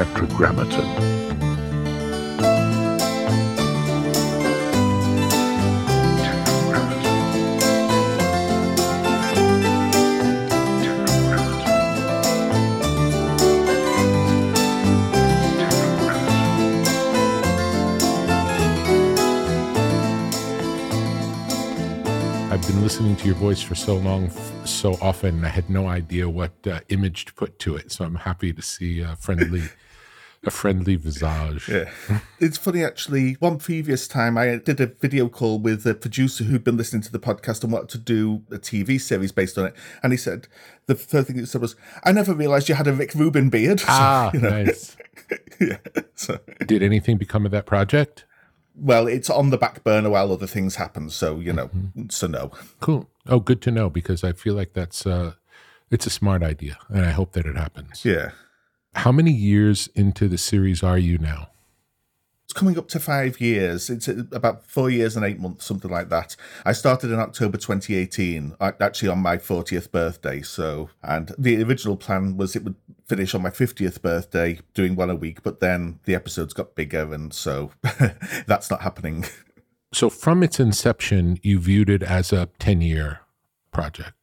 Tetragrammaton. I've been listening to your voice for so long, so often. I had no idea what uh, image to put to it. So I'm happy to see a friendly, a friendly visage. Yeah. it's funny, actually. One previous time, I did a video call with a producer who'd been listening to the podcast and wanted to do a TV series based on it. And he said, the first thing he said was, I never realized you had a Rick Rubin beard. So, Ah, you know, nice. yeah. So, Did anything become of that project? well, it's on the back burner while other things happen. So, you know, so no. Cool. Oh, good to know because I feel like that's uh, it's a smart idea, and I hope that it happens. Yeah. How many years into the series are you now? It's coming up to five years. It's uh, about four years and eight months, something like that. I started in October 2018, uh, actually on my 40th birthday. So, and the original plan was it would finish on my 50th birthday, doing one a week, but then the episodes got bigger, and so that's not happening. So, from its inception, you viewed it as a ten-year project.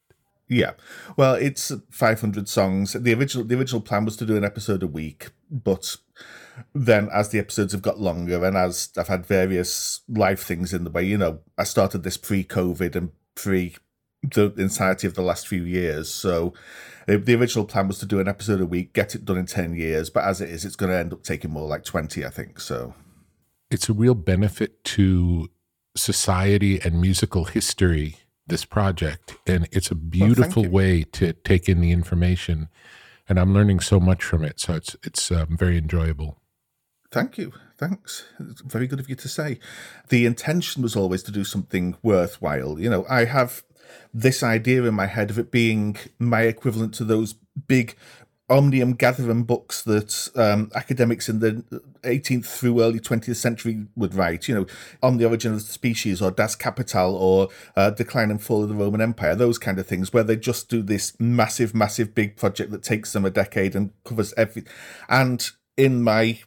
Yeah. Well, it's 500 songs. The original the original plan was to do an episode a week, but then as the episodes have got longer and as I've had various life things in the way, you know, I started this pre-COVID and pre the entirety of the last few years. So the, the original plan was to do an episode a week, get it done in 10 years, but as it is, it's going to end up taking more like 20, I think. So It's a real benefit to society and musical history. This project, and it's a beautiful you. way to take in the information, and I'm learning so much from it. So it's it's um, very enjoyable. Thank you. Thanks. It's very good of you to say. The intention was always to do something worthwhile. You know, I have this idea in my head of it being my equivalent to those big omnium gatherum books that um, academics in the 18th through early 20th century would write, you know, on the origin of the species or Das Kapital or uh, Decline and Fall of the Roman Empire, those kind of things, where they just do this massive, massive big project that takes them a decade and covers every. And in my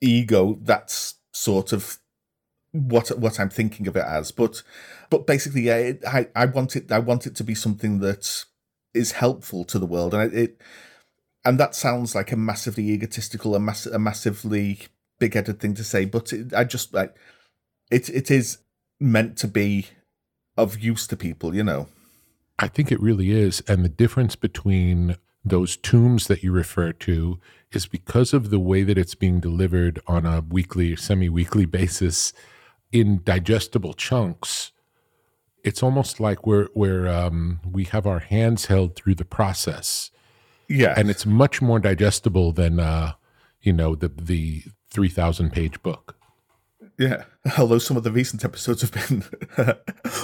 ego, that's sort of what what I'm thinking of it as. But but basically, yeah, it, I I want it I want it to be something that is helpful to the world, and it. it and that sounds like a massively egotistical, a, mass, a massively big-headed thing to say, but it, I just like it. It is meant to be of use to people, you know. I think it really is. And the difference between those tombs that you refer to is because of the way that it's being delivered on a weekly or semi weekly basis in digestible chunks. It's almost like we're, we're um, we have our hands held through the process. Yeah, And it's much more digestible than, uh, you know, the, the 3,000 page book. Yeah, although some of the recent episodes have been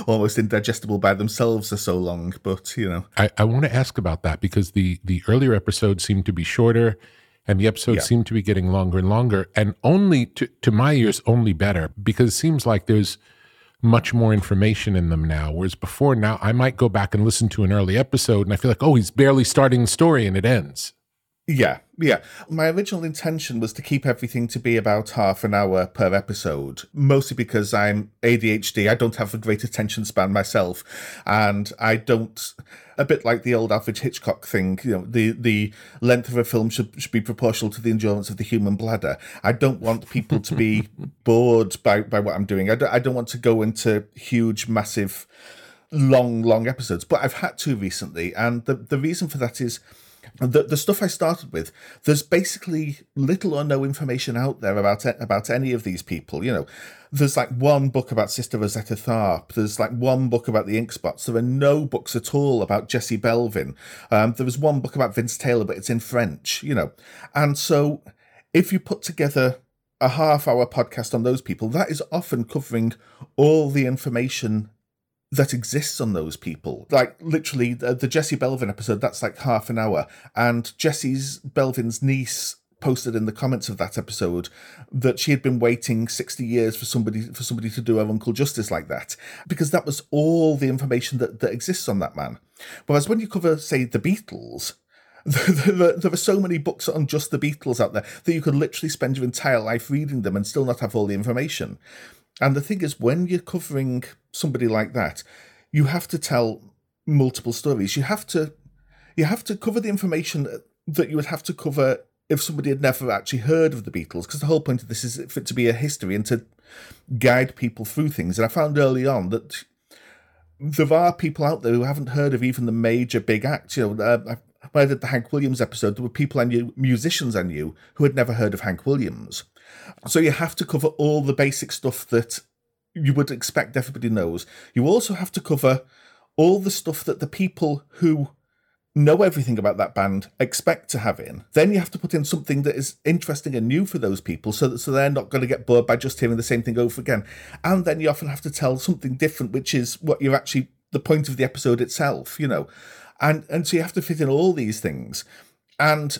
almost indigestible by themselves for so long, but you know, I, I want to ask about that because the the earlier episodes seem to be shorter and the episodes Yeah. seem to be getting longer and longer and only to, to my ears only better because it seems like there's much more information in them now whereas before now i might go back and listen to an early episode and i feel like oh he's barely starting the story and it ends yeah, yeah. My original intention was to keep everything to be about half an hour per episode, mostly because I'm ADHD. I don't have a great attention span myself, and I don't. A bit like the old Alfred Hitchcock thing, you know, the the length of a film should should be proportional to the endurance of the human bladder. I don't want people to be bored by by what I'm doing. I don't, I don't want to go into huge, massive, long, long episodes, but I've had to recently, and the the reason for that is the the stuff I started with, there's basically little or no information out there about about any of these people. You know, there's like one book about Sister Rosetta Tharpe. There's like one book about the Ink Spots. There are no books at all about Jesse Belvin. Um, there was one book about Vince Taylor, but it's in French. You know, and so if you put together a half hour podcast on those people, that is often covering all the information that exists on those people. Like literally the, the Jesse Belvin episode, that's like half an hour. And Jesse's Belvin's niece posted in the comments of that episode that she had been waiting 60 years for somebody for somebody to do her uncle justice like that. Because that was all the information that, that exists on that man. Whereas when you cover, say, the Beatles, there, there are so many books on just the Beatles out there that you could literally spend your entire life reading them and still not have all the information. And the thing is, when you're covering somebody like that, you have to tell multiple stories. You have to you have to cover the information that you would have to cover if somebody had never actually heard of the Beatles, because the whole point of this is for it to be a history and to guide people through things. And I found early on that there are people out there who haven't heard of even the major big acts. You know, uh, when I did the Hank Williams episode, there were people I knew, musicians I knew, who had never heard of Hank Williams. So you have to cover all the basic stuff that you would expect everybody knows. You also have to cover all the stuff that the people who know everything about that band expect to have in. Then you have to put in something that is interesting and new for those people so that so they're not going to get bored by just hearing the same thing over again. And then you often have to tell something different, which is what you're actually the point of the episode itself, you know. And and so you have to fit in all these things. And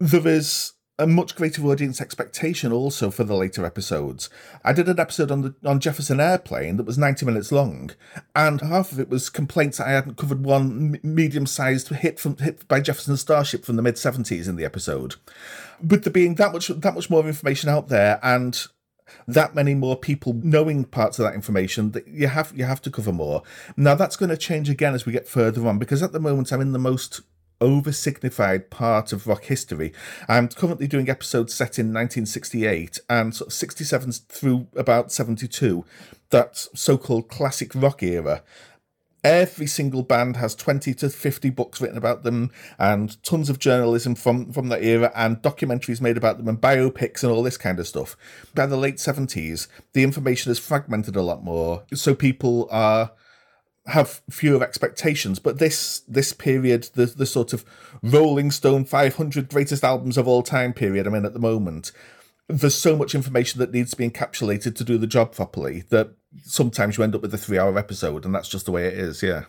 there is a much greater audience expectation also for the later episodes. I did an episode on the on Jefferson Airplane that was 90 minutes long, and half of it was complaints that I hadn't covered one medium-sized hit from hit by Jefferson Starship from the mid 70s in the episode. But there being that much that much more information out there and that many more people knowing parts of that information that you have you have to cover more. Now that's going to change again as we get further on because at the moment I'm in the most oversignified part of rock history. I'm currently doing episodes set in 1968 and sort of 67 through about 72, that so called classic rock era. Every single band has 20 to 50 books written about them and tons of journalism from, from that era and documentaries made about them and biopics and all this kind of stuff. By the late 70s, the information is fragmented a lot more, so people are have fewer expectations. But this this period, the the sort of Rolling Stone 500 greatest albums of all time period I'm in at the moment, there's so much information that needs to be encapsulated to do the job properly that sometimes you end up with a three hour episode, and that's just the way it is. Yeah.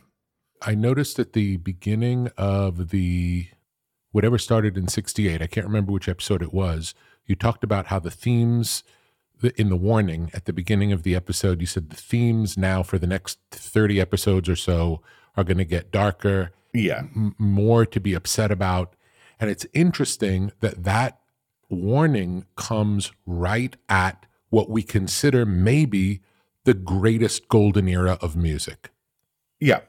I noticed at the beginning of the whatever started in 68, I can't remember which episode it was, you talked about how the themes in the warning at the beginning of the episode, you said the themes now for the next 30 episodes or so are going to get darker. Yeah. M- more to be upset about. And it's interesting that that warning comes right at what we consider maybe the greatest golden era of music. Yeah.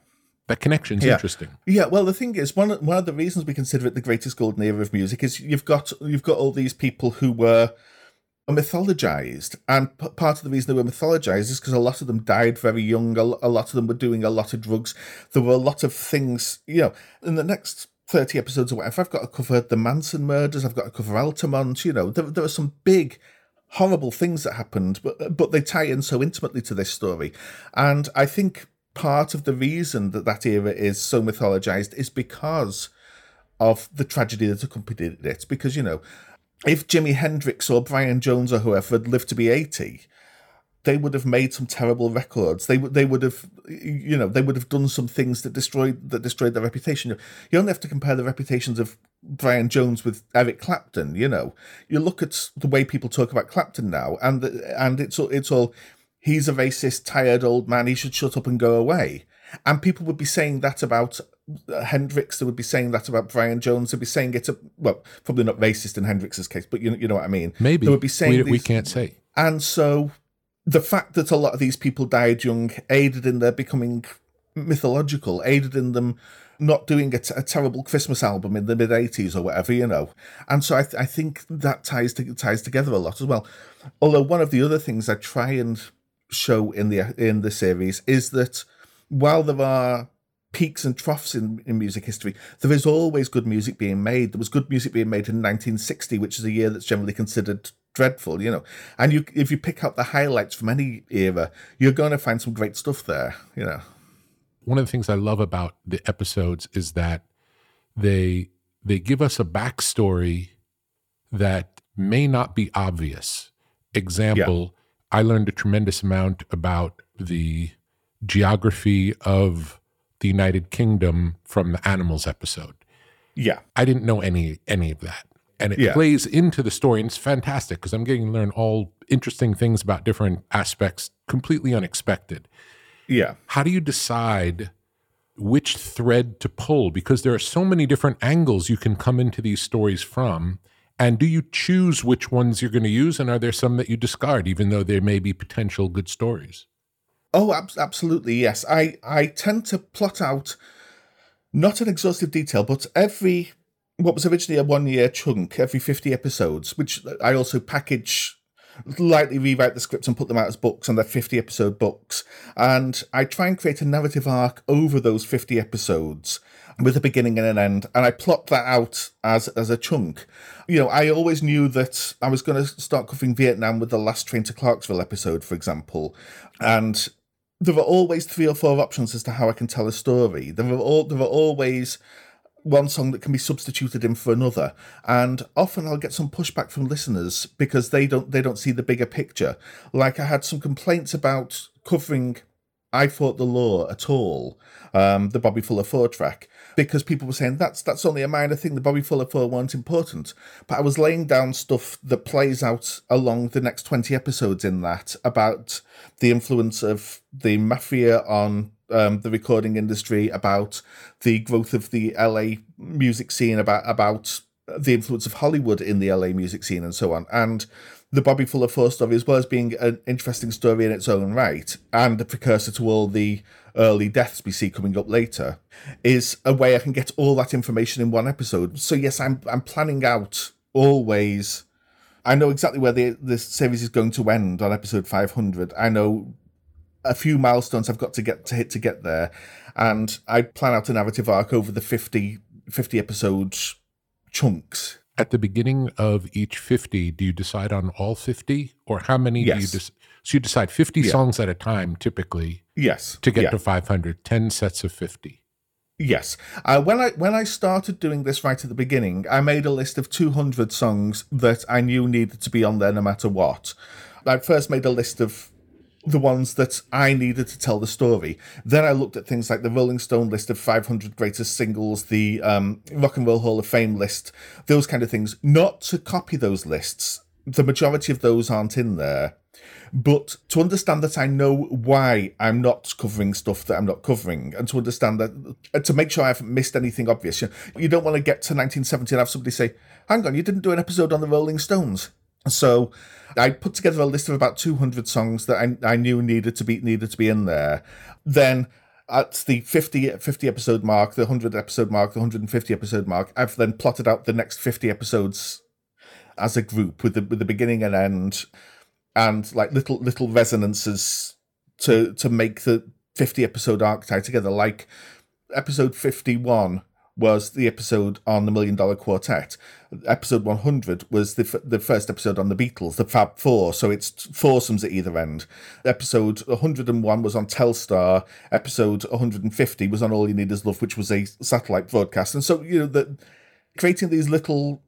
That connection's yeah. interesting. Yeah, well, the thing is, one one of the reasons we consider it the greatest golden era of music is you've got you've got all these people who were mythologized. And p- part of the reason they were mythologized is because a lot of them died very young. A, a lot of them were doing a lot of drugs. There were a lot of things, you know, in the next 30 episodes or whatever, I've got to cover the Manson murders, I've got to cover Altamont, you know, there, there are some big, horrible things that happened, but, but they tie in so intimately to this story. And I think part of the reason that that era is so mythologized is because of the tragedy that accompanied it. Because, you know, if Jimi Hendrix or Brian Jones or whoever had lived to be 80, they would have made some terrible records. They would they would have you know they would have done some things that destroyed that destroyed their reputation. You only have to compare the reputations of Brian Jones with Eric Clapton. You know, you look at the way people talk about Clapton now, and the, and it's all it's all he's a racist, tired old man. He should shut up and go away. And people would be saying that about Hendrix, they would be saying that about Brian Jones. They'd be saying it, a well, probably not racist in Hendrix's case, but you, you know what I mean. Maybe they would be saying we, these, we can't say. And so, the fact that a lot of these people died young aided in their becoming mythological, aided in them not doing a, t- a terrible Christmas album in the mid '80s or whatever, you know. And so, I, th- I think that ties to, ties together a lot as well. Although one of the other things I try and show in the in the series is that while there are peaks and troughs in, in music history. There is always good music being made. There was good music being made in 1960, which is a year that's generally considered dreadful, you know. And you, if you pick up the highlights from any era, you're going to find some great stuff there, you know. One of the things I love about the episodes is that they they give us a backstory that may not be obvious. Example, yeah. I learned a tremendous amount about the geography of the United Kingdom from the animals episode. Yeah. I didn't know any any of that. And it yeah. plays into the story and it's fantastic because I'm getting to learn all interesting things about different aspects completely unexpected. Yeah. How do you decide which thread to pull because there are so many different angles you can come into these stories from. And do you choose which ones you're going to use? And are there some that you discard, even though there may be potential good stories? Oh, ab- absolutely, yes. I, I tend to plot out not an exhaustive detail, but every what was originally a one year chunk, every 50 episodes, which I also package lightly rewrite the scripts and put them out as books and they're 50 episode books. And i try and create a narrative arc over those 50 episodes with a beginning and an end and i plot that out as as a chunk. You know i always knew that i was going to start covering vietnam with the last train to clarksville episode for example. And there are always three or four options as to how I can tell a story. There are all there are always one song that can be substituted in for another, and often I'll get some pushback from listeners because they don't they don't see the bigger picture. Like I had some complaints about covering I Fought the Law at all, um, the Bobby Fuller 4 track, because people were saying that's that's only a minor thing, the Bobby Fuller 4 weren't important. But I was laying down stuff that plays out along the next 20 episodes in that about the influence of the mafia on um, the recording industry, about the growth of the LA music scene, about about the influence of Hollywood in the LA music scene, and so on. And the Bobby Fuller 4 story, as well as being an interesting story in its own right, and a precursor to all the early deaths we see coming up later, is a way I can get all that information in one episode. So yes, I'm I'm planning out always. I know exactly where the the series is going to end on episode 500. I know a few milestones I've got to get to hit to get there, and I plan out a narrative arc over the 50, 50 episodes chunks at the beginning of each 50 do you decide on all 50 or how many yes. do you decide so you decide 50 yeah. songs at a time typically yes to get yeah. to 500 10 sets of 50 yes uh, when i when i started doing this right at the beginning i made a list of 200 songs that i knew needed to be on there no matter what i first made a list of the ones that I needed to tell the story. Then I looked at things like the Rolling Stone list of 500 greatest singles, the um, Rock and Roll Hall of Fame list, those kind of things. Not to copy those lists. The majority of those aren't in there. But to understand that I know why I'm not covering stuff that I'm not covering, and to understand that, uh, to make sure I haven't missed anything obvious. You don't want to get to 1970 and have somebody say, hang on, you didn't do an episode on the Rolling Stones. So I put together a list of about 200 songs that I, I knew needed to be needed to be in there. Then at the 50, 50 episode mark, the 100 episode mark, the 150 episode mark, I've then plotted out the next 50 episodes as a group with the with the beginning and end and like little little resonances to to make the 50 episode arc tie together like episode 51 was the episode on the Million Dollar Quartet. Episode 100 was the, f- the first episode on the Beatles, the Fab Four, so it's foursomes at either end. Episode 101 was on Telstar. Episode 150 was on All You Need Is Love, which was a satellite broadcast. And so, you know, that creating these little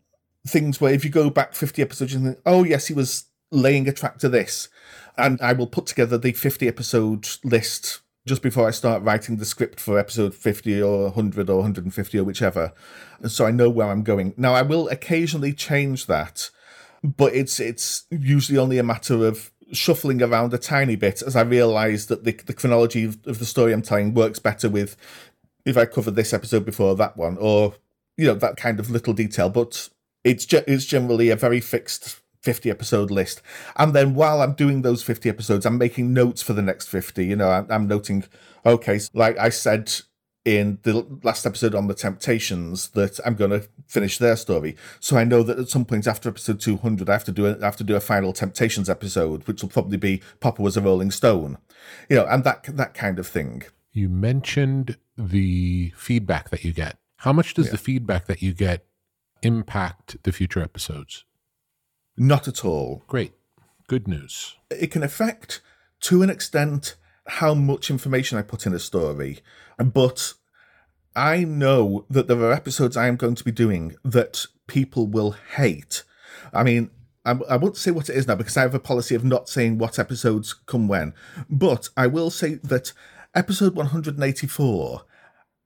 things where if you go back 50 episodes, you think, oh, yes, he was laying a track to this. And I will put together the 50 episode list just before I start writing the script for episode 50 or 100 or 150 or whichever. So I know where I'm going. Now I will occasionally change that, but it's it's usually only a matter of shuffling around a tiny bit as I realize that the, the chronology of, of the story I'm telling works better with if I covered this episode before that one or you know that kind of little detail, but it's ge- it's generally a very fixed 50 episode list. And then while I'm doing those 50 episodes, I'm making notes for the next 50. You know, I'm, I'm noting, okay, like I said in the last episode on the Temptations that I'm going to finish their story. So I know that at some point after episode 200, I have to do a, I have to do a final Temptations episode, which will probably be Papa was a Rolling Stone, you know, and that that kind of thing. You mentioned the feedback that you get. How much does yeah. the feedback that you get impact the future episodes? Not at all. Great. Good news. It can affect, to an extent, how much information I put in a story, but I know that there are episodes I am going to be doing that people will hate. I mean, I, I won't say what it is now because I have a policy of not saying what episodes come when, but I will say that episode 184,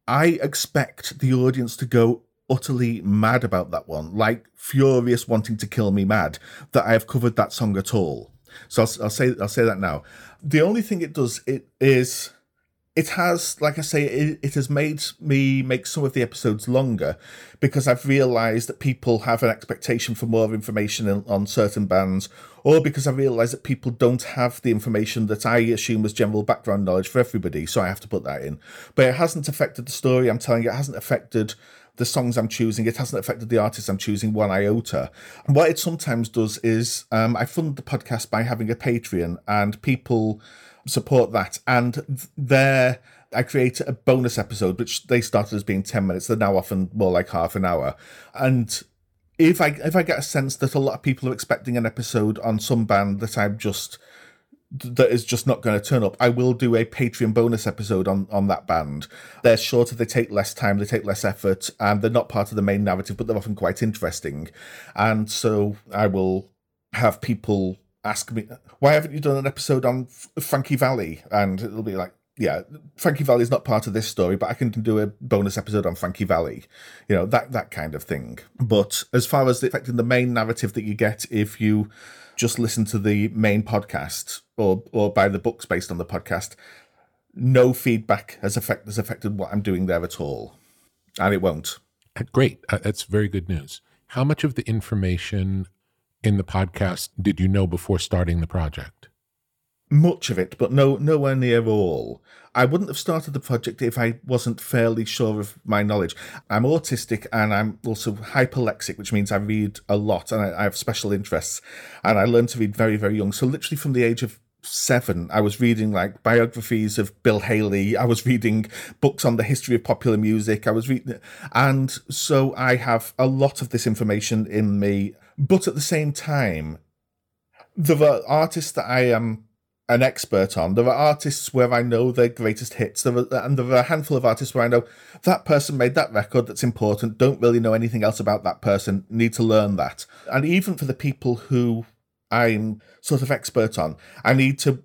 I expect the audience to go utterly mad about that one, like furious wanting to kill me mad that I have covered that song at all. So I'll, I'll say I'll say that now. The only thing it does it is it has, like I say, it, it, has made me make some of the episodes longer because I've realised that people have an expectation for more information in, on certain bands, or because I realise that people don't have the information that I assume was general background knowledge for everybody, so I have to put that in. But it hasn't affected the story I'm telling it hasn't affected the songs I'm choosing, it hasn't affected the artists I'm choosing one iota. what it sometimes does is um, I fund the podcast by having a Patreon, and people support that. And there, I create a bonus episode, which they started as being 10 minutes. They're now often more like half an hour. And if I if I get a sense that a lot of people are expecting an episode on some band that I've just that is just not going to turn up, I will do a Patreon bonus episode on on that band. They're shorter, they take less time, they take less effort, and they're not part of the main narrative, but they're often quite interesting. And so I will have people ask me, why haven't you done an episode on Frankie Valli?" And it'll be like, yeah, Frankie Valli is not part of this story, but I can do a bonus episode on Frankie Valli." you know, that that kind of thing. But as far as affecting the main narrative that you get if you just listen to the main podcast or or buy the books based on the podcast, no feedback has affect has affected what I'm doing there at all, and it won't. Great, uh, that's very good news. How much of the information in the podcast did you know before starting the project? Much of it, but no nowhere near all. I wouldn't have started the project if I wasn't fairly sure of my knowledge. I'm autistic and I'm also hyperlexic, which means I read a lot and I, I have special interests. And I learned to read very, very young. So literally from the age of seven, I was reading like biographies of Bill Haley. I was reading books on the history of popular music. I was reading, and so I have a lot of this information in me. But at the same time, there are artists that I am an expert on. There are artists where I know their greatest hits. There are, and there are a handful of artists where I know that person made that record that's important. Don't really know anything else about that person. Need to learn that. And even for the people who I'm sort of expert on, I need to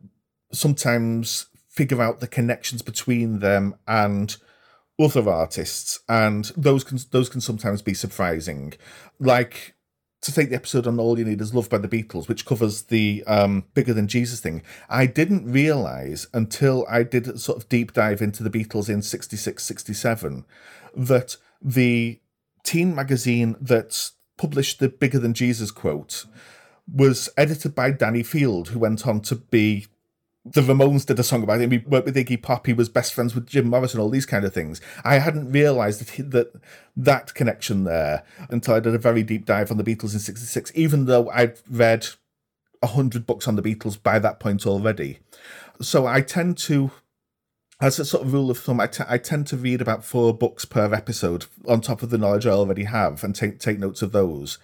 sometimes figure out the connections between them and other artists, and those can those can sometimes be surprising. Like to take the episode on All You Need Is Love by the Beatles, which covers the um, Bigger Than Jesus thing, I didn't realize until I did a sort of deep dive into the Beatles in 66, 67, that the teen magazine that published the Bigger Than Jesus quote was edited by Danny Field, who went on to be the Ramones did a song about him. He worked with Iggy Pop. He was best friends with Jim Morrison. All these kind of things. I hadn't realised that that that connection there until I did a very deep dive on the Beatles in '66. Even though I'd read a hundred books on the Beatles by that point already, so I tend to as a sort of rule of thumb, I, t- I tend to read about four books per episode on top of the knowledge I already have and take take notes of those.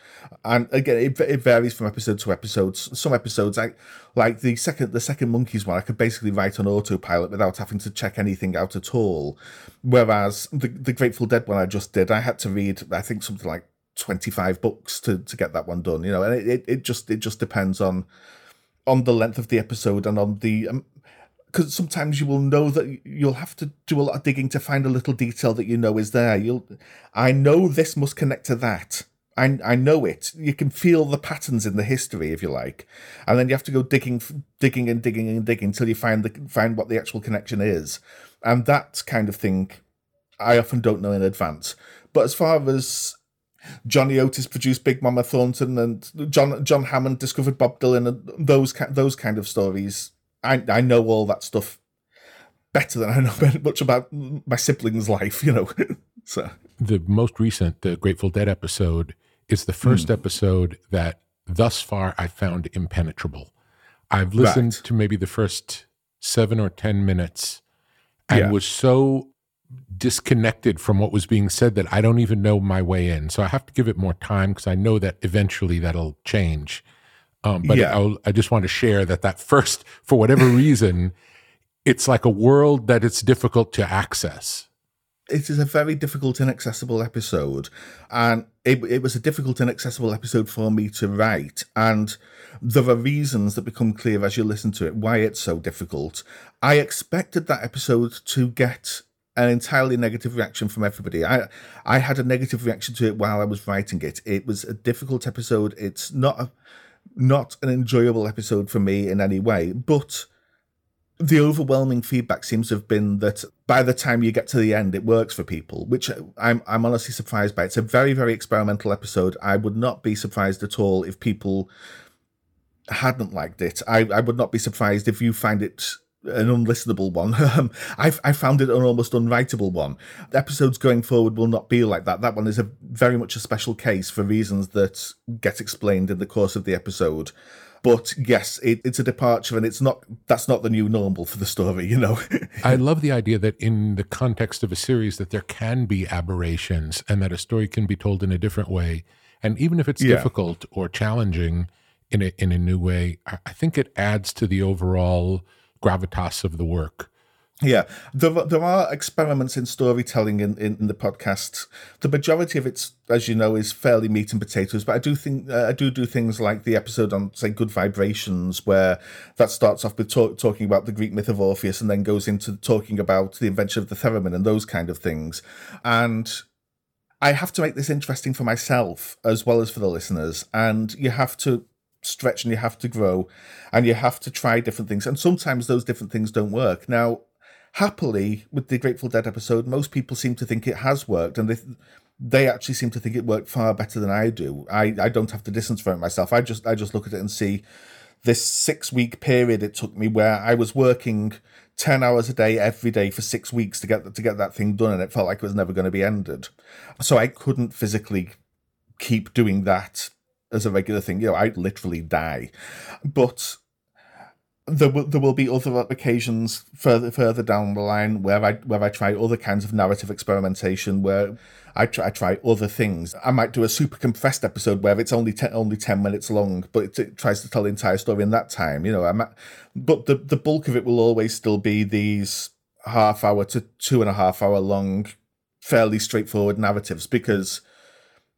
And again, it, it varies from episode to episode. Some episodes, I like the second the second Monkees one, I could basically write on autopilot without having to check anything out at all. Whereas the the Grateful Dead one I just did, I had to read I think something like twenty five books to to get that one done. You know, and it, it, it just it just depends on on the length of the episode and on the um, because sometimes you will know that you'll have to do a lot of digging to find a little detail that you know is there. You'll, I know this must connect to that. I I know it. You can feel the patterns in the history, if you like, and then you have to go digging, digging and digging and digging until you find the find what the actual connection is, and that kind of thing, I often don't know in advance. But as far as Johnny Otis produced Big Mama Thornton, and John John Hammond discovered Bob Dylan, and those those kind of stories, I I know all that stuff better than I know much about my siblings' life, you know. so the most recent, the Grateful Dead episode, is the first mm. episode that thus far I found impenetrable. I've listened right. to maybe the first seven or ten minutes and yeah. was so disconnected from what was being said that I don't even know my way in. So I have to give it more time because I know that eventually that'll change. Um, but yeah. I'll, I just want to share that that first, for whatever reason, it's like a world that it's difficult to access. It is a very difficult, inaccessible episode, and it, it was a difficult, inaccessible episode for me to write. And there are reasons that become clear as you listen to it why it's so difficult. I expected that episode to get an entirely negative reaction from everybody. I I had a negative reaction to it while I was writing it. It was a difficult episode. It's not a not an enjoyable episode for me in any way, but the overwhelming feedback seems to have been that by the time you get to the end, it works for people, which I'm I'm honestly surprised by. It's a very very experimental episode. I would not be surprised at all if people hadn't liked it. I I would not be surprised if you find it an unlistenable one. Um, I I found it an almost unwritable one. The episodes going forward will not be like that. That one is a very much a special case for reasons that get explained in the course of the episode but yes, it, it's a departure, and it's not. That's not the new normal for the story, you know. I love the idea that in the context of a series, that there can be aberrations, and that a story can be told in a different way, and even if it's yeah. difficult or challenging in a in a new way, I, I think it adds to the overall gravitas of the work. Yeah, there, there are experiments in storytelling in, in, in, the podcast. The majority of it, as you know, is fairly meat and potatoes. But I do think uh, I do do things like the episode on, say, Good Vibrations, where that starts off with talk, talking about the Greek myth of Orpheus and then goes into talking about the invention of the theremin and those kind of things. And I have to make this interesting for myself as well as for the listeners. And you have to stretch and you have to grow and you have to try different things. And sometimes those different things don't work. Now, happily with the Grateful Dead episode, most people seem to think it has worked, and they they actually seem to think it worked far better than I do. I, I don't have to distance from it myself. I just I just look at it and see this six week period it took me where I was working ten hours a day every day for six weeks to get to get that thing done, and it felt like it was never going to be ended. So I couldn't physically keep doing that as a regular thing. You know, I'd literally die. But there will there will be other occasions further further down the line where I where I try other kinds of narrative experimentation where I try I try other things. I might do a super compressed episode where it's only ten, only ten minutes long, but it, it, tries to tell the entire story in that time. You know, I'm but the the bulk of it will always still be these half hour to two and a half hour long, fairly straightforward narratives because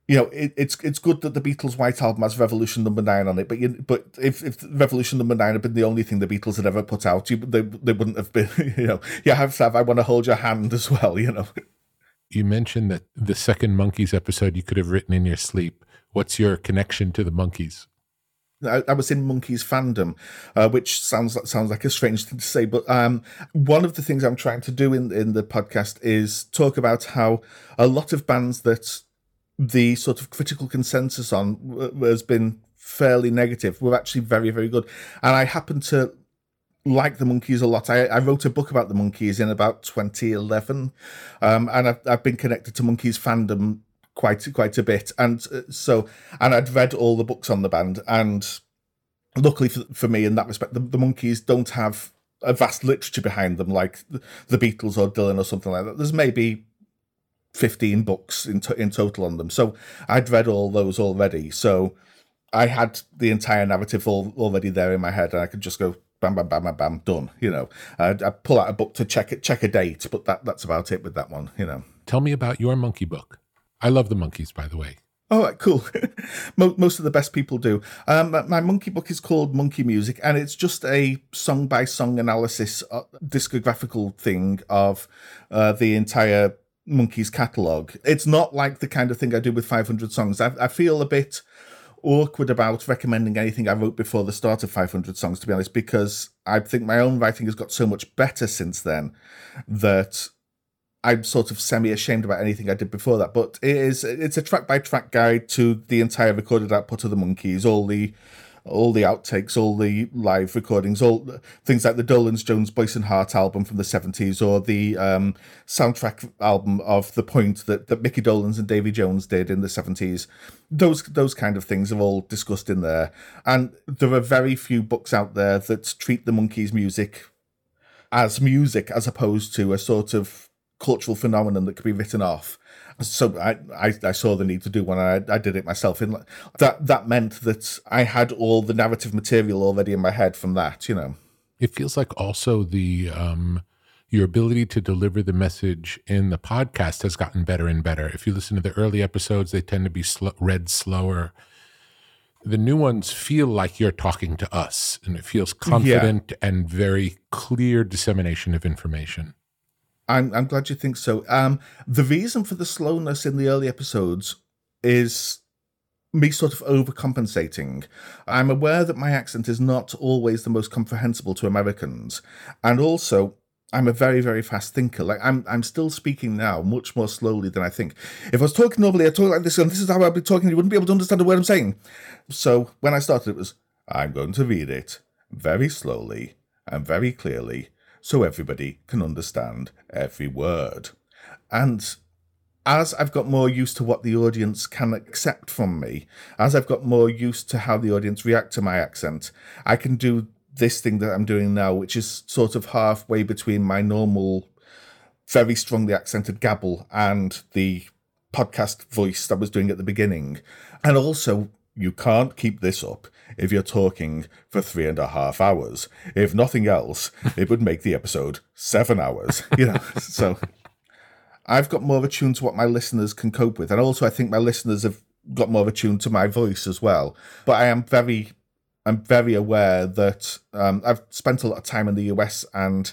you know, it, it's it's good that the Beatles' White Album has Revolution Number Nine on it, but you, but if, if Revolution Number Nine had been the only thing the Beatles had ever put out, you, they they wouldn't have been. You know, you have to have "I Want to Hold Your Hand" as well. You know. You mentioned that the second Monkees episode you could have written in your sleep. What's your connection to the Monkees? I, I was in Monkees fandom, uh, which sounds like, sounds like a strange thing to say, but um, one of the things I'm trying to do in in the podcast is talk about how a lot of bands that the sort of critical consensus on has been fairly negative. We're actually very, very good. And I happen to like the Monkees a lot. I, I wrote a book about the Monkees in about 2011, um, and I've, I've been connected to Monkees fandom quite quite a bit. And uh, so, and I'd read all the books on the band, and luckily for, for me in that respect, the, the Monkees don't have a vast literature behind them like the Beatles or Dylan or something like that. There's maybe 15 books in, to- in total on them. So I'd read all those already. So I had the entire narrative all, already there in my head, and I could just go bam, bam, bam, bam, bam, done. You know, I'd, I'd pull out a book to check it, check a date, but that that's about it with that one. You know. Tell me about your Monkee book. I love the Monkees, by the way. All right, cool. Most of the best people do. Um, my Monkee book is called Monkee Music, and it's just a song by song analysis, uh, discographical thing of uh, the entire Monkees catalog. It's not like the kind of thing I do with 500 songs. I, I feel a bit awkward about recommending anything I wrote before the start of 500 songs, to be honest, because I think my own writing has got so much better since then that I'm sort of semi ashamed about anything I did before that. But it is it's a track by track guide to the entire recorded output of the Monkees, all the all the outtakes, all the live recordings, all things like the Dolenz Jones Boyce and Hart album from the 70s or the um, soundtrack album of The Point that, that Micky Dolenz and Davy Jones did in the 70s. Those those kind of things are all discussed in there. And there are very few books out there that treat the Monkees music as music as opposed to a sort of cultural phenomenon that could be written off so I, I, I saw the need to do one. I, I did it myself. In that that meant that I had all the narrative material already in my head from that. You know, it feels like also the um, your ability to deliver the message in the podcast has gotten better and better. If you listen to the early episodes, they tend to be sl- read slower. The new ones feel like you're talking to us, and it feels confident yeah. and very clear dissemination of information. I'm I'm glad you think so. Um, the reason for the slowness in the early episodes is me sort of overcompensating. I'm aware that my accent is not always the most comprehensible to Americans. And also, I'm a very, very fast thinker. Like I'm I'm still speaking now much more slowly than I think. If I was talking normally, I'd talk like this, and this is how I'd be talking, you wouldn't be able to understand a word I'm saying. So when I started, it was I'm going to read it very slowly and very clearly so everybody can understand every word. And as I've got more used to what the audience can accept from me, as I've got more used to how the audience react to my accent, I can do this thing that I'm doing now, which is sort of halfway between my normal, very strongly accented gabble and the podcast voice that I was doing at the beginning. And also, you can't keep this up if you're talking for three and a half hours. If nothing else, it would make the episode seven hours, you know. so I've got more of a tune to what my listeners can cope with. And also, I think my listeners have got more of a tune to my voice as well. But I am very I'm very aware that um, I've spent a lot of time in the US and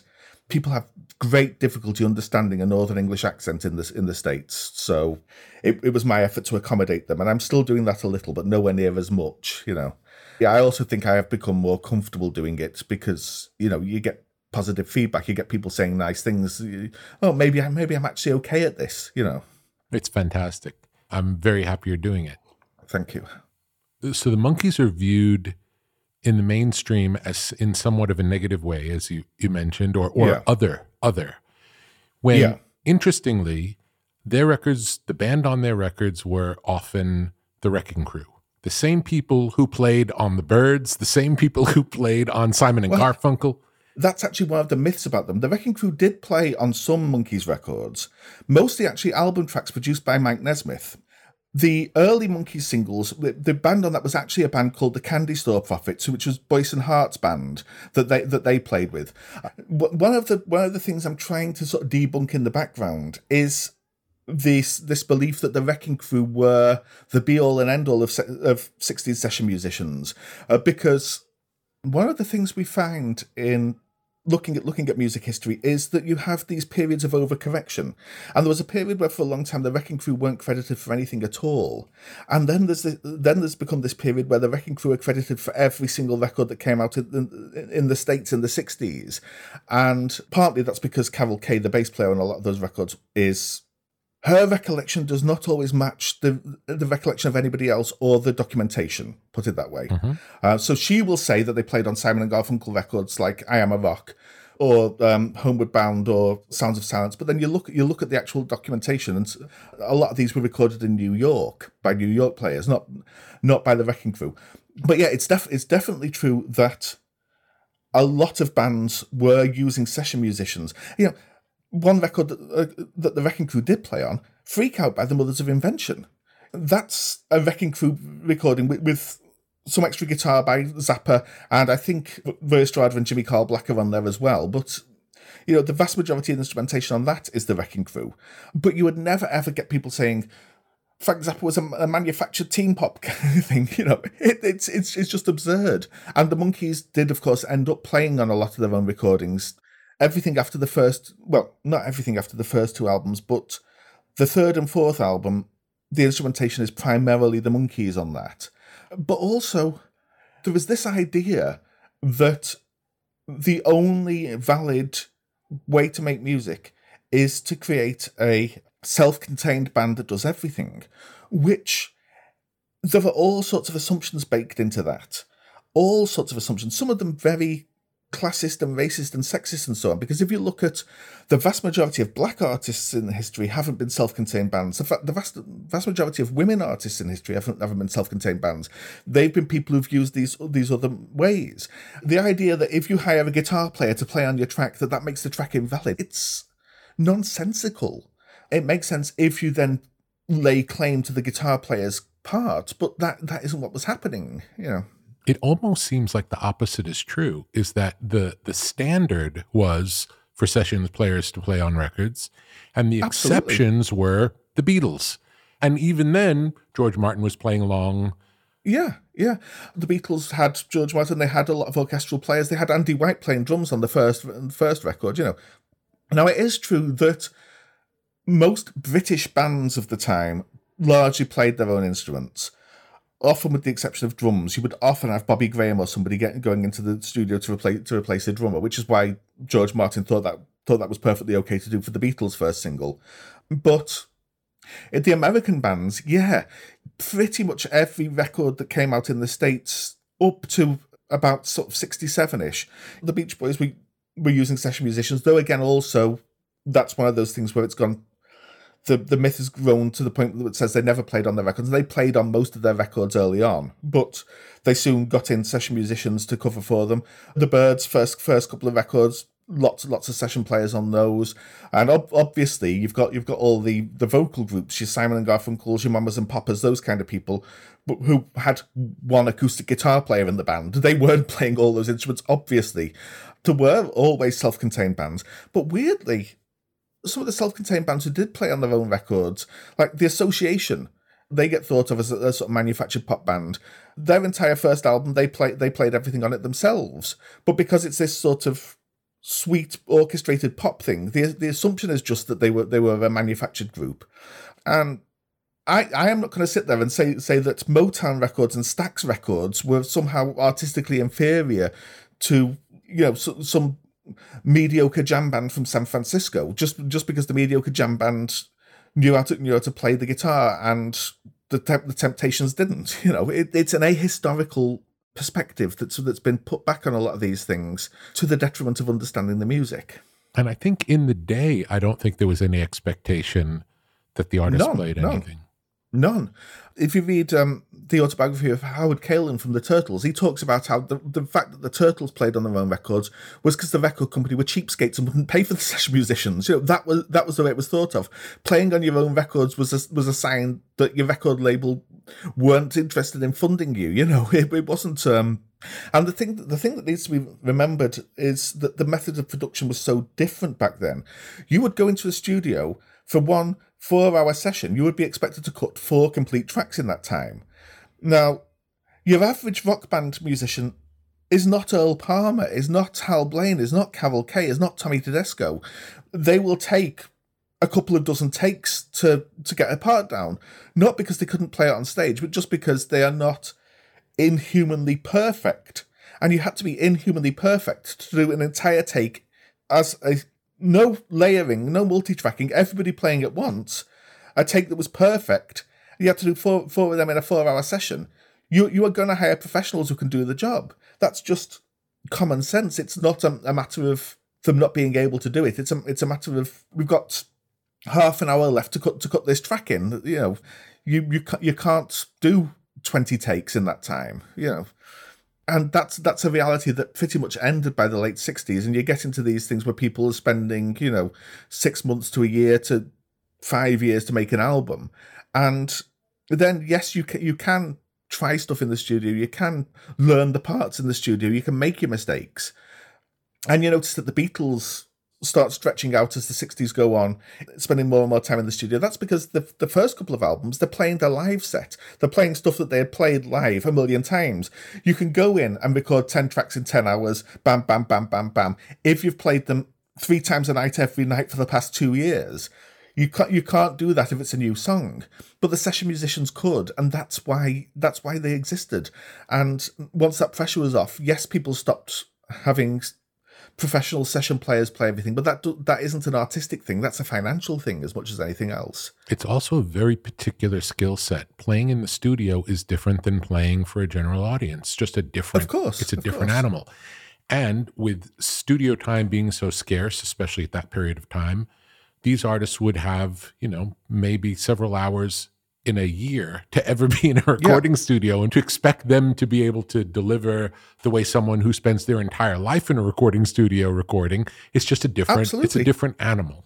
people have great difficulty understanding a Northern English accent in the in the states. So it, it was my effort to accommodate them, and I'm still doing that a little, but nowhere near as much. You know. Yeah, I also think I have become more comfortable doing it because you know you get positive feedback, you get people saying nice things. Oh, maybe I maybe I'm actually okay at this. You know. It's fantastic. I'm very happy you're doing it. Thank you. So the Monkees are viewed in the mainstream as in somewhat of a negative way, as you, you mentioned, or or yeah. other other. When yeah. interestingly, their records, the band on their records were often the Wrecking Crew. The same people who played on the Byrds, the same people who played on Simon and well, Garfunkel. That's actually one of the myths about them. The Wrecking Crew did play on some Monkees records, mostly actually album tracks produced by Mike Nesmith the early Monkee singles, the, the, band on that was actually a band called the Candy Store Prophets, which was Boyce and Hart's band that they that they played with. Uh, one of the one of the things I'm trying to sort of debunk in the background is this this belief that the Wrecking Crew were the be all and end all of of 60s session musicians, uh, because one of the things we find in looking at looking at music history is that you have these periods of overcorrection. And there was a period where for a long time the Wrecking Crew weren't credited for anything at all. And then there's the, then there's become this period where the Wrecking Crew are credited for every single record that came out in, in the States in the 60s. And partly that's because Carol Kaye, the bass player on a lot of those records, is her recollection does not always match the the recollection of anybody else or the documentation. Put it that way. Mm-hmm. Uh, so she will say that they played on Simon and Garfunkel records like "I Am a Rock" or um, "Homeward Bound" or "Sounds of Silence." But then you look you look at the actual documentation, and a lot of these were recorded in New York by New York players, not not by the Wrecking Crew. But yeah, it's def- it's definitely true that a lot of bands were using session musicians. You know one record that, uh, that the Wrecking Crew did play on, Freak Out by the Mothers of Invention. That's a Wrecking Crew recording with, with some extra guitar by Zappa, and I think Roy and Jimmy Carl Black are on there as well. But you know, the vast majority of the instrumentation on that is the Wrecking Crew. But you would never ever get people saying Frank Zappa was a, a manufactured teen pop kind of thing. You know, it, it's it's it's just absurd. And the Monkees did, of course, end up playing on a lot of their own recordings everything after the first, well, not everything after the first two albums, but the third and fourth album, the instrumentation is primarily the Monkees on that. But also, there was this idea that the only valid way to make music is to create a self contained band that does everything, which there are all sorts of assumptions baked into that. All sorts of assumptions, some of them very classist and racist and sexist and so on. Because if you look at the vast majority of black artists in history haven't been self-contained bands. The vast vast majority of women artists in history haven't, haven't been self-contained bands. They've been people who've used these these other ways. The idea that if you hire a guitar player to play on your track, that that makes the track invalid. It's nonsensical. It makes sense if you then lay claim to the guitar player's part, but that that isn't what was happening. You know it almost seems like the opposite is true is that the the standard was for sessions players to play on records and the Absolutely. exceptions were the Beatles. And even then George Martin was playing along. Yeah yeah. The Beatles had George Martin they had a lot of orchestral players. They had Andy White playing drums on the first first record you know. Now it is true that most British bands of the time largely played their own instruments often with the exception of drums, you would often have Bobby Graham or somebody getting going into the studio to replace to replace a drummer, which is why George Martin thought that thought that was perfectly okay to do for the Beatles' first single. But in the American bands, yeah, pretty much every record that came out in the States up to about sort of 67 ish, the Beach Boys we were using session musicians, though again, also that's one of those things where it's gone. The, the myth has grown to the point that it says they never played on their records. They played on most of their records early on, but they soon got in session musicians to cover for them. The Byrds' first first couple of records lots lots of session players on those and ob- obviously you've got you've got all the the vocal groups your simon and garfunkel's your mamas and papas those kind of people who had one acoustic guitar player in the band they weren't playing all those instruments obviously there were always self-contained bands but weirdly some of the self-contained bands who did play on their own records like the association they get thought of as a, a, sort of manufactured pop band. Their entire first album, they played they played everything on it themselves. But because it's this sort of sweet orchestrated pop thing. The the assumption is just that they were they were a manufactured group, and I I am not going to sit there and say say that Motown Records and Stax Records were somehow artistically inferior to you know so, some mediocre jam band from San Francisco just just because the mediocre jam band knew how to knew how to play the guitar and the the Temptations didn't. You know, it, it's an ahistorical perspective that's that's been put back on a lot of these things to the detriment of understanding the music. And I think in the day, I don't think there was any expectation that the artist none, played anything. None. none. If you read um, the autobiography of Howard Kaylan from the Turtles, he talks about how the, the fact that the Turtles played on their own records was because the record company were cheapskates and wouldn't pay for the session musicians. You know that was that was the way it was thought of. Playing on your own records was a, was a sign that your record label weren't interested in funding you. You know, it, it wasn't. Um, and the thing, the thing that needs to be remembered is that the method of production was so different back then. You would go into a studio for one four-hour session. You would be expected to cut four complete tracks in that time. Now, your average rock band musician is not Earl Palmer, is not Hal Blaine, is not Carol Kaye, is not Tommy Tedesco. They will take a couple of dozen takes to to get a part down, not because they couldn't play it on stage, but just because they are not inhumanly perfect. And you had to be inhumanly perfect to do an entire take as a no layering, no multi-tracking, everybody playing at once, a take that was perfect. You have to do four, four of them in a four-hour session. You you are going to hire professionals who can do the job. That's just common sense. It's not a, a matter of them not being able to do it. It's a it's a matter of we've got half an hour left to cut to cut this track in. You know, you you you can't do twenty takes in that time. You know, and that's that's a reality that pretty much ended by the late sixties. And you get into these things where people are spending you know six months to a year to five years to make an album, and then yes, you can you can try stuff in the studio. You can learn the parts in the studio. You can make your mistakes. And you notice that the Beatles start stretching out as the 60s go on, spending more and more time in the studio. That's because the, the first couple of albums, they're playing their live set. They're playing stuff that they had played live a million times. You can go in and record 10 tracks in 10 hours, bam, bam, bam, bam, bam. If you've played them three times a night every night for the past two years, you can't you can't do that if it's a new song. But the session musicians could, and that's why that's why they existed. And once that pressure was off, yes, people stopped having professional session players play everything, but that that isn't an artistic thing. That's a financial thing as much as anything else. It's also a very particular skill set. Playing in the studio is different than playing for a general audience. Just a different. Of course, it's a different course. animal. And with studio time being so scarce, especially at that period of time, these artists would have, you know, maybe several hours in a year to ever be in a recording yeah. studio and to expect them to be able to deliver the way someone who spends their entire life in a recording studio recording it's just a different Absolutely. it's a different animal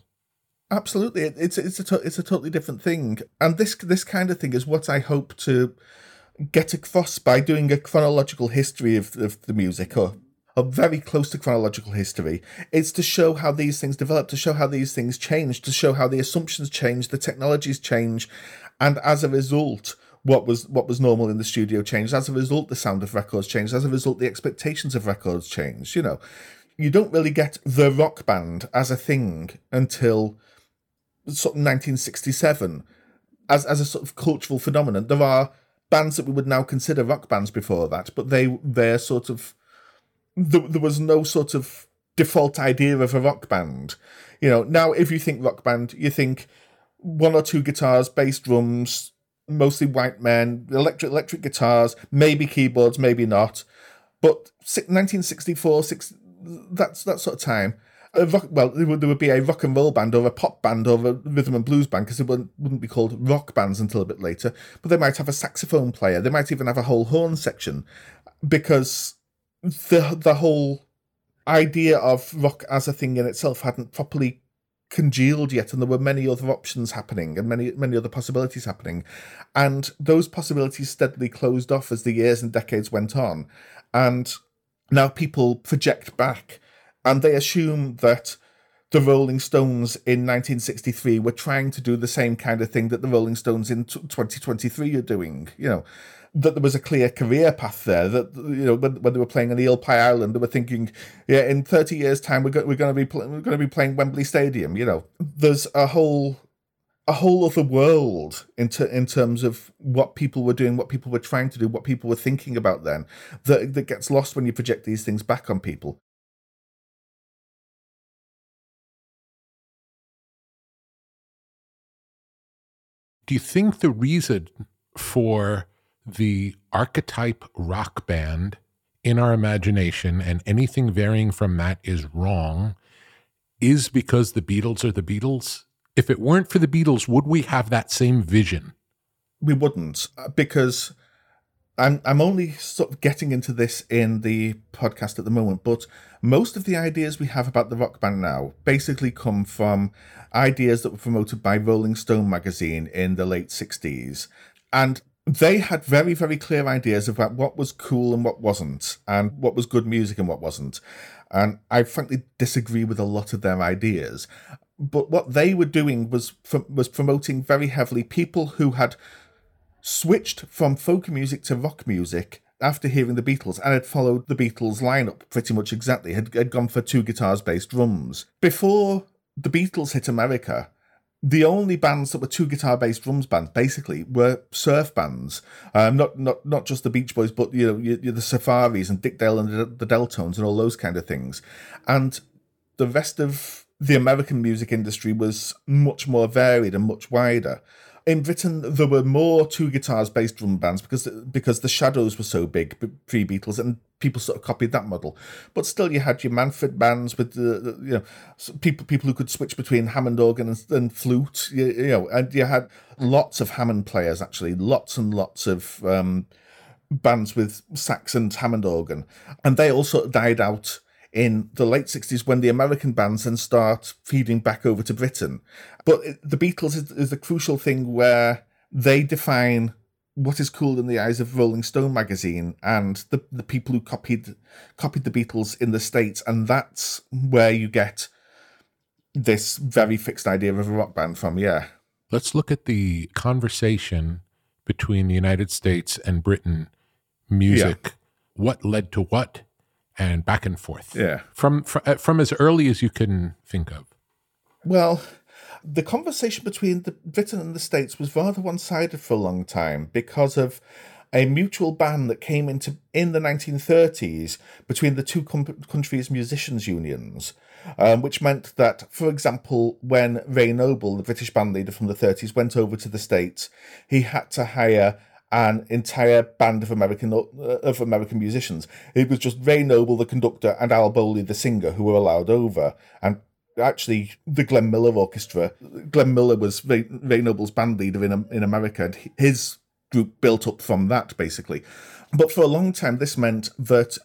Absolutely, it's it's a to- it's a totally different thing, and this this kind of thing is what I hope to get across by doing a chronological history of, of the music, or a very close to chronological history. It's to show how these things develop, to show how these things change, to show how the assumptions change, the technologies change, and as a result what was what was normal in the studio changed. As a result the sound of records changed. As a result the expectations of records changed you know. You don't really get the rock band as a thing until sort of 1967 as as a sort of cultural phenomenon there are bands that we would now consider rock bands before that, but they they're sort of there, there was no sort of default idea of a rock band. You know, now if you think rock band, you think one or two guitars, bass drums, mostly white men, electric electric guitars, maybe keyboards, maybe not. But 1964, six, that's that sort of time. Rock, well, there would, there would, be a rock and roll band or a pop band or a rhythm and blues band because it wouldn't, wouldn't be called rock bands until a bit later. But they might have a saxophone player. They might even have a whole horn section because the the whole idea of rock as a thing in itself hadn't properly congealed yet and there were many other options happening and many many other possibilities happening. And those possibilities steadily closed off as the years and decades went on. And now people project back and they assume that the Rolling Stones in 1963 were trying to do the same kind of thing that the Rolling Stones in 2023 are doing you know that there was a clear career path there. That you know, when, when they were playing on Eel Pie Island, they were thinking, yeah, in thirty years' time, we're, go- we're going to be pl- we're going to be playing Wembley Stadium. You know, there's a whole a whole other world in ter- in terms of what people were doing, what people were trying to do, what people were thinking about then. That that gets lost when you project these things back on people. Do you think the reason for the archetype rock band in our imagination, and anything varying from that is wrong, is because the Beatles are the Beatles? If it weren't for the Beatles, would we have that same vision? We wouldn't, uh, because I'm I'm only sort of getting into this in the podcast at the moment, but most of the ideas we have about the rock band now basically come from ideas that were promoted by Rolling Stone magazine in the late 60s. And they had very, very clear ideas about what was cool and what wasn't, and what was good music and what wasn't. And I frankly disagree with a lot of their ideas. But what they were doing was was promoting very heavily people who had switched from folk music to rock music after hearing the Beatles and had followed the Beatles lineup pretty much exactly, had, had gone for two guitars, bass, drums. Before the Beatles hit America, the only bands that were two guitar based drums bands basically were surf bands. Um, not not not just the Beach Boys, but you know you, you, the Safaris and Dick Dale and the, the Del-Tones and all those kind of things. And the rest of the American music industry was much more varied and much wider in Britain there were more two guitars based drum bands because because the Shadows were so big pre Beatles and people sort of copied that model. But still, you had your Manfred bands with the, the you know people people who could switch between Hammond organ and, and flute. You, you, know, and you had lots of Hammond players actually, lots and lots of um, bands with sax and Hammond organ, and they also died out in the late 60s when the American bands then start feeding back over to Britain. But the Beatles is, is the crucial thing where they define what is cool in the eyes of Rolling Stone magazine and the, the people who copied copied the Beatles in the States, and that's where you get this very fixed idea of a rock band from, yeah. Let's look at the conversation between the United States and Britain music. Yeah. What led to what? And back and forth. Yeah. From from, uh, from as early as you can think of. Well, the conversation between the Britain and the States was rather one-sided for a long time because of a mutual ban that came into in the 1930s between the two com- countries' musicians' unions, um, which meant that, for example, when Ray Noble, the British band leader from the 30s, went over to the States, he had to hire an entire band of American uh, of American musicians. It was just Ray Noble, the conductor, and Al Bowlly, the singer, who were allowed over. And actually, the Glenn Miller Orchestra. Glenn Miller was Ray, Ray Noble's band leader in in America, and his group built up from that basically. But for a long time, this meant that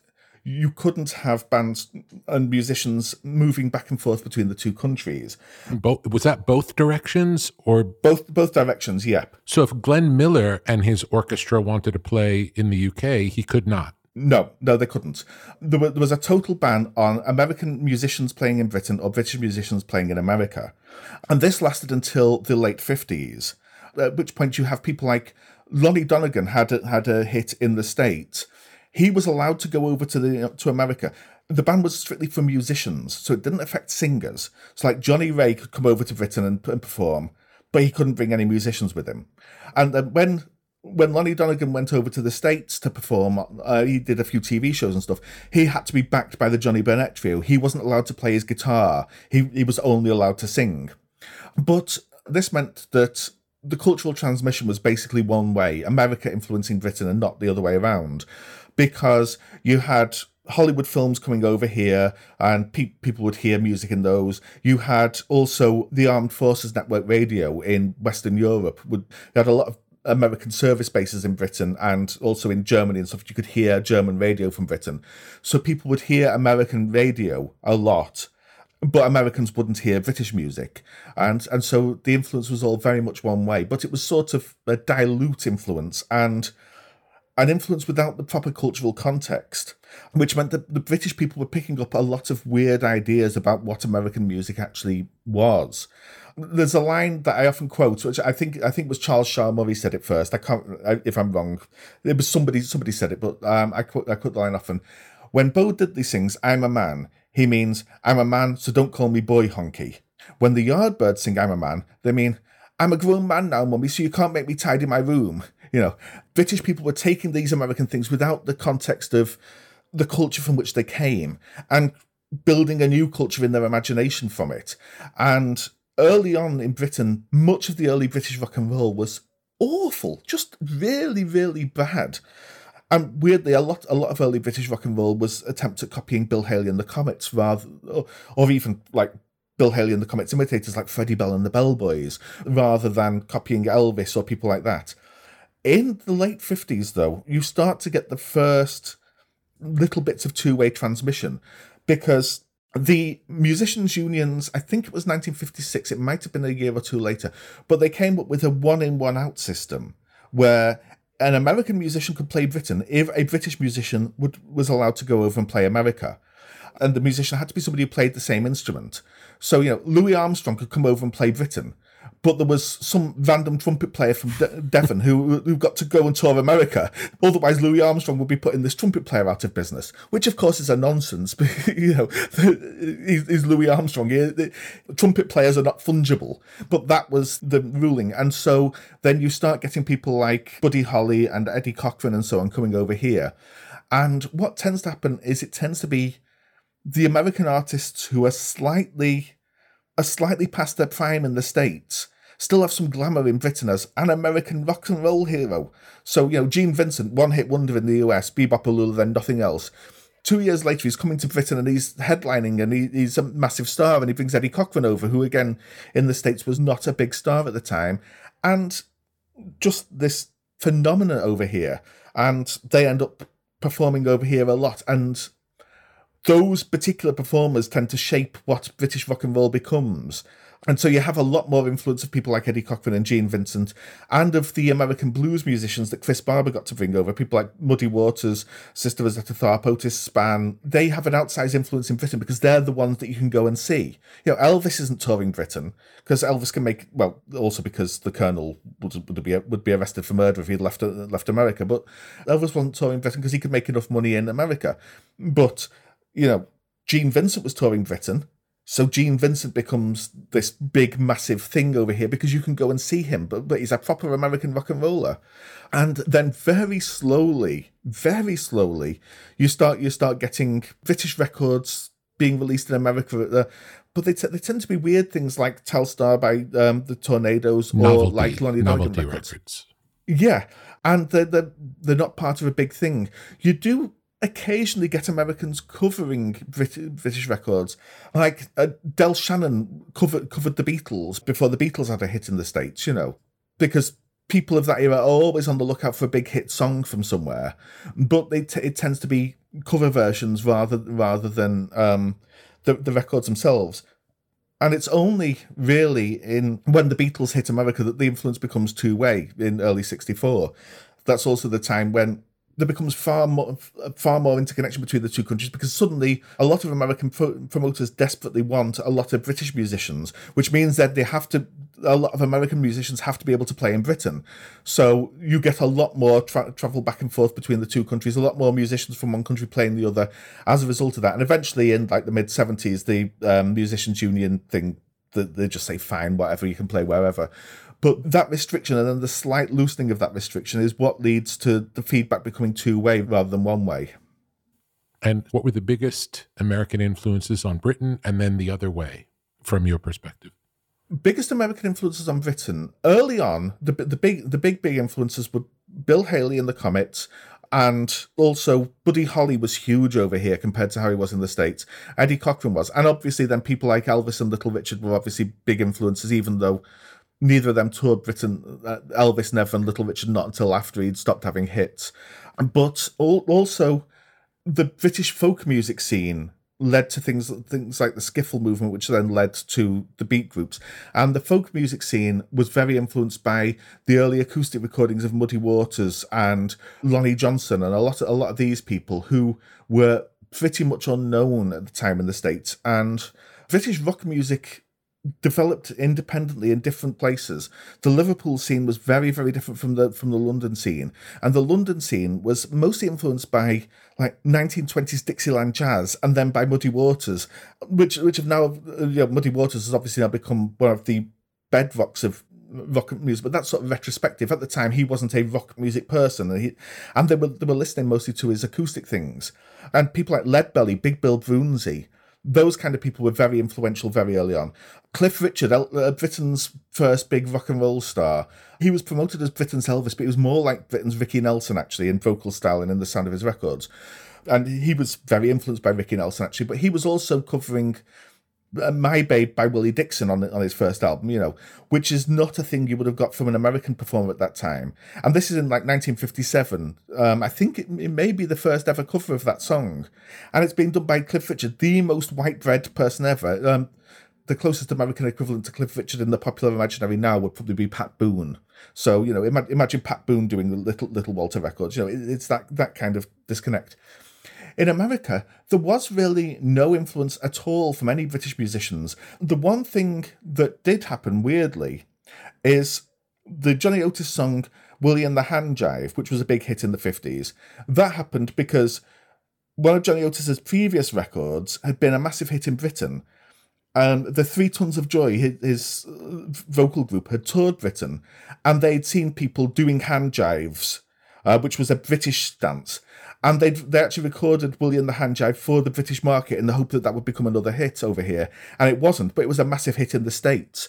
you couldn't have bands and musicians moving back and forth between the two countries. Both was that both directions or both both directions? Yeah. So if Glenn Miller and his orchestra wanted to play in the UK, he could not. No, no, they couldn't. There, there was a total ban on American musicians playing in Britain or British musicians playing in America, and this lasted until the late fifties. At which point you have people like Lonnie Donegan had a, had a hit in the states he was allowed to go over to the to America. The band was strictly for musicians, so it didn't affect singers. So like Johnnie Ray could come over to Britain and, and perform, but he couldn't bring any musicians with him. And when when Lonnie Donegan went over to the States to perform, uh, he did a few TV shows and stuff. He had to be backed by the Johnny Burnette Trio. He wasn't allowed to play his guitar, he, he was only allowed to sing. But this meant that the cultural transmission was basically one way America influencing Britain and not the other way around. Because you had Hollywood films coming over here, and pe- people would hear music in those. You had also the Armed Forces Network Radio in Western Europe. Would you had a lot of American service bases in Britain and also in Germany and stuff. You could hear German radio from Britain, so people would hear American radio a lot, but Americans wouldn't hear British music, and and so the influence was all very much one way. But it was sort of a dilute influence and an influence without the proper cultural context, which meant that the British people were picking up a lot of weird ideas about what American music actually was. There's a line that I often quote, which I think I think was Charles Shaar Murray said it first. I can't if I'm wrong. It was somebody somebody said it, but um, I quote I quote the line often. When Bo Diddley sings "I'm a man," he means "I'm a man, so don't call me boy honky." When the Yardbirds sing "I'm a man," they mean "I'm a grown man now, mummy, so you can't make me tidy my room." You know, British people were taking these American things without the context of the culture from which they came and building a new culture in their imagination from it. And early on in Britain, much of the early British rock and roll was awful, just really, really bad. And weirdly, a lot, a lot of early British rock and roll was attempts at copying Bill Haley and the Comets, rather, or, or even like Bill Haley and the Comets imitators like Freddie Bell and the Bell Boys, rather than copying Elvis or people like that. In the late 50s, though, you start to get the first little bits of two way transmission because the musicians' unions, I think it was 1956, it might have been a year or two later, but they came up with a one in, one out system where an American musician could play Britain if a British musician would, was allowed to go over and play America. And the musician had to be somebody who played the same instrument. So, you know, Louis Armstrong could come over and play Britain, but there was some random trumpet player from De- Devon who who got to go and tour America. Otherwise, Louis Armstrong would be putting this trumpet player out of business, which of course is a nonsense. you know, he's Louis Armstrong. He, the, trumpet players are not fungible, but that was the ruling. And so then you start getting people like Buddy Holly and Eddie Cochran and so on coming over here. And what tends to happen is it tends to be the American artists who are slightly are slightly past their prime in the States still have some glamour in Britain as an American rock and roll hero. So, you know, Gene Vincent, one hit wonder in the US, Be-Bop-A-Lula, then nothing else. Two years later, he's coming to Britain and he's headlining and he, he's a massive star and he brings Eddie Cochran over, who again in the States was not a big star at the time. And just this phenomenon over here. And they end up performing over here a lot. And those particular performers tend to shape what British rock and roll becomes. And so you have a lot more influence of people like Eddie Cochran and Gene Vincent, and of the American blues musicians that Chris Barber got to bring over. People like Muddy Waters, Sister Rosetta Tharpe, Otis Spann. They have an outsized influence in Britain because they're the ones that you can go and see. You know, Elvis isn't touring Britain because Elvis can make well, also because the Colonel would, would be would be arrested for murder if he'd left left America. But Elvis wasn't touring Britain because he could make enough money in America. But you know, Gene Vincent was touring Britain so Gene Vincent becomes this big, massive thing over here because you can go and see him, but, but he's a proper American rock and roller. And then very slowly, very slowly, you start you start getting British records being released in America. but they, t- they tend to be weird things like Telstar by um, the Tornados novelty, or like Lonnie novelty records. records. Yeah, and they're, they're, they're not part of a big thing. You do occasionally get Americans covering Brit- British records. Like uh, Del Shannon covered covered the Beatles before the Beatles had a hit in the states. You know, because people of that era are always on the lookout for a big hit song from somewhere, but t- it tends to be cover versions rather rather than um, the the records themselves. And it's only really in when the Beatles hit America that the influence becomes two way in early '64. That's also the time when there becomes far more far more interconnection between the two countries because suddenly a lot of American pro- promoters desperately want a lot of British musicians, which means that they have to a lot of American musicians have to be able to play in Britain. So you get a lot more tra- travel back and forth between the two countries, a lot more musicians from one country playing the other as a result of that. And eventually, in like the mid seventies, the um, musicians union thing, they, they just say fine, whatever you can play wherever. But that restriction and then the slight loosening of that restriction is what leads to the feedback becoming two way rather than one way. And what were the biggest American influences on Britain and then the other way from your perspective? Biggest American influences on Britain. Early on, the, the big the big big influences were Bill Haley and the Comets, and also Buddy Holly was huge over here compared to how he was in the States. Eddie Cochran was. And obviously then people like Elvis and Little Richard were obviously big influences, even though neither of them toured Britain. Uh, Elvis never and Little Richard not until after he'd stopped having hits. But also the British folk music scene led to things things like the skiffle movement, which then led to the beat groups. And the folk music scene was very influenced by the early acoustic recordings of Muddy Waters and Lonnie Johnson, and a lot of a lot of these people who were pretty much unknown at the time in the states. And British rock music developed independently in different places. The Liverpool scene was very, very different from the from the London scene, and the London scene was mostly influenced by like 1920s Dixieland jazz, and then by Muddy Waters, which which have now uh, you know, Muddy Waters has obviously now become one of the bedrocks of rock music, but that's sort of retrospective. At the time, he wasn't a rock music person, and, he, and they were they were listening mostly to his acoustic things. And people like Leadbelly, Big Bill Broonzy, those kind of people were very influential very early on. Cliff Richard, uh, Britain's first big rock and roll star, he was promoted as Britain's Elvis, but he was more like Britain's Ricky Nelson actually in vocal style and in the sound of his records. And he was very influenced by Ricky Nelson actually, but he was also covering My Babe by Willie Dixon on on his first album, you know, which is not a thing you would have got from an American performer at that time. And this is in like 1957. Um, I think it, it, may be the first ever cover of that song, and it's been done by Cliff Richard, the most white bread person ever. Um, the closest American equivalent to Cliff Richard in the popular imaginary now would probably be Pat Boone. So you know, imagine Pat Boone doing the little Little Walter records. You know, it, it's that that kind of disconnect. In America, there was really no influence at all from any British musicians. The one thing that did happen weirdly is the Johnny Otis song Willie and the Hand Jive, which was a big hit in the 50s. That happened because one of Johnny Otis's previous records had been a massive hit in Britain. And the Three Tons of Joy, his, his vocal group, had toured Britain and they'd seen people doing hand jives, uh, which was a British dance and they they actually recorded Willie and the Hand Jive for the British market in the hope that that would become another hit over here, and it wasn't, but it was a massive hit in the states.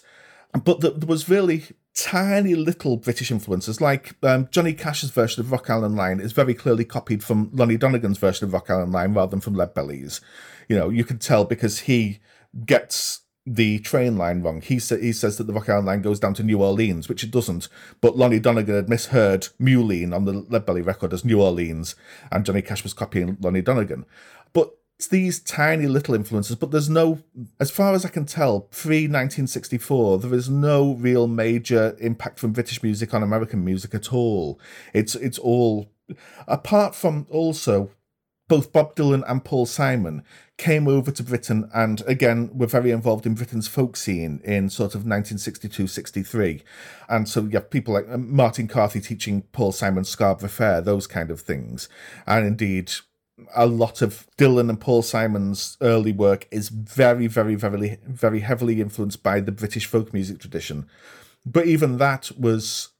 But there was really tiny little British influences, like um, Johnny Cash's version of Rock Island Line is very clearly copied from Lonnie Donegan's version of Rock Island Line rather than from Leadbelly's. You know, you can tell because he gets the train line wrong. He sa- he says that the Rock Island line goes down to New Orleans, which it doesn't. But Lonnie Donegan had misheard Moline on the Leadbelly record as New Orleans, and Johnny Cash was copying Lonnie Donegan. But it's these tiny little influences, but there's no, as far as I can tell, pre 1964, there is no real major impact from British music on American music at all. It's it's all apart from also both Bob Dylan and Paul Simon came over to Britain and again were very involved in Britain's folk scene in sort of 1962 63. And so you have people like um, Martin Carthy teaching Paul Simon Scarborough Fair, those kind of things. And indeed, a lot of Dylan and Paul Simon's early work is very, very, very, very heavily influenced by the British folk music tradition. But even that was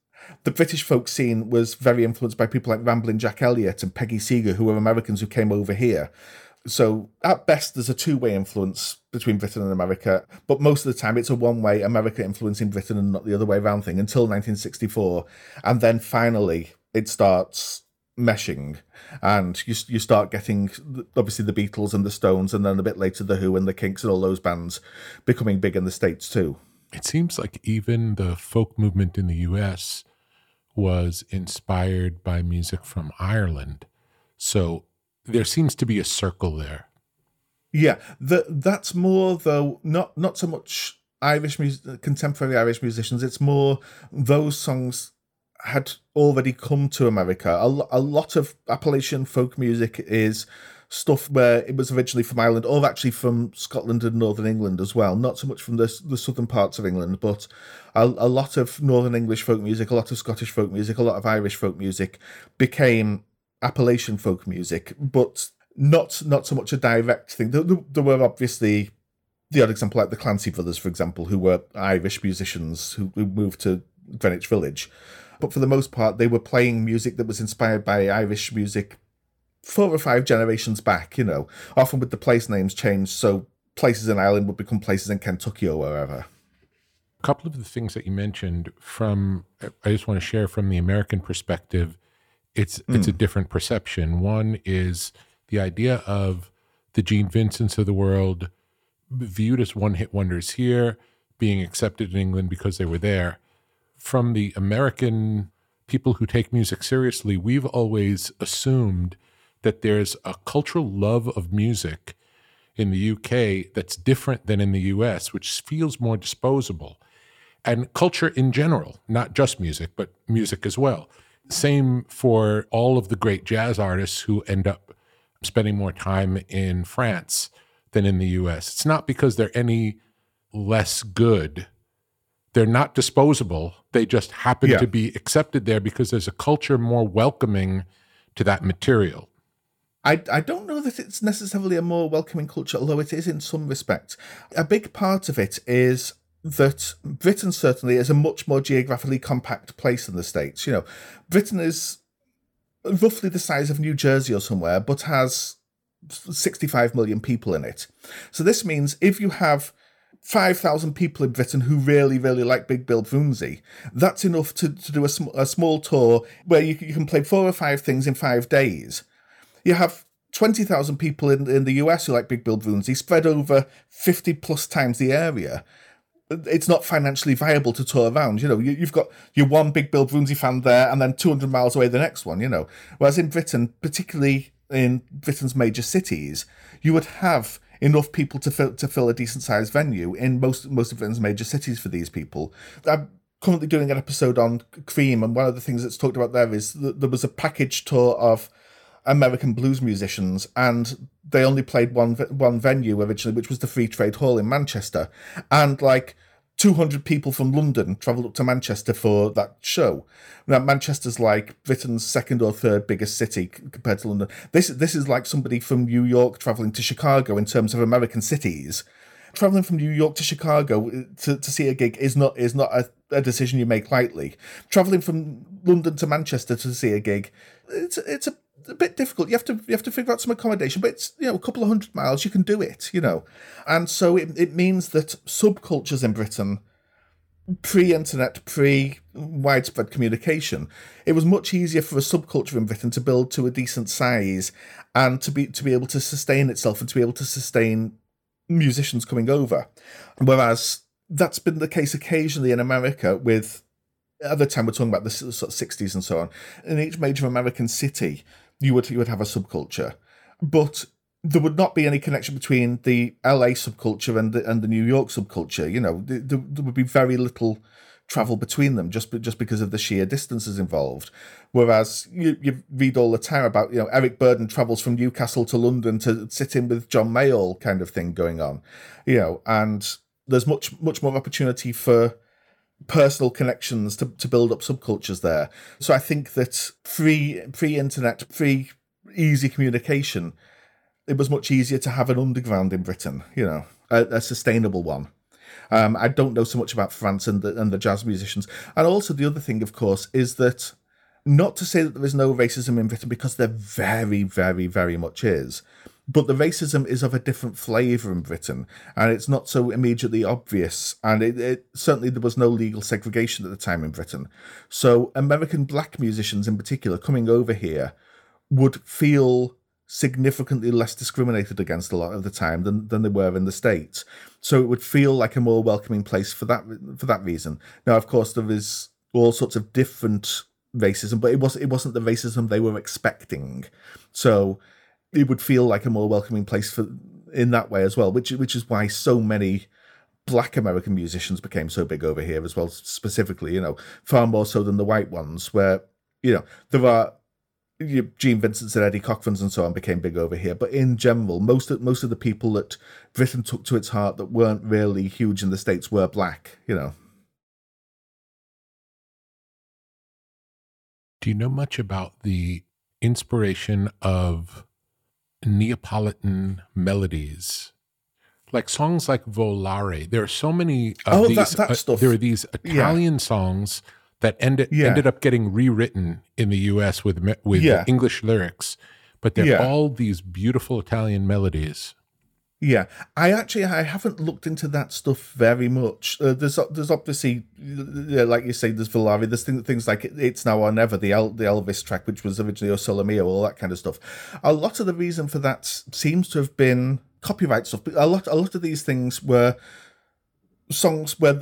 the British folk scene was very influenced by people like Ramblin' Jack Elliott and Peggy Seeger, who were Americans who came over here. So at best, there's a two-way influence between Britain and America, but most of the time it's a one-way America influencing Britain and not the other way around thing until 1964, and then finally it starts meshing, and you you start getting obviously the Beatles and the Stones, and then a bit later the Who and the Kinks and all those bands becoming big in the states too. It seems like even the folk movement in the U.S. was inspired by music from Ireland. So there seems to be a circle there. Yeah, the, that's more though not not so much Irish music, contemporary Irish musicians. It's more those songs had already come to America. A, a lot of Appalachian folk music is stuff where it was originally from Ireland, or actually from Scotland and Northern England as well. Not so much from the, the southern parts of England, but a, a lot of Northern English folk music, a lot of Scottish folk music, a lot of Irish folk music became Appalachian folk music, but not not so much a direct thing. There, there, were obviously the odd example like the Clancy brothers, for example, who were Irish musicians who, who moved to Greenwich Village. But for the most part, they were playing music that was inspired by Irish music four or five generations back, you know, often with the place names changed. So places in Ireland would become places in Kentucky or wherever. A couple of the things that you mentioned from, I just want to share from the American perspective. It's mm. it's a different perception. One is the idea of the Gene Vincents of the world viewed as one hit wonders here, being accepted in England because they were there. From the American people who take music seriously, we've always assumed that there's a cultural love of music in the UK that's different than in the US, which feels more disposable. And culture in general, not just music, but music as well. Same for all of the great jazz artists who end up spending more time in France than in the US. It's not because they're any less good. They're not disposable. They just happen yeah. to be accepted there because there's a culture more welcoming to that material. I, I don't know that it's necessarily a more welcoming culture, although it is in some respects. A big part of it is that Britain certainly is a much more geographically compact place than the States. You know, Britain is roughly the size of New Jersey or somewhere, but has 65 million people in it. So this means if you have 5,000 people in Britain who really, really like Big Bill Broonzy, that's enough to, to do a, sm- a small tour where you, you can play four or five things in five days you have 20,000 people in, in the US who like Big Bill Broonzy spread over 50 plus times the area. It's not financially viable to tour around. You know, you, have got your one Big Bill Broonzy fan there and then 200 miles away the next one, you know. Whereas in Britain, particularly in Britain's major cities, you would have enough people to fill to fill a decent sized venue in most most of Britain's major cities for these people. I'm currently doing an episode on Cream, and one of the things that's talked about there is that there was a package tour of American blues musicians, and they only played one one venue originally, which was the Free Trade Hall in Manchester, and like. 200 people from London travelled up to Manchester for that show. Now, Manchester's like Britain's second or third biggest city compared to London. This this is like somebody from New York travelling to Chicago in terms of American cities. Traveling from New York to Chicago uh, to, to see a gig is not is not a, a decision you make lightly. Traveling from London to Manchester to see a gig, it's it's a a bit difficult. You have to you have to figure out some accommodation, but it's you know a couple of hundred miles. You can do it, you know, and so it it means that subcultures in Britain, pre-internet, pre-widespread communication, it was much easier for a subculture in Britain to build to a decent size and to be to be able to sustain itself and to be able to sustain musicians coming over, whereas that's been the case occasionally in America with at the time we're talking about the sort of 60s and so on in each major american city you would you would have a subculture, but there would not be any connection between the LA subculture and the and the New York subculture. You know, there, there would be very little travel between them just just because of the sheer distances involved. Whereas you, you read all the time about you know Eric Burdon travels from Newcastle to London to sit in with John Mayall kind of thing going on, you know, and there's much much more opportunity for personal connections to, to build up subcultures there. So I think that free pre internet, free easy communication, it was much easier to have an underground in Britain, you know, a, a sustainable one. Um, I don't know so much about France and the, and the jazz musicians. And also, the other thing, of course, is that not to say that there is no racism in Britain because there very, very, very much is. But the racism is of a different flavour in Britain, and it's not so immediately obvious. And it, it, certainly there was no legal segregation at the time in Britain. So American black musicians, in particular, coming over here, would feel significantly less discriminated against a lot of the time than, than they were in the states. So it would feel like a more welcoming place for that for that reason. Now, of course, there is all sorts of different racism, but it was it wasn't the racism they were expecting. So it would feel like a more welcoming place for in that way as well, which which is why so many black American musicians became so big over here as well, specifically, you know, far more so than the white ones, where, you know, there are you know, Gene Vincent's and Eddie Cochran's and so on became big over here. But in general, most of most of the people that Britain took to its heart that weren't really huge in the States were black, you know. Do you know much about the inspiration of Neapolitan melodies. like songs like Volare. There are so many of Oh, these. that uh, stuff. there are these Italian songs that ended Yeah. ended up getting rewritten in the U.S. with with Yeah. English lyrics, but they're Yeah. all these beautiful Italian melodies. Yeah, I actually I haven't looked into that stuff very much. Uh, there's there's obviously like you say, there's Volare. There's things, things like it's now or never the El, the Elvis track, which was originally O Sole Mio, all that kind of stuff. A lot of the reason for that seems to have been copyright stuff. But a lot a lot of these things were songs where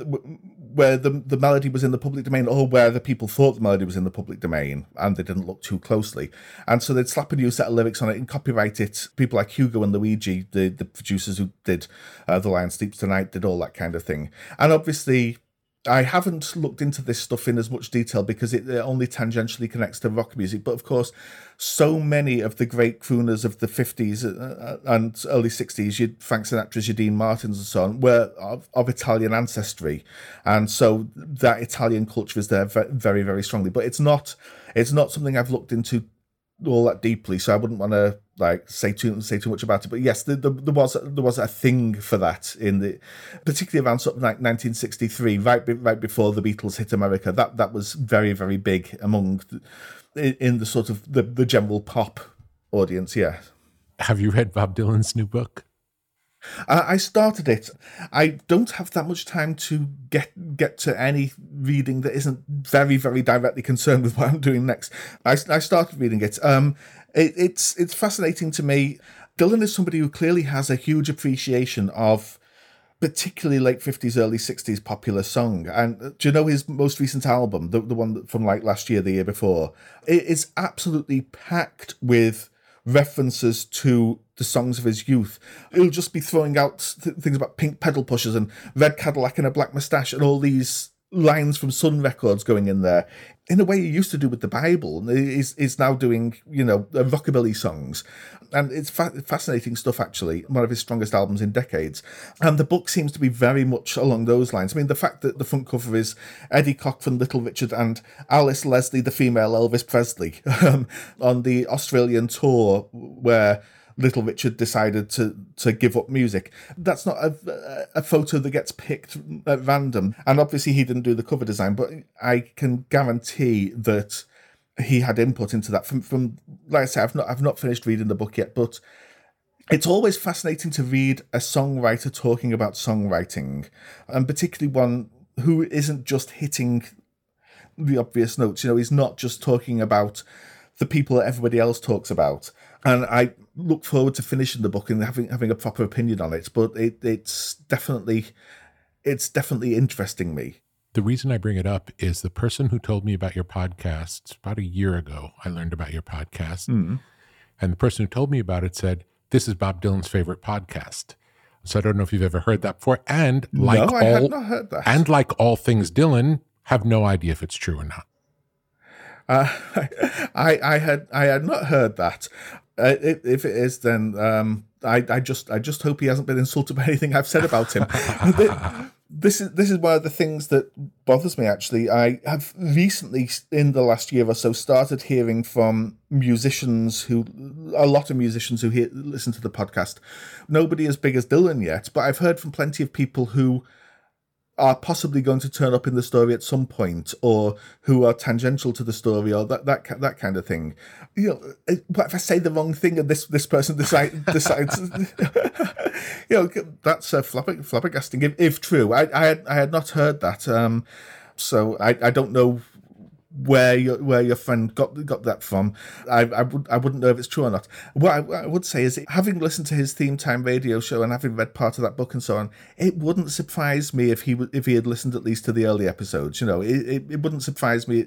where the the melody was in the public domain or where the people thought the melody was in the public domain and they didn't look too closely. And so they'd slap a new set of lyrics on it and copyright it. People like hugo and luigi the the producers who did uh, the lion sleeps tonight did all that kind of thing. And obviously I haven't looked into this stuff in as much detail because it, only tangentially connects to rock music. But of course, so many of the great crooners of the 50s uh, and early 60s, your Frank Sinatra's, your Dean Martins, and so on, were of, of Italian ancestry. And so that Italian culture is there very, very strongly. But it's not it's not something I've looked into all that deeply, so I wouldn't want to like say too say too much about it. But yes, the, the, there was there was a thing for that in the particularly around sort of like 1963, right right before the Beatles hit America. That that was very very big among the, in the sort of the, the general pop audience. Yeah. Have you read Bob Dylan's new book? Uh, I started it. I don't have that much time to get get to any reading that isn't very very directly concerned with what I'm doing next. I, I started reading it. Um, it, it's it's fascinating to me. Dylan is somebody who clearly has a huge appreciation of particularly late 50s early 60s popular song and uh, do you know his most recent album the, the one from like last year the year before it is absolutely packed with references to the songs of his youth. He'll just be throwing out th- things about pink pedal pushers and red Cadillac and a black moustache and all these lines from Sun Records going in there. In a way he used to do with the Bible, is is now doing you know uh, rockabilly songs, and it's fa- fascinating stuff. Actually, one of his strongest albums in decades, and the book seems to be very much along those lines. I mean, the fact that the front cover is Eddie Cochran, Little Richard, and Alis Lesley, the female Elvis Presley, um, on the Australian tour where Little Richard decided to to give up music. That's not a, a photo that gets picked at random. And obviously, he didn't do the cover design, but I can guarantee that he had input into that. From from like I say, I've not I've not finished reading the book yet, but it's always fascinating to read a songwriter talking about songwriting, and particularly one who isn't just hitting the obvious notes. You know, he's not just talking about the people that everybody else talks about. And I look forward to finishing the book and having having a proper opinion on it. But it, it's definitely it's definitely interesting me. The reason I bring it up is the person who told me about your podcast about a year ago. I learned about your podcast, Mm. and the person who told me about it said this is Bob Dylan's favorite podcast. So I don't know if you've ever heard that before. And like no, all, not heard that. and like all things Dylan, have no idea if it's true or not. Uh, I I had I had not heard that. Uh, if, it is, then um, I I just I just hope he hasn't been insulted by anything I've said about him. this is this is one of the things that bothers me. Actually, I have recently, in the last year or so, started hearing from musicians who, a lot of musicians who hear, listen to the podcast. Nobody as big as Dylan yet, but I've heard from plenty of people who are possibly going to turn up in the story at some point, or who are tangential to the story, or that that that kind of thing. You know, what if I say the wrong thing and this this person decide, decides? you know, that's uh, flabberg- flabbergasting if, if true. I I had, I had not heard that, um, so I I don't know where your where your friend got got that from. I I would I wouldn't know if it's true or not. What I, I would say is, having listened to his theme time radio show and having read part of that book and so on, it wouldn't surprise me if he if he had listened at least to the early episodes. You know, it it, it wouldn't surprise me.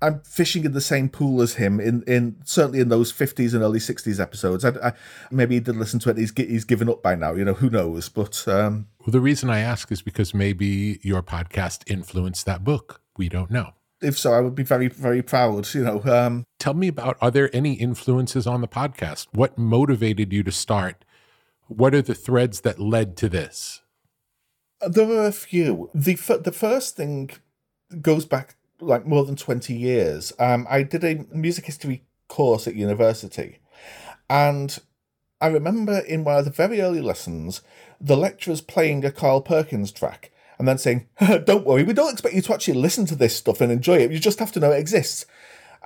I'm fishing in the same pool as him in, in certainly in those 50s and early 60s episodes. I, I, maybe he did listen to it. He's he's given up by now. You know, who knows? But um, Well, the reason I ask is because maybe your podcast influenced that book. We don't know. if so, I would be very very proud. You know, um, Tell me about are there any influences on the podcast? What motivated you to start? What are the threads that led to this? There are a few. The f- the first thing goes back like more than twenty years. Um, I did a music history course at university, and I remember in one of the very early lessons, the lecturers playing a Carl Perkins track and then saying, Don't worry, we don't expect you to actually listen to this stuff and enjoy it. You just have to know it exists.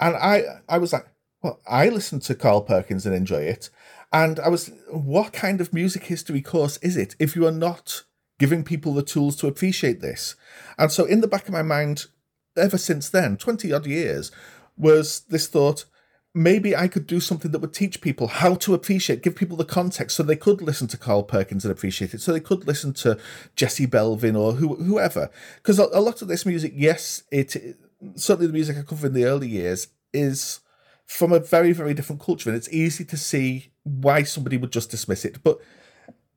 And I, I was like, Well, I listen to Carl Perkins and enjoy it. And I was, What kind of music history course is it if you are not giving people the tools to appreciate this? And so, in the back of my mind, ever since then, 20 odd years, was this thought, maybe I could do something that would teach people how to appreciate, give people the context so they could listen to Carl Perkins and appreciate it, so they could listen to Jesse Belvin or who, whoever. Because a, a, lot of this music, yes, it certainly the music I cover in the early years is from a very, very different culture, and it's easy to see why somebody would just dismiss it. But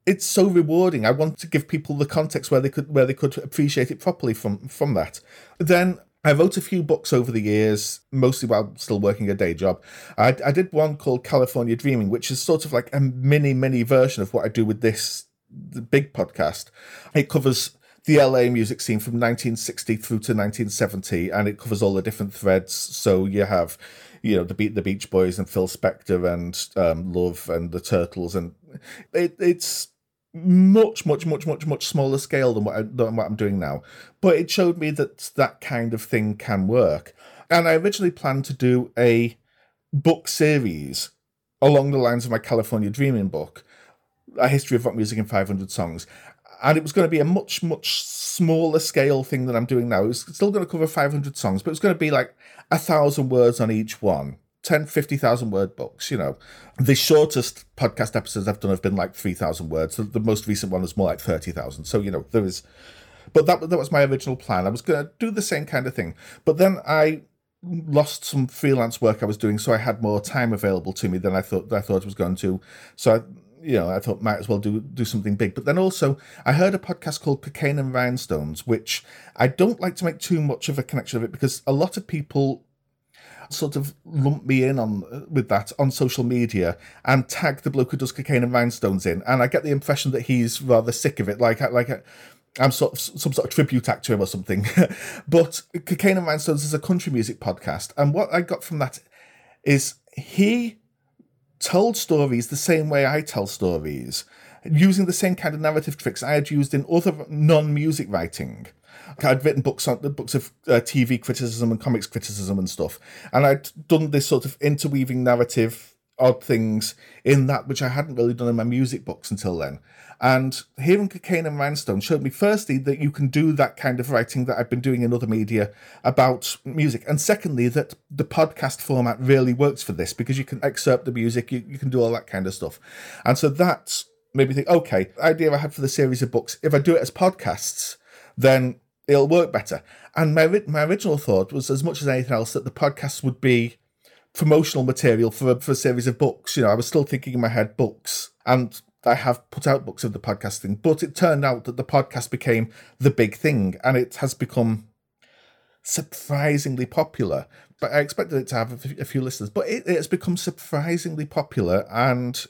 it's so rewarding. I want to give people the context where they could where they could appreciate it properly from from that. Then I wrote a few books over the years, mostly while still working a day job. I, I did one called California Dreaming, which is sort of like a mini, mini version of what I do with this big podcast. It covers the LA music scene from 1960 through to 1970, and it covers all the different threads. So you have, you know, the Beat the Beach Boys and Phil Spector and um, Love and the Turtles, and it, it's much, much, much, much, much smaller scale than what, I, than what I'm doing now. But it showed me that that kind of thing can work. And I originally planned to do a book series along the lines of my California Dreaming book, A History of Rock Music in 500 Songs. And it was going to be a much, much smaller scale thing than I'm doing now. It was still going to cover 500 songs, but it's going to be like a thousand words on each one. 10, 50,000 word books, you know. The shortest podcast episodes I've done have been like 3,000 words. The, most recent one was more like 30,000. So, you know, there is. But that, that was my original plan. I was going to do the same kind of thing. But then I lost some freelance work I was doing, so I had more time available to me than I thought I thought I was going to. So I, you know, I thought might as well do do something big. But then also, I heard a podcast called Cocaine and Rhinestones, which I don't like to make too much of a connection of it because a lot of people sort of lump me in on uh, with that on social media and tag the bloke who does cocaine and rhinestones in, and I get the impression that he's rather sick of it, like like. I'm sort of some sort of tribute act to him or something. but Cocaine and Rhinestones is a country music podcast. And what I got from that is he told stories the same way I tell stories, using the same kind of narrative tricks I had used in other non music writing. I'd written books on the books of uh, TV criticism and comics criticism and stuff, and I'd done this sort of interweaving narrative, odd things in that which I hadn't really done in my music books until then. And hearing Cocaine and Rhinestone showed me, firstly, that you can do that kind of writing that I've been doing in other media about music. And secondly, that the podcast format really works for this because you can excerpt the music, you, you can do all that kind of stuff. And so that made me think, okay, idea I had for the series of books, if I do it as podcasts, then it'll work better. And my my original thought was, as much as anything else, that the podcast would be promotional material for a, for a series of books. You know, I was still thinking in my head books, and I have put out books of the podcasting, but it turned out that the podcast became the big thing, and it has become surprisingly popular. But I expected it to have a few listeners, but it, has become surprisingly popular, and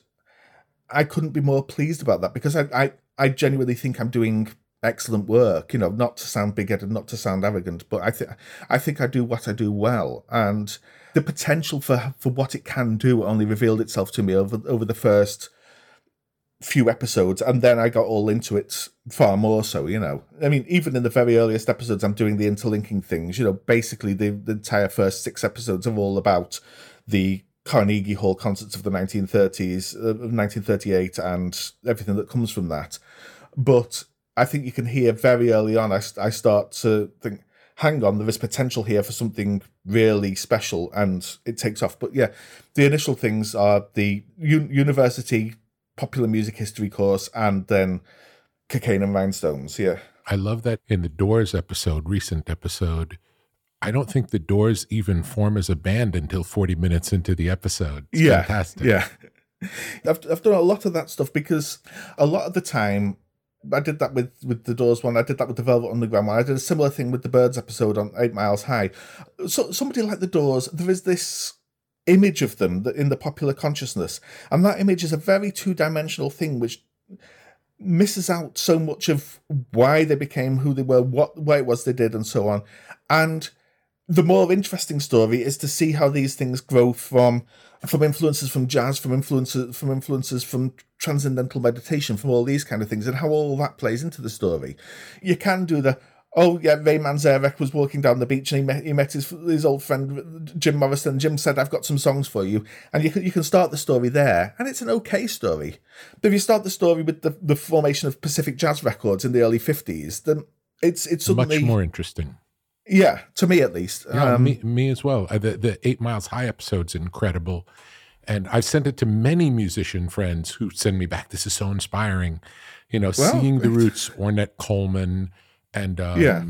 I couldn't be more pleased about that because I, I, I genuinely think I'm doing excellent work. You know, not to sound big-headed, not to sound arrogant, but I think I think I do what I do well, and the potential for for what it can do only revealed itself to me over over the first few episodes, and then I got all into it far more so. You know, I mean, even in the very earliest episodes, I'm doing the interlinking things. You know, basically the, the entire first six episodes are all about the Carnegie Hall concerts of the 1930s, uh, 1938, and everything that comes from that. But I think you can hear very early on, I, I start to think, hang on, there is potential here for something really special, and it takes off. But yeah, the initial things are the university popular music history course, and then cocaine and rhinestones. Yeah, I love that in the Doors episode, recent episode. I don't think the Doors even form as a band until 40 minutes into the episode. It's yeah, fantastic. Yeah. I've, I've done a lot of that stuff because a lot of the time I did that with with the Doors one. I did that with the Velvet Underground one. I did a similar thing with the Byrds episode on Eight Miles High. So somebody like the Doors, there is this image of them that in the popular consciousness, and that image is a very two dimensional thing, which misses out so much of why they became who they were, what why it was they did, and so on. And the more interesting story is to see how these things grow from from influences from jazz, from influences from influences from transcendental meditation, from all these kind of things, and how all that plays into the story. You can do the oh yeah, Ray Manzarek was walking down the beach and he met, he met his his old friend Jim Morrison. Jim said, "I've got some songs for you," and you can you can start the story there, and it's an okay story. But if you start the story with the the formation of Pacific Jazz Records in the early fifties, then it's it's suddenly much more interesting. Yeah, to me at least. Yeah, um, me, me as well. Uh, the the Eight Miles High episode's incredible, and I've sent it to many musician friends who send me back. This is so inspiring. You know, well, seeing the roots, Ornette Coleman, and um, yeah.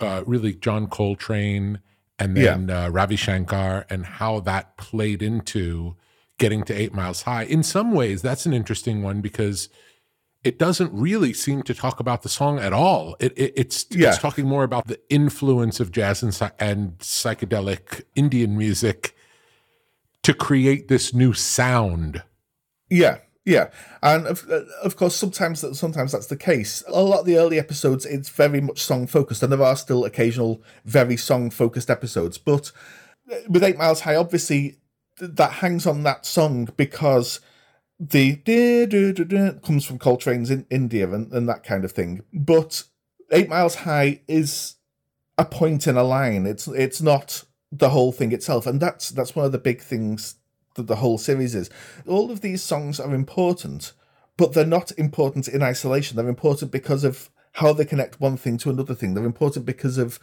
uh, really John Coltrane, and then yeah. uh, Ravi Shankar, and how that played into getting to Eight Miles High. In some ways, that's an interesting one because it doesn't really seem to talk about the song at all. It, it, it's yeah. it's talking more about the influence of jazz and, and psychedelic Indian music to create this new sound. Yeah, yeah, and of, uh, of course, sometimes that sometimes that's the case. A lot of the early episodes, it's very much song focused, and there are still occasional very song focused episodes. But uh, with Eight Miles High, obviously, that hangs on that song because the comes from Coltrane's in India and, and that kind of thing. But Eight Miles High is a point in a line. It's it's not the whole thing itself, and that's that's one of the big things that the whole series is. All of these songs are important, but they're not important in isolation. They're important because of how they connect one thing to another thing. They're important because of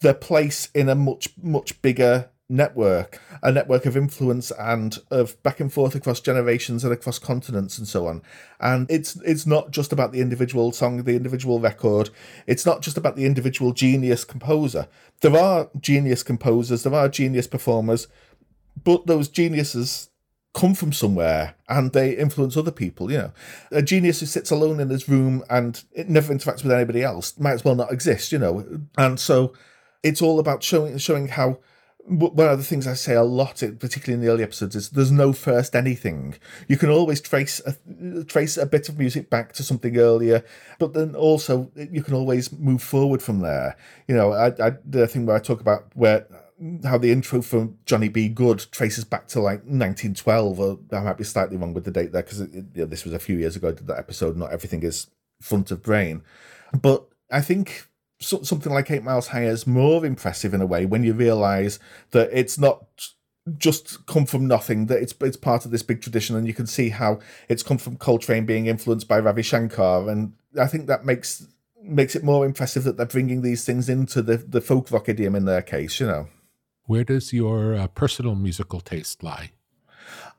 their place in a much much bigger network, a network of influence and of back and forth across generations and across continents and so on. And it's it's not just about the individual song, the individual record. It's not just about the individual genius composer. There are genius composers, there are genius performers, but those geniuses come from somewhere and they influence other people you know a genius who sits alone in his room and it never interacts with anybody else might as well not exist you know and so it's all about showing showing how one of the things I say a lot, particularly in the early episodes, is there's no first anything. You can always trace a, trace a bit of music back to something earlier, but then also you can always move forward from there. You know, I, I the thing where I talk about where how the intro for Johnny B. Goode traces back to like 1912, or I might be slightly wrong with the date there because you know, this was a few years ago. I did that episode. Not everything is front of brain, but I think so, something like Eight Miles High is more impressive in a way when you realise that it's not just come from nothing that it's it's part of this big tradition and you can see how it's come from Coltrane being influenced by Ravi Shankar. And I think that makes makes it more impressive that they're bringing these things into the the folk rock idiom in their case you know. Where does your uh, personal musical taste lie?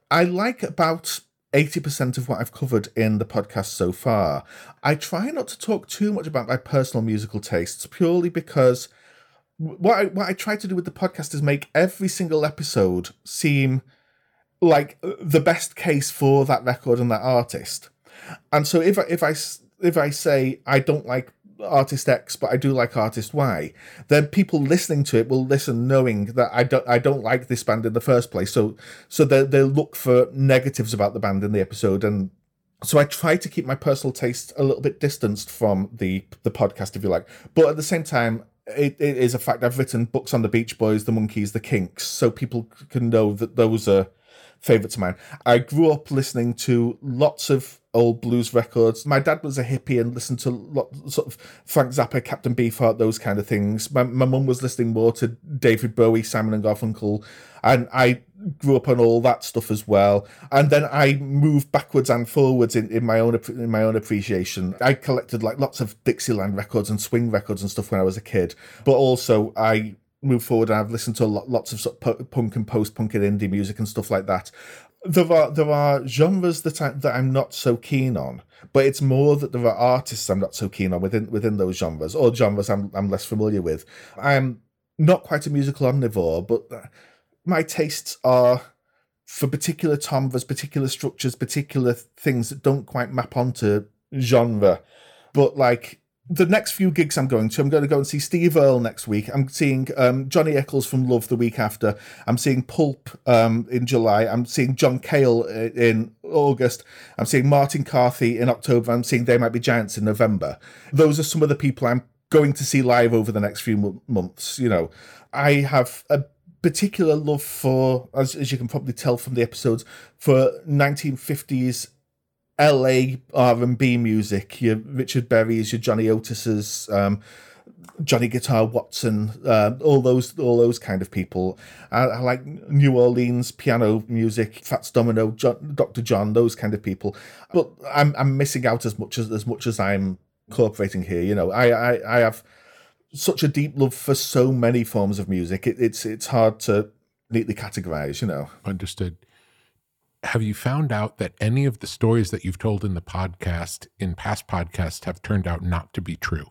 I like about 80% of what I've covered in the podcast so far. I try not to talk too much about my personal musical tastes purely because what I, what I try to do with the podcast is make every single episode seem like the best case for that record and that artist. And so if I, if I if I say I don't like artist X, but I do like artist Y, then people listening to it will listen knowing that I don't I don't like this band in the first place. So so they they look for negatives about the band in the episode and so I try to keep my personal taste a little bit distanced from the the podcast, if you like. But at the same time, it, it is a fact I've written books on the Beach Boys, the Monkees, the Kinks, so people can know that those are favorites of mine. I grew up listening to lots of old blues records. My dad was a hippie and listened to lots sort of Frank Zappa, Captain Beefheart, those kind of things. My my mum was listening more to David Bowie, Simon and Garfunkel, and I grew up on all that stuff as well. And then I moved backwards and forwards in, in my own in my own appreciation. I collected like lots of Dixieland records and swing records and stuff when I was a kid, but also I moved forward and I've listened to lots of, sort of punk and post punk and indie music and stuff like that there are there are genres that I that I'm not so keen on, but it's more that there are artists I'm not so keen on within within those genres or genres I'm I'm less familiar with. I'm not quite a musical omnivore, but uh, my tastes are for particular timbres, particular structures, particular things that don't quite map onto genre. But like the next few gigs I'm going to, I'm going to go and see Steve Earle next week. I'm seeing um, Johnny Echols from Love the week after. I'm seeing Pulp um, in July. I'm seeing John Cale uh, in August. I'm seeing Martin Carthy in October. I'm seeing They Might Be Giants in November. Those are some of the people I'm going to see live over the next few months, you know. I have a particular love for, as, as you can probably tell from the episodes, for 1950s LA R&B music. Your Richard Berry's, your Johnny Otis's, um, Johnny Guitar Watson, uh, all those all those kind of people. I, I, like New Orleans piano music, Fats Domino, John, Dr. John, those kind of people. But I'm I'm missing out as much as as much as I'm incorporating here. You know, I I, I have such a deep love for so many forms of music. It, it's it's hard to neatly categorize. You know, understood. Have you found out that any of the stories that you've told in the podcast, in past podcasts, have turned out not to be true?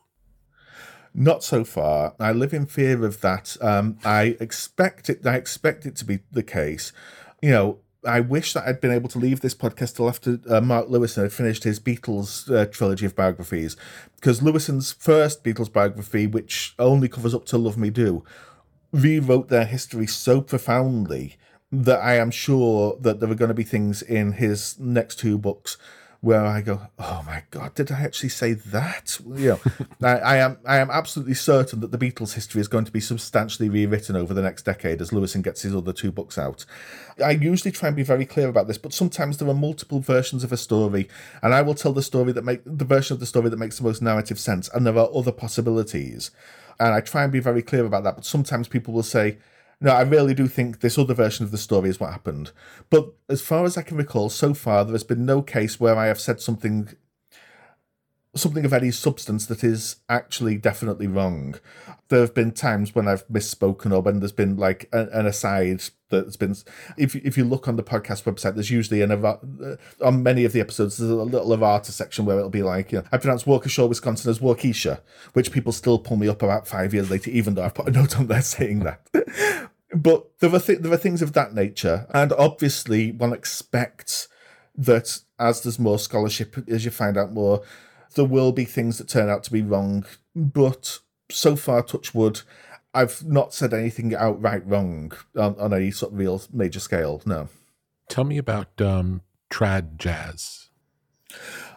Not so far. I live in fear of that. Um, I expect it. I expect it to be the case. You know, I wish that I'd been able to leave this podcast till after uh, Mark Lewisohn had finished his Beatles uh, trilogy of biographies, because Lewisohn's first Beatles biography, which only covers up to Love Me Do, rewrote their history so profoundly that I am sure that there are going to be things in his next two books where I go, oh my god, did I actually say that? You know, I, I, am I am absolutely certain that the Beatles' history is going to be substantially rewritten over the next decade as Lewisohn gets his other two books out. I usually try and be very clear about this, but sometimes there are multiple versions of a story, and I will tell the story that make the version of the story that makes the most narrative sense, and there are other possibilities, and I try and be very clear about that. But sometimes people will say no, I really do think this other version of the story is what happened. But as far as I can recall, so far there has been no case where I have said something something of any substance that is actually definitely wrong. There have been times when I've misspoken or when there's been like an aside that's been. If if you look on the podcast website, there's usually an uh, on many of the episodes there's a little of errata section where it'll be like, you know, I pronounce Waukesha, Wisconsin as Waukesha, which people still pull me up about five years later, even though I've put a note on there saying that. but there are th- there are things of that nature, and obviously one expects that as there's more scholarship, as you find out more, there will be things that turn out to be wrong, but so far, touch wood, I've not said anything outright wrong on, on any sort of real major scale. No. Tell me about um, trad jazz.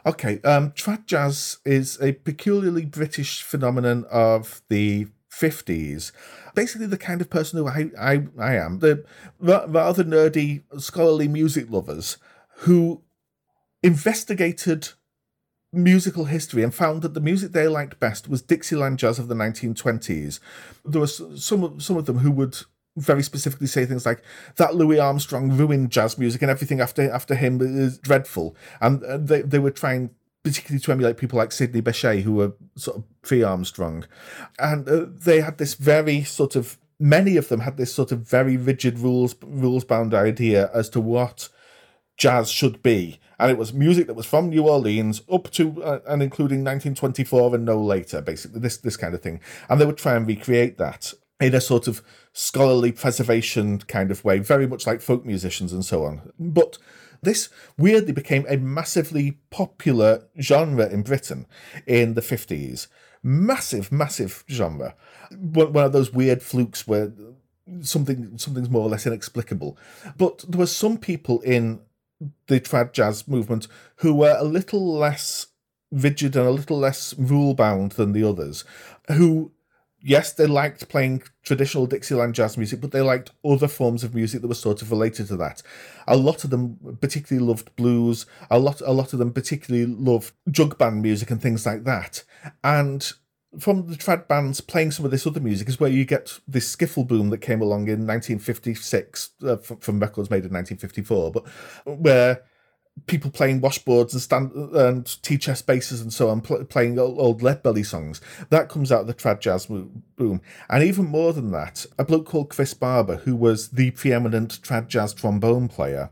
Okay, um, trad jazz is a peculiarly British phenomenon of the 50s. Basically, the kind of person who I, I, I am, the rather nerdy, scholarly music lovers who investigated musical history and found that the music they liked best was Dixieland jazz of the 1920s. There were some some of them who would very specifically say things like that Louis Armstrong ruined jazz music and everything after after him is dreadful, and they they were trying particularly to emulate people like Sidney Bechet who were sort of pre Armstrong, and uh, they had this very sort of many of them had this sort of very rigid rules rules bound idea as to what jazz should be and it was music that was from New Orleans up to uh, and including 1924 and no later, basically this this kind of thing. And they would try and recreate that in a sort of scholarly preservation kind of way, very much like folk musicians and so on. But this weirdly became a massively popular genre in Britain in the 50s. Massive, massive genre. One of those weird flukes where something something's more or less inexplicable. But there were some people in the trad jazz movement who were a little less rigid and a little less rule bound than the others, who yes, they liked playing traditional Dixieland jazz music, but they liked other forms of music that were sort of related to that. A lot of them particularly loved blues. A lot, a lot of them particularly loved jug band music and things like that. And from the trad bands playing some of this other music is where you get this skiffle boom that came along in 1956 uh, from, from, records made in 1954, but where people playing washboards and stand and tea chest basses and so on, pl- playing old, old lead belly songs. That comes out of the trad jazz boom, and even more than that, a bloke called Chris Barber, who was the preeminent trad jazz trombone player,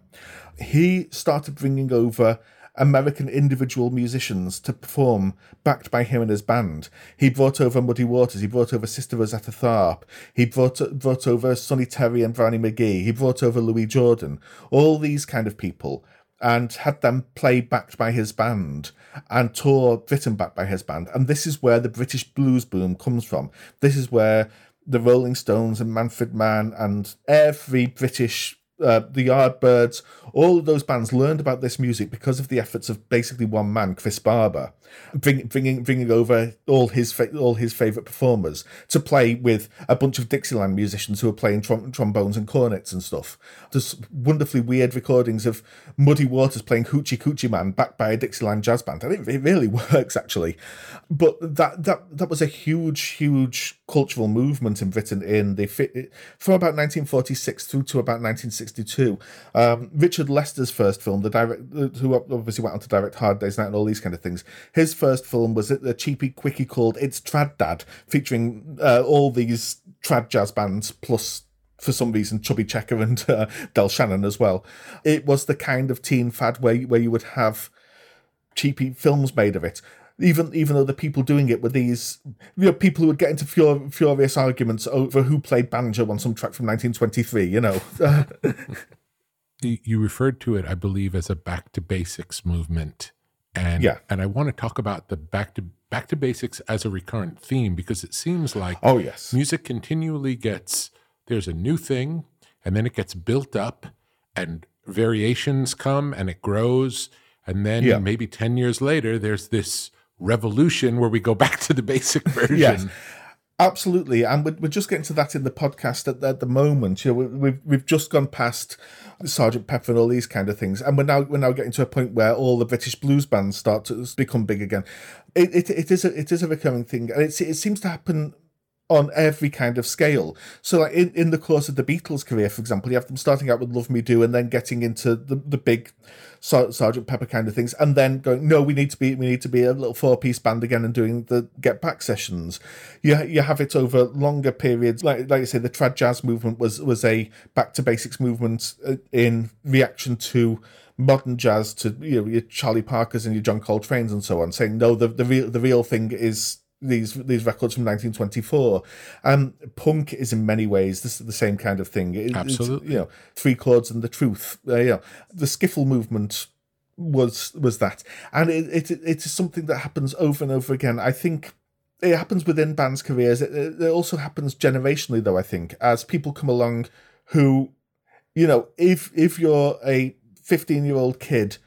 he started bringing over American individual musicians to perform, backed by him and his band. He brought over Muddy Waters, he brought over Sister Rosetta Tharpe, he brought brought over Sonny Terry and Brownie McGhee, he brought over Louis Jordan, all these kind of people, and had them play backed by his band and tour Britain backed by his band. And this is where the British blues boom comes from. This is where the Rolling Stones and Manfred Mann and every British uh, the Yardbirds, all of those bands learned about this music because of the efforts of basically one man, Chris Barber, bring, bringing bringing over all his fa- all his favorite performers to play with a bunch of Dixieland musicians who are playing trom- trombones and cornets and stuff. There's wonderfully weird recordings of Muddy Waters playing Hoochie Coochie Man backed by a Dixieland jazz band. I think it really works actually, but that that that was a huge huge cultural movement in Britain in the from about 1946 through to about 1962. Um, Richard Lester's first film, the direct who obviously went on to direct Hard Day's Night and all these kind of things his first film was a cheapy quickie called It's Trad Dad, featuring uh, all these trad jazz bands plus for some reason Chubby Checker and uh, Del Shannon as well. It was the kind of teen fad where where you would have cheapy films made of it. Even even though the people doing it were these you know people who would get into fur- furious arguments over who played banjo on some track from 1923. You know. you referred to it, I believe, as a back to basics movement and yeah. and I want to talk about the back to back to basics as a recurrent theme because it seems like oh yes music continually gets there's a new thing and then it gets built up and variations come and it grows and then yeah. maybe 10 years later there's this revolution where we go back to the basic version yes. Absolutely, and we're, we're just getting to that in the podcast at, at the moment. You know, we've we've just gone past Sergeant Pepper and all these kind of things, and we're now we're now getting to a point where all the British blues bands start to become big again. It it, it is a it is a recurring thing, and it it seems to happen on every kind of scale. So, like in, in the course of the Beatles' career, for example, you have them starting out with "Love Me Do" and then getting into the, the big Sergeant Pepper kind of things, and then going, "No, we need to be we need to be a little four piece band again," and doing the Get Back sessions. You you have it over longer periods. Like like I say, the trad jazz movement was was a back to basics movement uh, in reaction to modern jazz to you know your Charlie Parkers and your John Coltrane's and so on, saying no, the the real the real thing is these these records from 1924. Um, punk is in many ways this is the same kind of thing. It, Absolutely, you know, three chords and the truth. Uh, you know, the skiffle movement was was that, and it, it it is something that happens over and over again. I think it happens within bands' careers. It, it also happens generationally, though. I think as people come along, who, you know, if if you're a 15 year old kid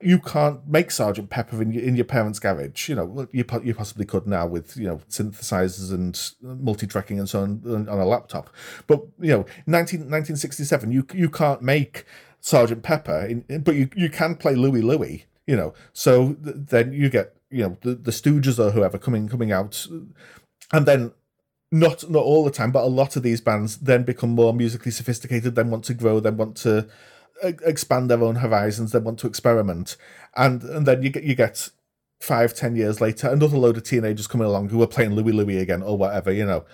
you can't make Sergeant Pepper in your, in your parents' garage. You know, you you possibly could now with you know synthesizers and multi-tracking and so on on a laptop. But you know, 19, 1967, you you can't make Sergeant Pepper, in, but you you can play Louie Louie. You know, so th- then you get you know the, the Stooges or whoever coming coming out, and then not not all the time, but a lot of these bands then become more musically sophisticated, then want to grow, then want to expand their own horizons. They want to experiment, and and then you get you get five ten years later another load of teenagers coming along who are playing Louie Louie again or whatever, you know.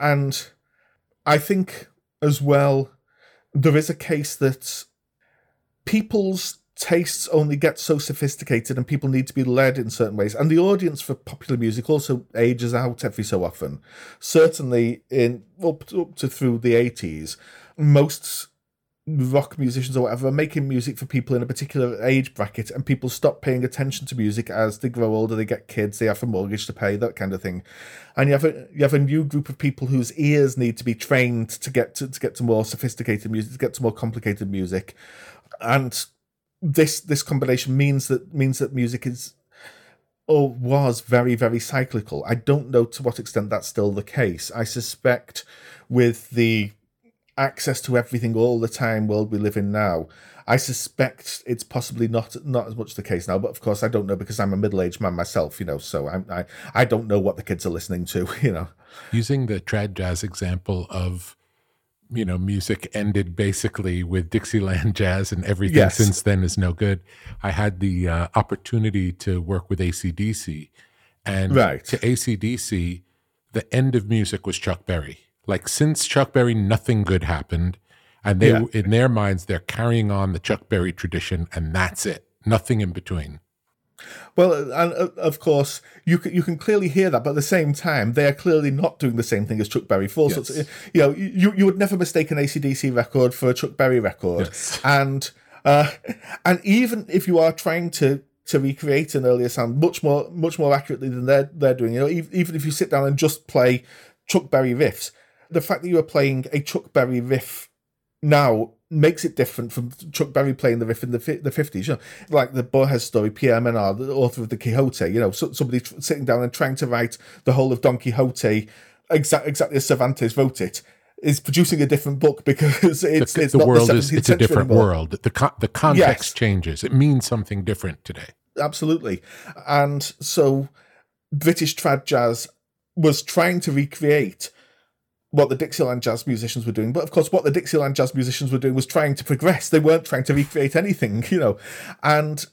And I think as well there is a case that people's tastes only get so sophisticated and people need to be led in certain ways and the audience for popular music also ages out every so often certainly in up up to through the 80s most rock musicians or whatever are making music for people in a particular age bracket and people stop paying attention to music as they grow older they get kids they have a mortgage to pay that kind of thing. And you have a you have a new group of people whose ears need to be trained to get to, to get to more sophisticated music to get to more complicated music. And this this combination means that means that music is or was very very cyclical. I don't know to what extent that's still the case. I suspect with the access to everything all the time world we live in now. I suspect it's possibly not not as much the case now, but of course I don't know because I'm a middle aged man myself, you know. So I, I I don't know what the kids are listening to, you know. Using the trad jazz example of, you know, music ended basically with Dixieland jazz, and everything yes. since then is no good. I had the uh, opportunity to work with ACDC, and right. to ACDC, the end of music was Chuck Berry like since Chuck Berry, nothing good happened, and they yeah. in their minds they're carrying on the Chuck Berry tradition, and that's it. Nothing in between. Well, and uh, of course, you can, you can clearly hear that, but at the same time, they are clearly not doing the same thing as Chuck Berry. For yes. sorts, you know, you, you would never mistake an ACDC record for a Chuck Berry record, yes. and uh, and even if you are trying to to recreate an earlier sound much more much more accurately than they're they're doing, you know, even if you sit down and just play Chuck Berry riffs, the fact that you are playing a Chuck Berry riff now makes it different from Chuck Berry playing the riff in the the fifties. You know, like the Borges story, Pierre Menard, the author of the Quixote. You know, so, somebody sitting down and trying to write the whole of Don Quixote exactly exactly as Cervantes wrote it is producing a different book because it's the, it's the not world the is it's a different anymore. world. The co- the context Yes. changes. It means something different today. Absolutely, and so British trad jazz was trying to recreate what the Dixieland jazz musicians were doing, but of course, what the Dixieland jazz musicians were doing was trying to progress. They weren't trying to recreate anything, you know, and.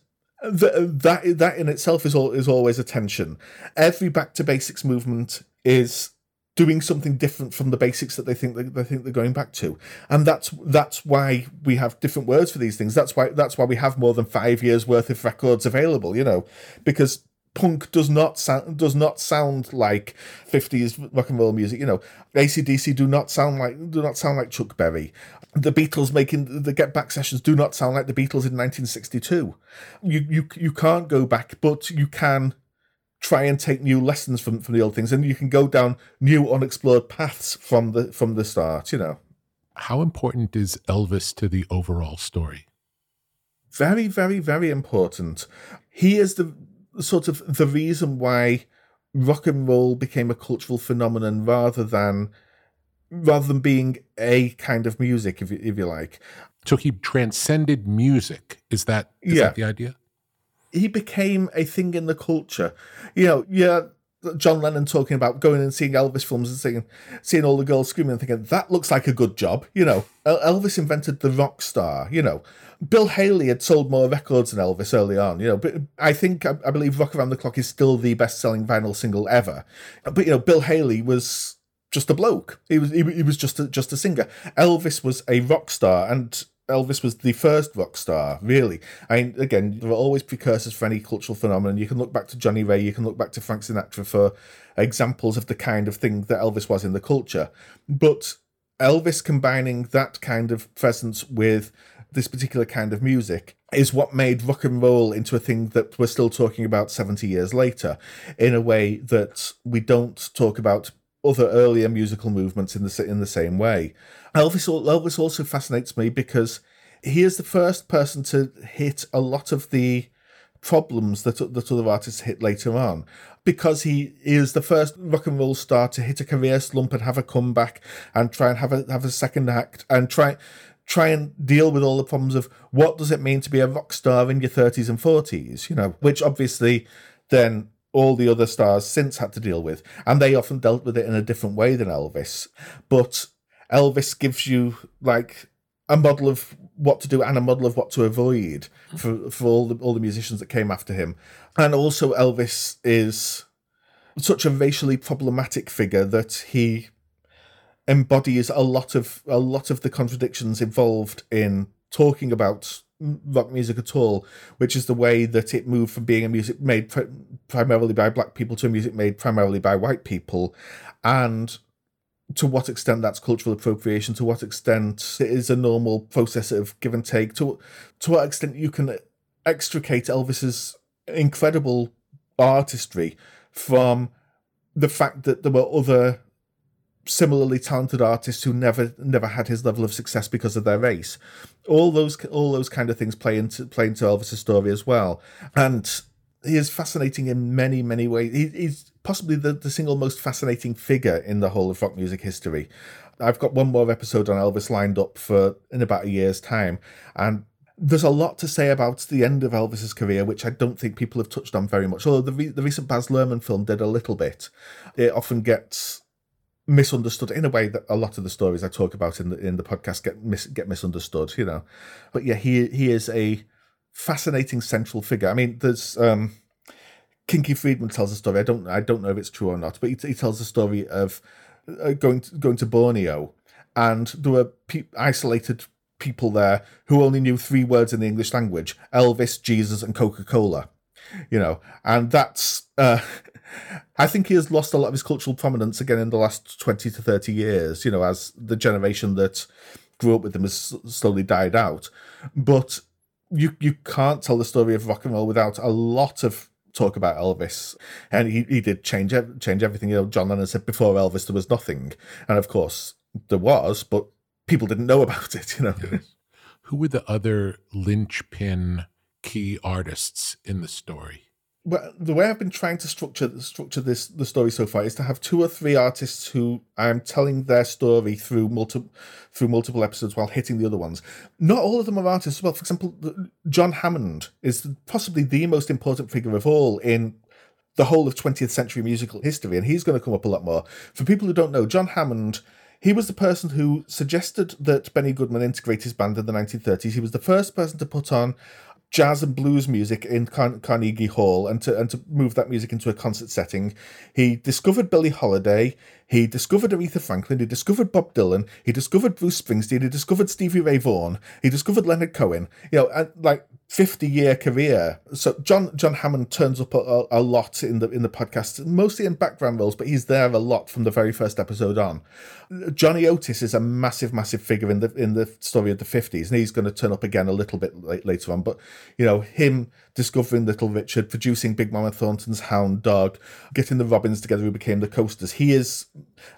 th that that in itself is all is always a tension. Every back to basics movement is doing something different from the basics that they think they, they think they're going back to and that's that's why we have different words for these things that's why that's why we have more than five years worth of records available you know because punk does not sound does not sound like 50s rock and roll music you know. Acdc do not sound like do not sound like chuck berry. The beatles making the get back sessions do not sound like the beatles in 1962 you you you can't go back but you can try and take new lessons from from the old things and you can go down new unexplored paths from the from the start you know. How important is Elvis to the overall story? very very very important. He is the sort of the reason why rock and roll became a cultural phenomenon rather than rather than being a kind of music if you, if you like So he transcended music. Is that is Yeah. that the idea? he became a thing in the culture. You know, yeah, John Lennon talking about going and seeing Elvis films and seeing seeing all the girls screaming and thinking that looks like a good job. You know, Elvis invented the rock star. You know, Bill Haley had sold more records than Elvis early on. You know, but I think I, I believe Rock Around the Clock is still the best selling vinyl single ever. But you know, Bill Haley was just a bloke. He was he, he was just a, just a singer. Elvis was a rock star and. Elvis was the first rock star, really. I mean, again, there are always precursors for any cultural phenomenon. You can look back to Johnnie Ray, you can look back to Frank Sinatra for examples of the kind of thing that Elvis was in the culture. But Elvis combining that kind of presence with this particular kind of music is what made rock and roll into a thing that we're still talking about 70 years later in a way that we don't talk about other earlier musical movements in the in the same way. Elvis Elvis also fascinates me because he is the first person to hit a lot of the problems that that other artists hit later on because he is the first rock and roll star to hit a career slump and have a comeback and try and have a have a second act and try try and deal with all the problems of what does it mean to be a rock star in your 30s and 40s you know which obviously then all the other stars since had to deal with and they often dealt with it in a different way than Elvis but Elvis gives you like a model of what to do and a model of what to avoid for for all the all the musicians that came after him. And also Elvis is such a racially problematic figure that he embodies a lot of a lot of the contradictions involved in talking about rock music at all, which is the way that it moved from being a music made pri- primarily by black people to a music made primarily by white people, and to what extent that's cultural appropriation, to what extent it is a normal process of give and take, to to what extent you can extricate Elvis's incredible artistry from the fact that there were other similarly talented artists who never never had his level of success because of their race. All those all those kind of things play into play into Elvis's story as well, and he is fascinating in many many ways. He, he's possibly the, the single most fascinating figure in the whole of rock music history. I've got one more episode on Elvis lined up for in about a year's time, and there's a lot to say about the end of Elvis's career, which I don't think people have touched on very much. Although the re- the recent Baz Luhrmann film did a little bit, it often gets misunderstood in a way that a lot of the stories I talk about in the in the podcast get mis- get misunderstood. You know, but yeah, he he is a fascinating central figure. I mean, there's um, Kinky Friedman tells a story. I don't I don't know if it's true or not, but he, he tells a story of uh, going to, going to Borneo, and there were pe- isolated people there who only knew three words in the English language: Elvis, Jesus, and Coca Cola. You know, and that's. Uh, I think he has lost a lot of his cultural prominence again in the last twenty to thirty years. You know, as the generation that grew up with him has slowly died out, but you you can't tell the story of rock and roll without a lot of talk about Elvis, and he, he did change change everything. You know, John Lennon said before Elvis there was nothing, and of course there was, but people didn't know about it. You know, who were the other linchpin key artists in the story? Well, the way I've been trying to structure structure this the story so far is to have two or three artists who I'm telling their story through multiple through multiple episodes while hitting the other ones. Not all of them are artists. Well, for example, John Hammond is possibly the most important figure of all in the whole of 20th century musical history, and he's going to come up a lot more. For people who don't know, John Hammond. He was the person who suggested that Benny Goodman integrate his band in the 1930s. He was the first person to put on jazz and blues music in Car- Carnegie Hall and to and to move that music into a concert setting. He discovered Billie Holiday. He discovered Aretha Franklin. He discovered Bob Dylan. He discovered Bruce Springsteen. He discovered Stevie Ray Vaughan. He discovered Leonard Cohen. You know, and like 50 year career. So John John Hammond turns up a, a, lot in the in the podcast, mostly in background roles, but he's there a lot from the very first episode on. Johnny Otis is a massive, massive figure in the in the story of the 50s, and he's going to turn up again a little bit late, later on. But you know, him discovering Little Richard, producing Big Mama Thornton's Hound Dog, getting the Robins together who became the Coasters. He is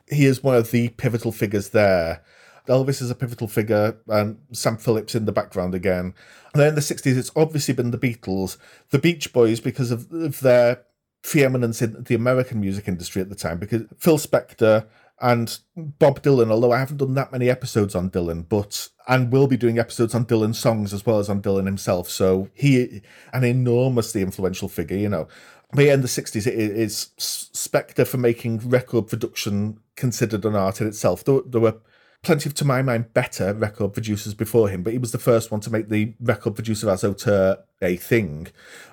he is one of the pivotal figures there. Elvis is a pivotal figure, and Sam Phillips in the background again. And then in the 60s, it's obviously been the Beatles, the Beach Boys, because of, of their preeminence in the American music industry at the time, because Phil Spector and Bob Dylan, although I haven't done that many episodes on Dylan, but and will be doing episodes on Dylan songs as well as on Dylan himself. So he an enormously influential figure, you know. But yeah, in the sixties, it is Spector for making record production considered an art in itself. There, there were plenty of, to my mind, better record producers before him, but he was the first one to make the record producer as auteur a thing,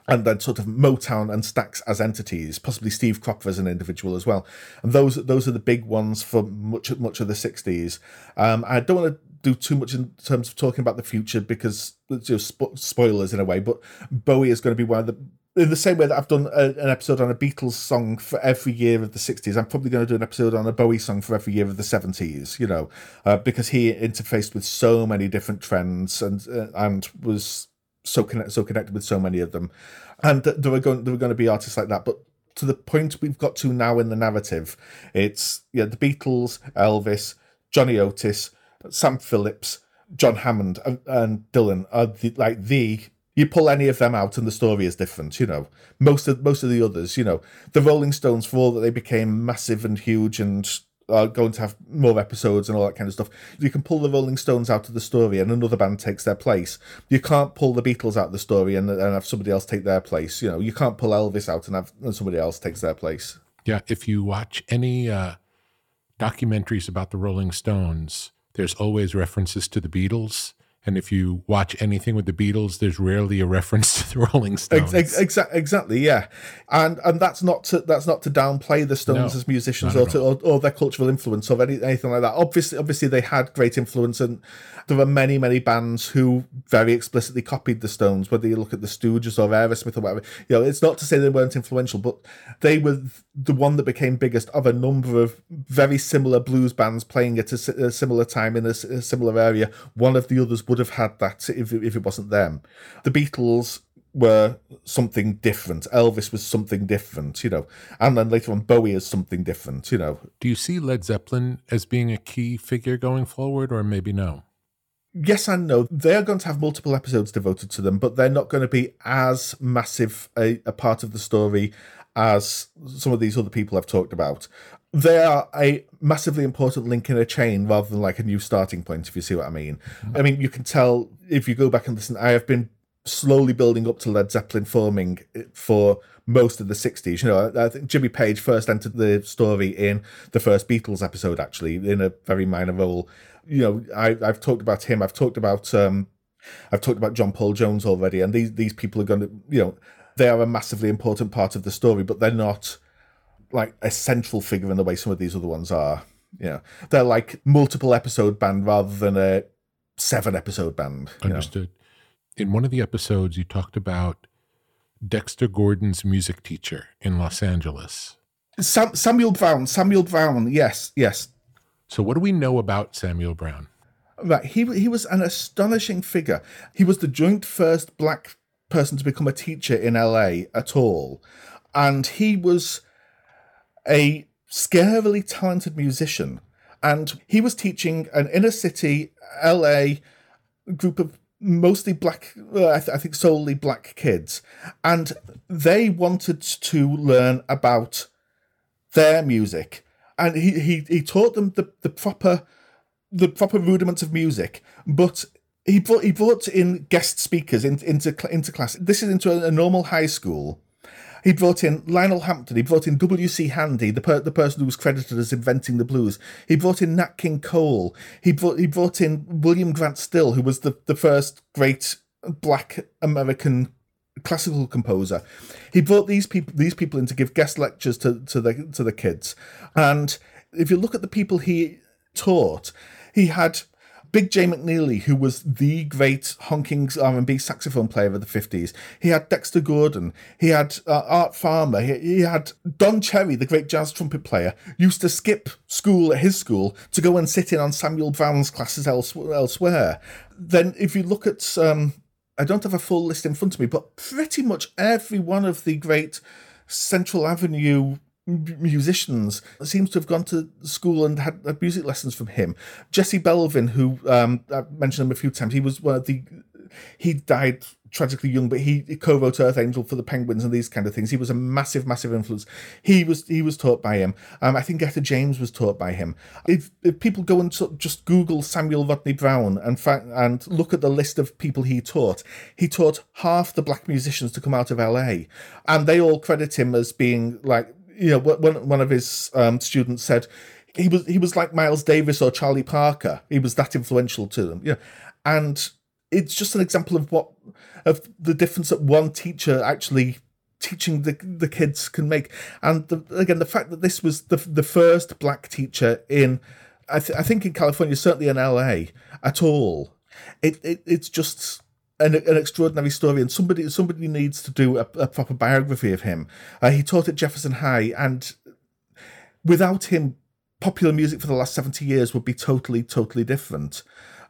and then sort of Motown and Stax as entities, possibly Steve Cropper as an individual as well. And those those are the big ones for much much of the '60s. Um, I don't want to do too much in terms of talking about the future because it's just spoilers in a way, but Bowie is going to be one of the in the same way that I've done a, an episode on a Beatles song for every year of the 60s, I'm probably going to do an episode on a Bowie song for every year of the 70s, you know, uh, because he interfaced with so many different trends and uh, and was so connect, so connected with so many of them. And there were going there were going to be artists like that, but to the point we've got to now in the narrative, it's yeah, the Beatles, Elvis, Johnny Otis, Sam Phillips, John Hammond, and, and Dylan are the, like the you pull any of them out and the story is different you know. Most of most of the others you know. The rolling stones for all that they became massive and huge and are going to have more episodes and all that kind of stuff you can pull the rolling stones out of the story and another band takes their place. You can't pull the beatles out of the story and, and have somebody else take their place you know. You can't pull elvis out and have and somebody else takes their place. Yeah if you watch any uh documentaries about the rolling stones there's always references to the beatles and if you watch anything with the Beatles, there's rarely a reference to the Rolling Stones. Ex- ex- exactly, yeah, and and that's not to that's not to downplay the Stones no, as musicians or, to, or, or their cultural influence or any, anything like that. Obviously, obviously they had great influence, and there are many many bands who very explicitly copied the Stones. Whether you look at the Stooges or Aerosmith or whatever, you know, it's not to say they weren't influential, but they were the one that became biggest of a number of very similar blues bands playing at a, a similar time in a, a similar area. One of the others would have had that if, if it wasn't them. The Beatles were something different. Elvis was something different, you know, and then later on Bowie is something different, you know. Do you see Led Zeppelin as being a key figure going forward, or maybe no? Yes and no. They are going to have multiple episodes devoted to them, but they're not going to be as massive a, a part of the story as some of these other people I've talked about they are a massively important link in a chain rather than like a new starting point, if you see what I mean. Mm-hmm. I mean, you can tell if you go back and listen, I have been slowly building up to Led Zeppelin forming for most of the 60s. You know, I think Jimmy Page first entered the story in the first Beatles episode, actually, in a very minor role. You know, I, I've talked about him, I've talked about. um I've talked about John Paul Jones already, and these these people are going to, you know, they are a massively important part of the story, but they're not like a central figure in the way some of these other ones are. Yeah, they're like multiple episode band rather than a seven episode band. Understood. Know? In one of the episodes, you talked about Dexter Gordon's music teacher in Los Angeles. Sam, Samuel Brown. Samuel Brown. Yes, yes. So, what do we know about Samuel Brown? Right, he he was an astonishing figure. He was the joint first black person to become a teacher in LA at all, and he was a scarily talented musician, and he was teaching an inner city LA group of mostly black, I, th- I think solely black kids, and they wanted to learn about their music, and he he, he taught them the, the proper the proper rudiments of music, but he brought he brought in guest speakers in, into into class. This is into a, a normal high school. He brought in Lionel Hampton. He brought in W.C. Handy, the per, the person who was credited as inventing the blues. He brought in Nat King Cole. He brought he brought in William Grant Still, who was the, the first great black American classical composer. He brought these people these people in to give guest lectures to, to the to the kids. And if you look at the people he taught, he had Big Jay McNeely, who was the great honking R&B saxophone player of the 50s. He had Dexter Gordon. He had uh, Art Farmer. He, he, had Don Cherry, the great jazz trumpet player, used to skip school at his school to go and sit in on Samuel Brown's classes else, elsewhere. Then if you look at, um, I don't have a full list in front of me, but pretty much every one of the great Central Avenue musicians seems to have gone to school and had, had music lessons from him. Jesse Belvin, who um, I've mentioned him a few times, he was one of the he died tragically young, but he, co-wrote Earth Angel for the Penguins and these kind of things. He was a massive, massive influence. He was he was taught by him. Um, I think Etta James was taught by him. If, if people go and just Google Samuel Rodney Browne and fa- and look at the list of people he taught, he taught half the black musicians to come out of LA, and they all credit him as being like you know, one one of his um, students said he was he was like Miles Davis or Charlie Parker. He was that influential to them. Yeah, and it's just an example of what of the difference that one teacher actually teaching the the kids can make. And the, again, the fact that this was the the first black teacher in, I, th- I think in California, certainly in LA at all. It, it it's just an, an, extraordinary story, and somebody somebody needs to do a, a proper biography of him. Uh, he taught at Jefferson High, and without him, popular music for the last seventy years would be totally, totally different.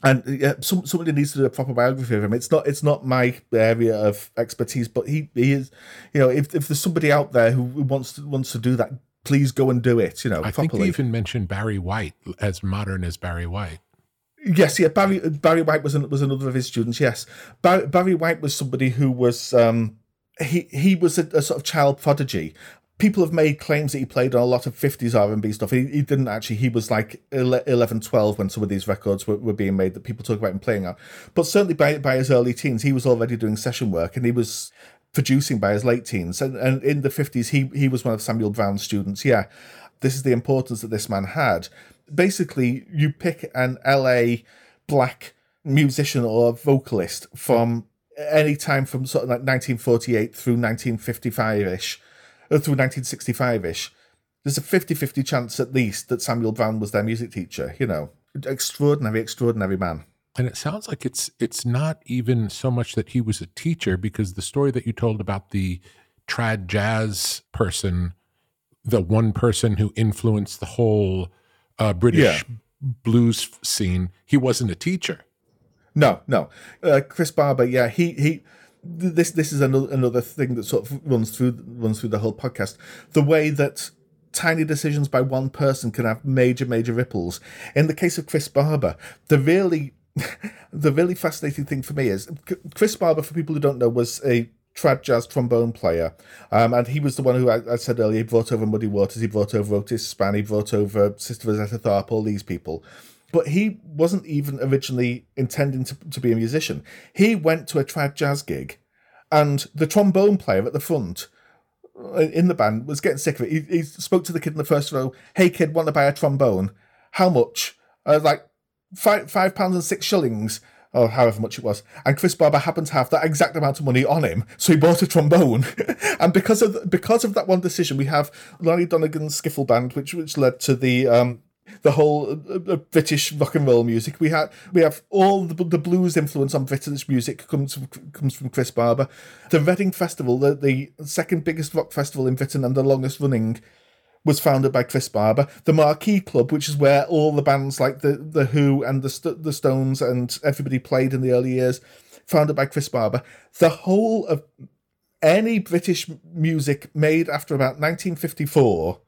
And uh, some, somebody needs to do a proper biography of him. It's not it's not my area of expertise, but he, he is, you know, if, if there's somebody out there who wants to wants to do that, please go and do it. You know, I properly. think you even mentioned Barry White as modern as Barry White. Yes, yeah. Barry Barry White was an, was another of his students. Yes, Barry, Barry White was somebody who was um, he he was a, a, sort of child prodigy. People have made claims that he played on a lot of 50s R&B stuff. He, he didn't actually. He was like 11, 12 when some of these records were, were being made that people talk about him playing on. But certainly by, by his early teens, he was already doing session work and he was producing by his late teens. And, and in the 50s, he, he was one of Samuel Browne's students. Yeah, this is the importance that this man had basically you pick an LA black musician or vocalist from any time from sort of like 1948 through 1955ish or uh, through 1965ish there's a 50-50 chance at least that samuel browne was their music teacher you know. Extraordinary extraordinary man. And it sounds like it's it's not even so much that he was a teacher because the story that you told about the trad jazz person the one person who influenced the whole uh, British yeah. blues scene, he wasn't a teacher. No, no. Uh, Chris Barber, yeah, he he. This this is another another thing that sort of runs through runs through the whole podcast. The way that tiny decisions by one person can have major major ripples. In the case of Chris Barber, the really the really fascinating thing for me is Chris Barber. For people who don't know, was a trad jazz trombone player. Um, and he was the one who I, I, said earlier, brought over Muddy Waters, he brought over Otis Spann, he brought over Sister Rosetta Tharpe, all these people. But he wasn't even originally intending to, to be a musician. He went to a trad jazz gig, and the trombone player at the front uh, in the band was getting sick of it. He, he spoke to the kid in the first row, Hey kid, want to buy a trombone? How much? Uh, like five, five pounds and six shillings or however much it was. And Chris Barber happened to have that exact amount of money on him, so he bought a trombone. and because of because of that one decision, we have Lonnie Donegan's skiffle band, which which led to the um, the whole uh, uh, British rock and roll music. We had we have all the, the blues influence on British music comes from, comes from Chris Barber. The Reading Festival, the, the second biggest rock festival in Britain and the longest running, was founded by Chris Barber. The Marquee Club, which is where all the bands like the the Who and the St- the Stones and everybody played in the early years, founded by Chris Barber. The whole of any British music made after about 1954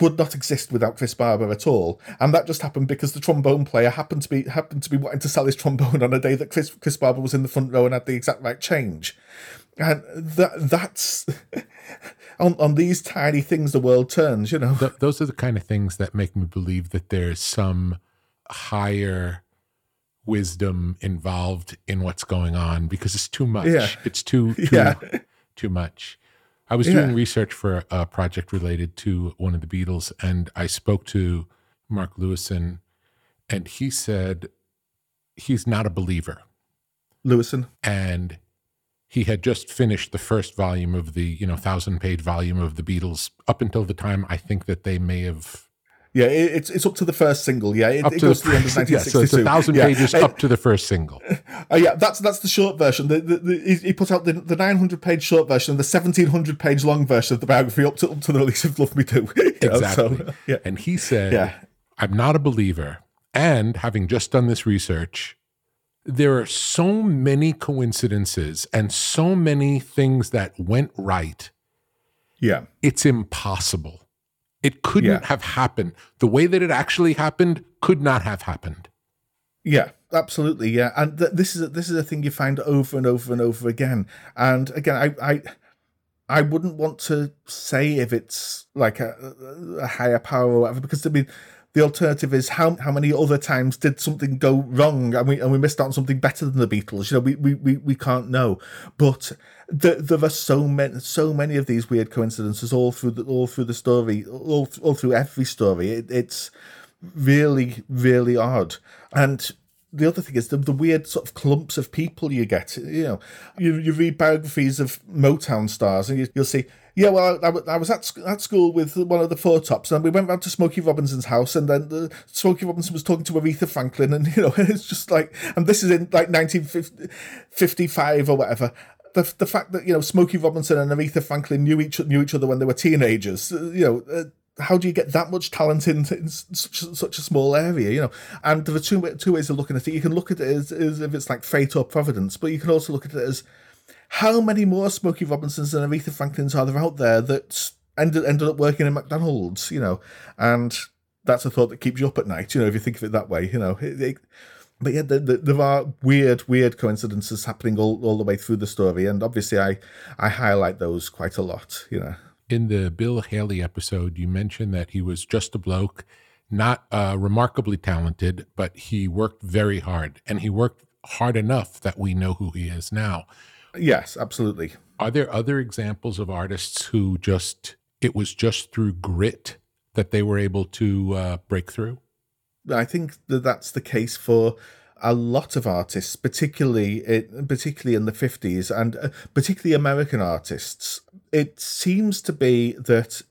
would not exist without Chris Barber at all, and that just happened because the trombone player happened to be happened to be wanting to sell his trombone on a day that Chris Chris Barber was in the front row and had the exact right change, and that that's on on these tiny things the world turns. You know, Th- those are the kind of things that make me believe that there's some higher wisdom involved in what's going on because it's too much. Yeah. It's too too, Yeah. too much. I was Yeah. doing research for a project related to one of the Beatles, and I spoke to Mark Lewisohn, and he said he's not a believer, Lewisohn. and he had just finished the first volume of the you know thousand page volume of the Beatles. Up until the time, I think that they may have Yeah, it's it's up to the first single. Yeah, it, up it to goes the to the end of first, yeah, so it's a thousand Yeah. pages Uh, up to the first single. Oh yeah, that's that's the short version. The, the, the, he- put out the, the 900 page short version and the 1700 page long version of the biography up to up to the release of Love Me Do. You know, Exactly. So, yeah, And he said, Yeah. I'm not a believer. And having just done this research, there are so many coincidences and so many things that went right. yeah, It's impossible. It couldn't Yeah. have happened. The way that it actually happened could not have happened. yeah, absolutely. Yeah, and th- this is a, this is a thing you find over and over and over again. And again, I I, I wouldn't want to say if it's like a, a higher power or whatever because I mean. The alternative is how how many other times did something go wrong and we and we missed out on something better than the Beatles. You know, we we, we, we can't know. But there, there are so many so many of these weird coincidences all through the all through the story, all all through every story. It, it's really really odd and the other thing is the, the weird sort of clumps of people you get you know you, you read biographies of motown stars and you, you'll see yeah well I, I was at, at school with one of the four tops and we went round to smokey robinson's house and then the smokey robinson was talking to aretha franklin and you know it's just like and this is in like 1955 or whatever the, the fact that you know Smokey Robinson and Aretha Franklin knew each knew each other when they were teenagers, uh, you know, uh, how do you get that much talent in, in such, such a small area? You know, and there are two two ways of looking at it. You can look at it as, as if it's like fate or providence, but you can also look at it as how many more Smokey Robinsons and Aretha Franklins are there out there that ended ended up working in McDonald's? You know, and that's a thought that keeps you up at night. You know, if you think of it that way, you know. It, it, but yeah, there, there are weird, weird coincidences happening all, all the way through the story, and obviously, I I highlight those quite a lot. You know, In the Bill Haley episode, you mentioned that he was just a bloke, not uh, remarkably talented, but he worked very hard. And he worked hard enough that we know who he is now. Yes, absolutely. Are there other examples of artists who just, it was just through grit that they were able to uh, break through? I think that that's the case for a lot of artists, particularly it, particularly in the fifties, and uh, particularly American artists. It seems to be that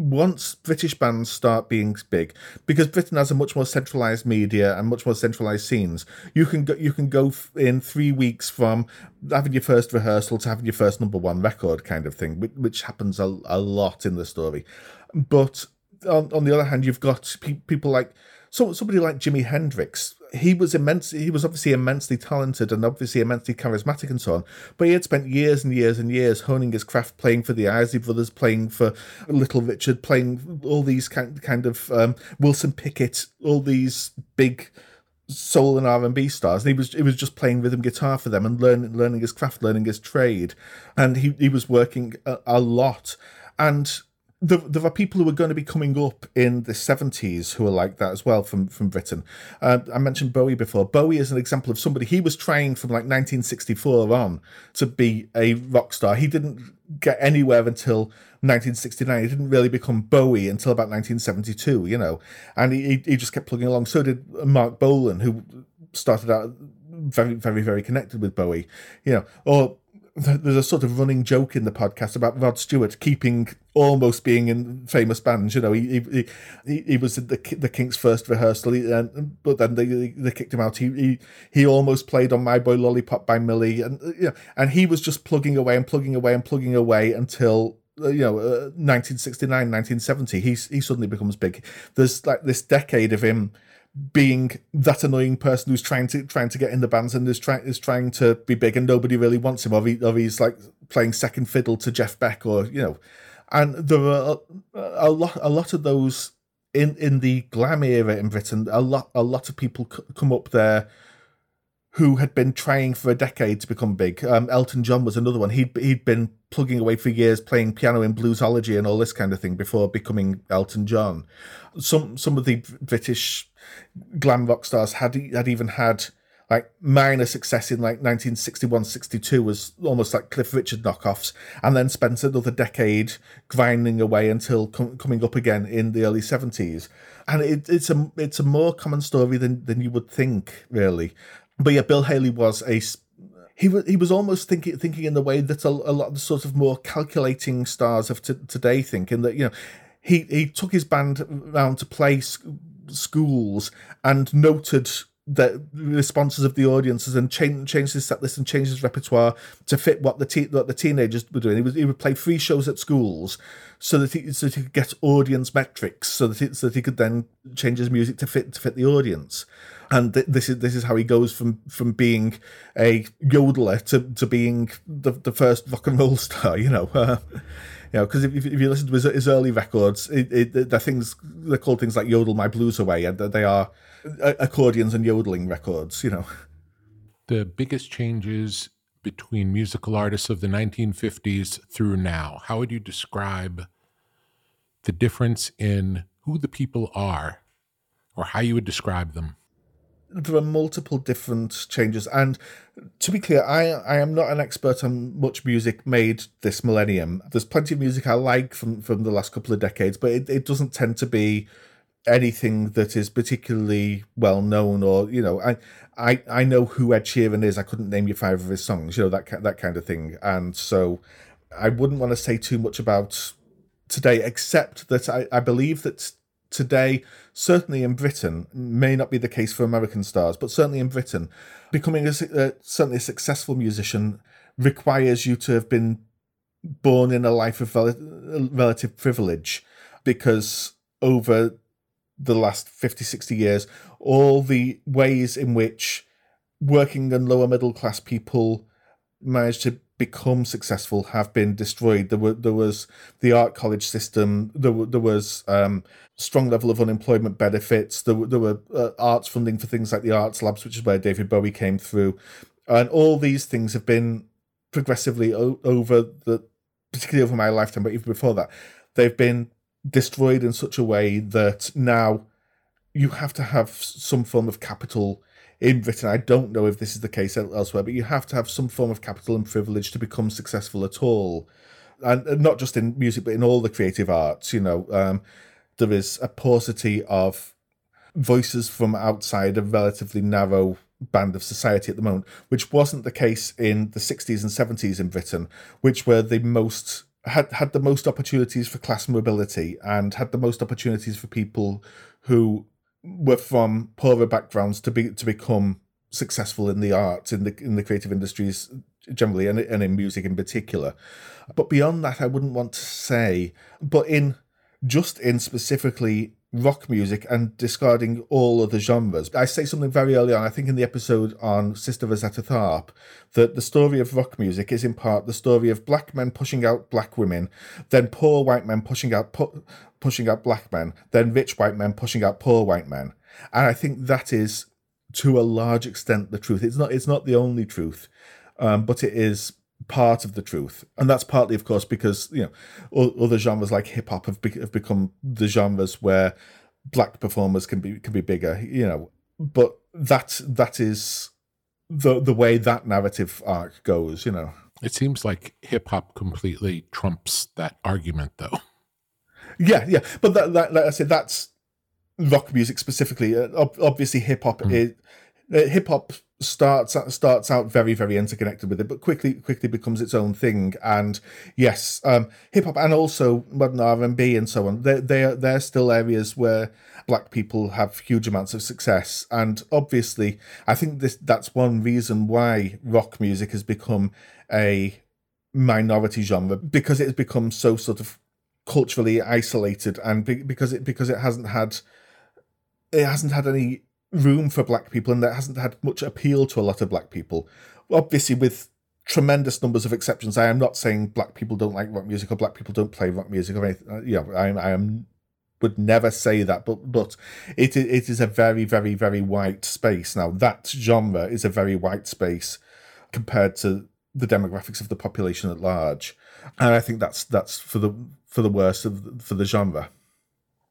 once British bands start being big, because Britain has a much more centralized media and much more centralized scenes, you can go you can go in three weeks from having your first rehearsal to having your first number one record kind of thing, which, happens a, a lot in the story. But on, on the other hand, you've got pe- people like so somebody like Jimi Hendrix. He was immense. He was obviously immensely talented and obviously immensely charismatic and so on. But he had spent years and years and years honing his craft, playing for the Isley Brothers, playing for Little Richard, playing all these kind kind of um, Wilson Pickett, all these big soul and R and B stars. And he was he was just playing rhythm guitar for them and learning learning his craft, learning his trade, and he he was working a, a lot. And there, there are people who are going to be coming up in the 70s who are like that as well from, from Britain. Uh, I mentioned Bowie before. Bowie is an example of somebody, he was trying from like 1964 on to be a rock star. He didn't get anywhere until 1969. He didn't really become Bowie until about 1972, you know, and he, he- he just kept plugging along. So did Marc Bolan, who started out very, very, very connected with Bowie, you know, or there's a sort of running joke in the podcast about Rod Stewart keeping almost being in famous bands. You know, he he he, was at the the Kinks' first rehearsal, he, and, but then they they kicked him out. He he he almost played on My Boy Lollipop by Millie, and uh, you know, and he was just plugging away and plugging away and plugging away until. uh, You know, uh, 1969, 1970, he he suddenly becomes big. There's like this decade of him being that annoying person who's trying to trying to get in the bands and is trying is trying to be big and nobody really wants him or, he, or he's like playing second fiddle to Jeff Beck or you know and there are a, a lot a lot of those in in the glam era in Britain. A lot a lot of people c- come up there who had been trying for a decade to become big. Um, Elton John was another one. He'd he'd been plugging away for years, playing piano in bluesology and all this kind of thing before becoming Elton John. Some some of the British glam rock stars had had even had like minor success in like 1961 62 was almost like cliff richard knockoffs and then spent another decade grinding away until com- coming up again in the early 70s and it, it's a it's a more common story than than you would think really. But yeah bill haley was a he was he was almost thinking thinking in the way that a, a lot of the sort of more calculating stars of t- today think in that you know he he took his band around to play schools and noted the responses of the audiences and change change his set list and changed his repertoire to fit what the te- what the teenagers were doing. He was he would play free shows at schools so that he so that he could get audience metrics so that he, so that he could then change his music to fit to fit the audience. And th- this is this is how he goes from from being a yodeler to, to being the the first rock and roll star. You know. Uh, you know, because if, if you listen to his, his early records, it, it, they're things they're called things like "Yodel My Blues Away," and they are accordions and yodeling records. You know, the biggest changes between musical artists of the 1950s through now. How would you describe the difference in who the people are, or how you would describe them? There are multiple different changes. And to be clear i i am not an expert on much music made this millennium. There's plenty of music i like from from the last couple of decades but it, it doesn't tend to be anything that is particularly well known or you know i i i know who ed sheeran is. I couldn't name you five of his songs you know that that kind of thing. And so i wouldn't want to say too much about today except that i i believe that today, certainly in Britain, may not be the case for American stars, but certainly in Britain, becoming a, certainly a successful musician requires you to have been born in a life of rel- relative privilege because over the last 50, 60 years, all the ways in which working and lower middle class people managed to become successful have been destroyed. There were there was the art college system. There there was um, strong level of unemployment benefits. There there were uh, arts funding for things like the arts labs, which is where David Bowie came through, and all these things have been progressively o- over the particularly over my lifetime, but even before that, they've been destroyed in such a way that now you have to have some form of capital in Britain. I don't know if this is the case elsewhere, but you have to have some form of capital and privilege to become successful at all. And not just in music, but in all the creative arts. You know, um, there is a paucity of voices from outside a relatively narrow band of society at the moment, which wasn't the case in the 60s and 70s in Britain, which were the most had had the most opportunities for class mobility and had the most opportunities for people who were from poorer backgrounds to be to become successful in the arts in the in the creative industries generally and, and in music in particular. But beyond that i wouldn't want to say but in just in specifically rock music and discarding all other genres. I say something very early on, I think in the episode on Sister Rosetta Tharpe, that the story of rock music is in part the story of black men pushing out black women, then poor white men pushing out pu- pushing out black men, then rich white men pushing out poor white men. And I think that is to a large extent the truth. It's not it's not the only truth, um, but it is part of the truth, and that's partly, of course, because you know other genres like hip hop have, be- have become the genres where black performers can be can be bigger. You know, but that that is the the way that narrative arc goes. You know, it seems like hip hop completely trumps that argument, though. Yeah, yeah, but that, that like I said, that's rock music specifically. Uh, obviously, hip hop mm. is hip hop starts starts out very very interconnected with it, but quickly quickly becomes its own thing. And yes, um, hip hop and also modern R and B and so on. They they are they're still areas where black people have huge amounts of success. And obviously, I think this that's one reason why rock music has become a minority genre because it has become so sort of culturally isolated and because it because it hasn't had it hasn't had any room for black people and that hasn't had much appeal to a lot of black people obviously with tremendous numbers of exceptions. I am not saying black people don't like rock music or black people don't play rock music or anything. Uh, you know, I, I am would never say that, but but it it is a very very very white space. Now that genre is a very white space compared to the demographics of the population at large, and I think that's that's for the for the worst of for the genre.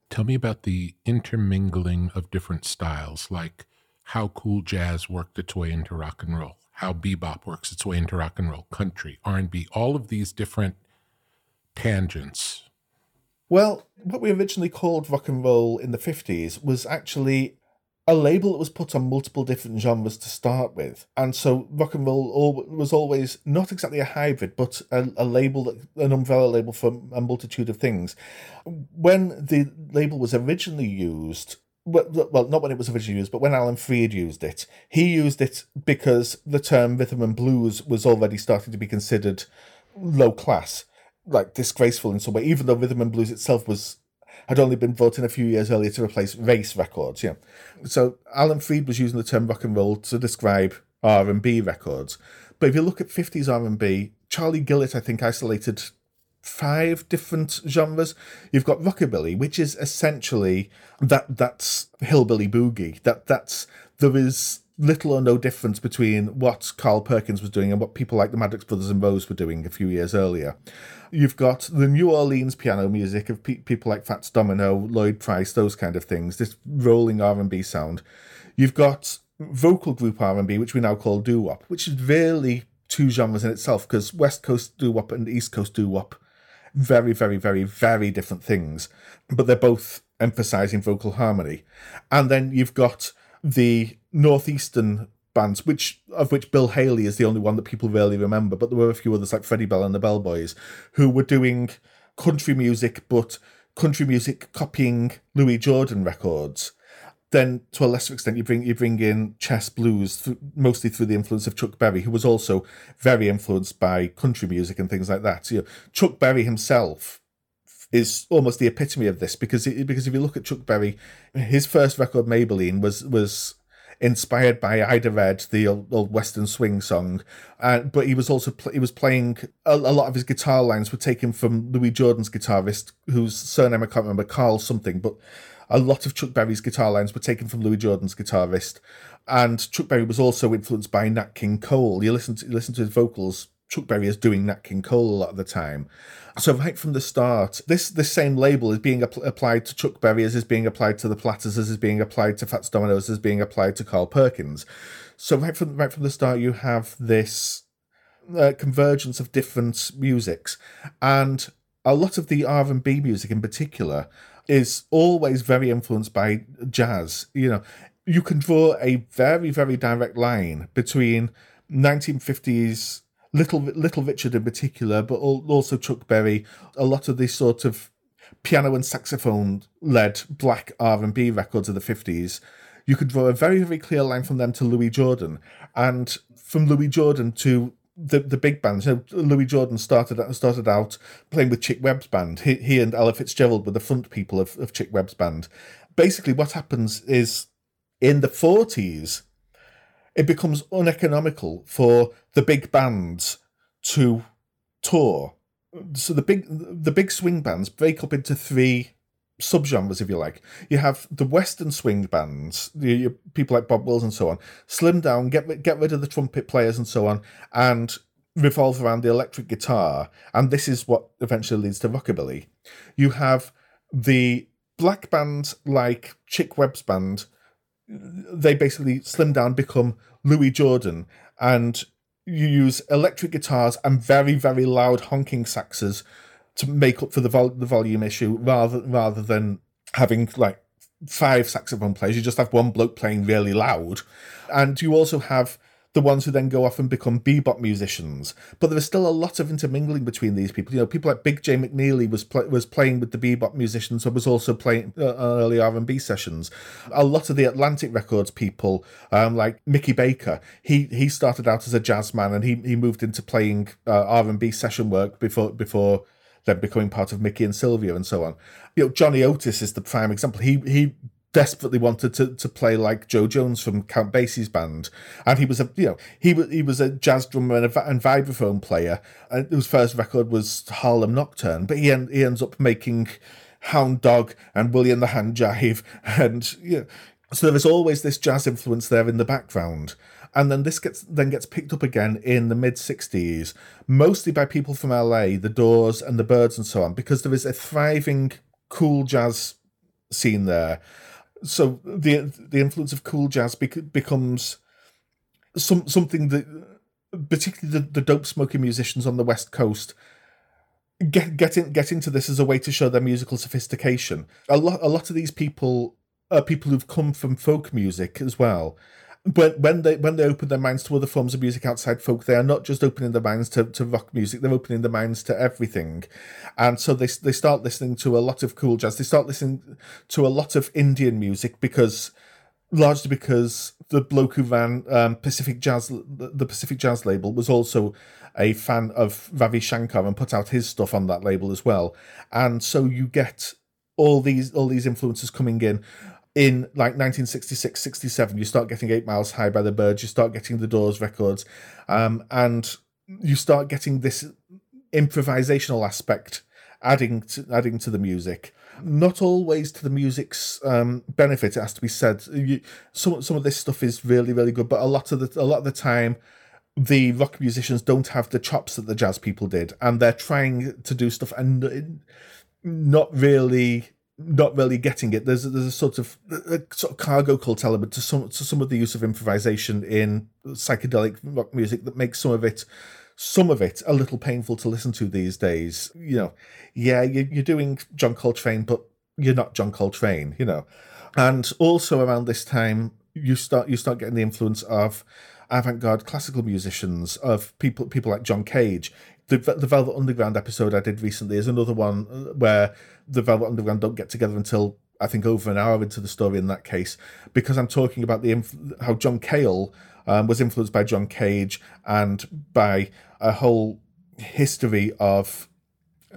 Tell me about the intermingling of different styles, like how cool jazz worked its way into rock and roll, how bebop works its way into rock and roll, country, R and B, all of these different tangents. Well, what we originally called rock and roll in the 50s was actually a label that was put on multiple different genres to start with. And so rock and roll was always not exactly a hybrid, but a, a label, that, an umbrella label for a multitude of things. When the label was originally used, well, not when it was originally used, but when Alan Freed used it, he used it because the term rhythm and blues was already starting to be considered low class like disgraceful in some way, even though rhythm and blues itself was had only been brought in a few years earlier to replace race records. Yeah, so Alan Freed was using the term rock and roll to describe R and B records. But if you look at fifties R and B, Charlie Gillett, I think, isolated five different genres. You've got rockabilly, which is essentially that that's hillbilly boogie. That that's there is little or no difference between what Carl Perkins was doing and what people like the Maddox Brothers and Rose were doing a few years earlier. You've got the New Orleans piano music of pe- people like Fats Domino, Lloyd Price, those kind of things. This rolling R and B sound. You've got vocal group R and B, which we now call doo wop, which is really two genres in itself because West Coast doo wop and East Coast doo wop, very, very, very, very different things, but they're both emphasizing vocal harmony. And then you've got the northeastern bands, which of which Bill Haley is the only one that people really remember, but there were a few others like Freddie Bell and the Bell Boys who were doing country music, but country music copying Louis Jordan records. Then, to a lesser extent, you bring you bring in chess blues, mostly through the influence of Chuck Berry, who was also very influenced by country music and things like that. So, you know, Chuck Berry himself is almost the epitome of this because it, because if you look at Chuck Berry, his first record Maybelline was was inspired by Ida Red, the old, old Western swing song. Uh, but he was also pl- he was playing a, a, lot of his guitar lines were taken from Louis Jordan's guitarist, whose surname I can't remember, Carl something. But a lot of Chuck Berry's guitar lines were taken from Louis Jordan's guitarist, and Chuck Berry was also influenced by Nat King Cole. You listen to you listen to his vocals. Chuck Berry is doing Nat King Cole a lot of the time. So right from the start, this this same label is being apl- applied to Chuck Berry as is being applied to the Platters, as is being applied to Fats Domino's, as is being applied to Carl Perkins. So right from right from the start, you have this uh, convergence of different musics, and a lot of the R and B music in particular is always very influenced by jazz. You know, you can draw a very very direct line between 1950s Little Little Richard in particular, but also Chuck Berry. A lot of these sort of piano and saxophone led black R and B records of the fifties. You could draw a very very clear line from them to Louis Jordan, and from Louis Jordan to the the big bands. You know, Louis Jordan started started out playing with Chick Webb's band. He, he and Ella Fitzgerald were the front people of, of Chick Webb's band. Basically, what happens is in the forties it becomes uneconomical for the big bands to tour. So the big the big swing bands break up into three subgenres, if you like. You have the Western swing bands, the people like Bob Wills and so on, slim down, get get rid of the trumpet players and so on, and revolve around the electric guitar. And this is what eventually leads to rockabilly. You have the black bands like Chick Webb's band. They basically slim down, become Louis Jordan, and you use electric guitars and very very loud honking saxes to make up for the vol- the volume issue, rather rather than having like five saxophone players. You just have one bloke playing really loud, and you also have the ones who then go off and become bebop musicians. But there is still a lot of intermingling between these people. You know, people like Big Jay McNeely was was playing with the bebop musicians, but was also playing uh, early R and B sessions. A lot of the Atlantic Records people, um, like Mickey Baker, he he started out as a jazz man and he he moved into playing uh, R and B session work before before then becoming part of Mickey and Sylvia and so on. You know, Johnny Otis is the prime example. He he desperately wanted to, to play like Jo Jones from Count Basie's band, and he was a you know he was he was a jazz drummer and, a, and vibraphone player. And his first record was Harlem Nocturne, but he en- he ends up making Hound Dog and Willie the Hand Jive, and you know, so there is always this jazz influence there in the background. And then this gets then gets picked up again in the mid '60s, mostly by people from LA, the Doors and the Byrds and so on, because there is a thriving cool jazz scene there so the the influence of cool jazz bec- becomes some something that particularly the, the dope smoking musicians on the west coast get get in, get into this as a way to show their musical sophistication. A lot a lot of these people are people who've come from folk music as well when when they when they open their minds to other forms of music outside folk, they are not just opening their minds to, to rock music; they're opening their minds to everything, and so they they start listening to a lot of cool jazz. They start listening to a lot of Indian music because largely because the bloke who ran um, Pacific Jazz, the Pacific Jazz label, was also a fan of Ravi Shankar and put out his stuff on that label as well. And so you get all these all these influences coming in in like 1966 67 you start getting eight miles high by the Byrds you start getting the doors records um, and you start getting this improvisational aspect adding to adding to the music. Not always to the music's um, benefit it has to be said. You, some some of this stuff is really really good but a lot of the a lot of the time the rock musicians don't have the chops that the jazz people did and they're trying to do stuff and not really not really getting it. There's there's a sort of a sort of cargo cult element to some to some of the use of improvisation in psychedelic rock music that makes some of it some of it a little painful to listen to these days. You know, yeah, you're doing John Coltrane, but you're not John Coltrane. You know, and also around this time you start you start getting the influence of avant-garde classical musicians of people people like John Cage the the Velvet Underground episode I did recently is another one uh, where the Velvet Underground don't get together until I think over an hour into the story in that case because I'm talking about the inf- how John Cale um, was influenced by John Cage and by a whole history of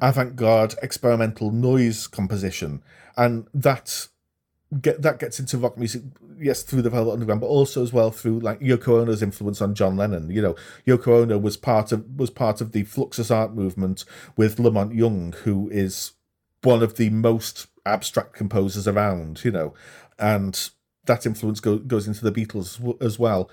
avant-garde experimental noise composition and that get that gets into rock music, yes, through the Velvet Underground, but also as well through like Yoko Ono's influence on John Lennon. You know, Yoko Ono was part of was part of the Fluxus art movement with La Monte Young, who is one of the most abstract composers around. You know, and that influence go, goes into the Beatles as well.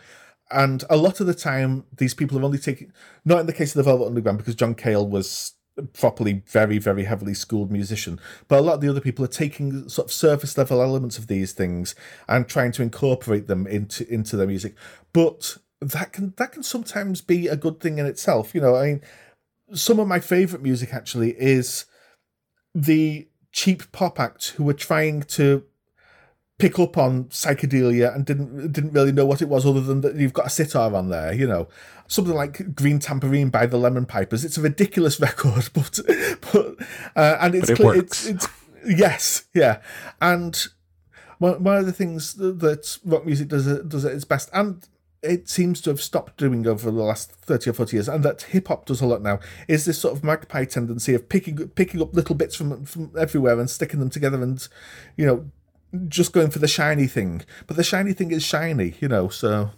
And a lot of the time, these people are only taking, not in the case of the Velvet Underground, because John Cale was properly very very heavily schooled musician but a lot of the other people are taking sort of surface level elements of these things and trying to incorporate them into into their music but that can that can sometimes be a good thing in itself you know i mean some of my favorite music actually is the cheap pop acts who were trying to pick up on psychedelia and didn't didn't really know what it was other than that you've got a sitar on there, you know. Something like Green Tambourine by the Lemon Pipers. It's a ridiculous record, but but uh, and it's, but it it's it's yes, yeah. And one, one of the things that rock music does it, does at its best and it seems to have stopped doing over the last 30 or 40 years and that hip hop does a lot now is this sort of magpie tendency of picking picking up little bits from from everywhere and sticking them together and you know just going for the shiny thing. But the shiny thing is shiny, you know, so.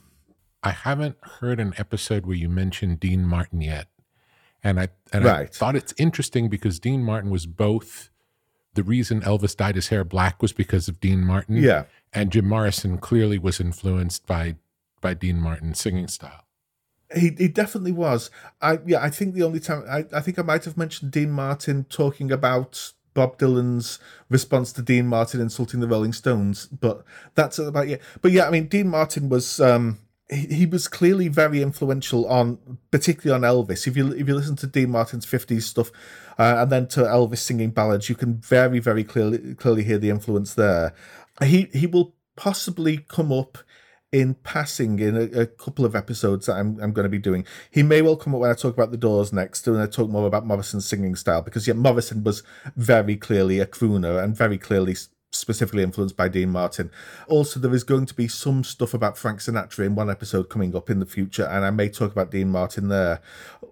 I haven't heard an episode where you mentioned Dean Martin yet. And I and right. I thought it's interesting because Dean Martin was both the reason Elvis dyed his hair black was because of Dean Martin. Yeah. And Jim Morrison clearly was influenced by by Dean Martin singing style. He, he definitely was. I yeah, I think the only time I, I think I might have mentioned Dean Martin talking about Bob Dylan's response to Dean Martin insulting the Rolling Stones, but that's about it. But yeah, I mean, Dean Martin was um, he, he was clearly very influential on, particularly on Elvis. If you if you listen to Dean Martin's fifties stuff, uh, and then to Elvis singing ballads, you can very very clearly clearly hear the influence there. He he will possibly come up in passing in a, a, couple of episodes that I'm, I'm going to be doing. He may well come up when I talk about the Doors next, and I talk more about Morrison's singing style because yeah, Morrison was very clearly a crooner and very clearly specifically influenced by Dean Martin. Also, there is going to be some stuff about Frank Sinatra in one episode coming up in the future, and I may talk about Dean Martin there.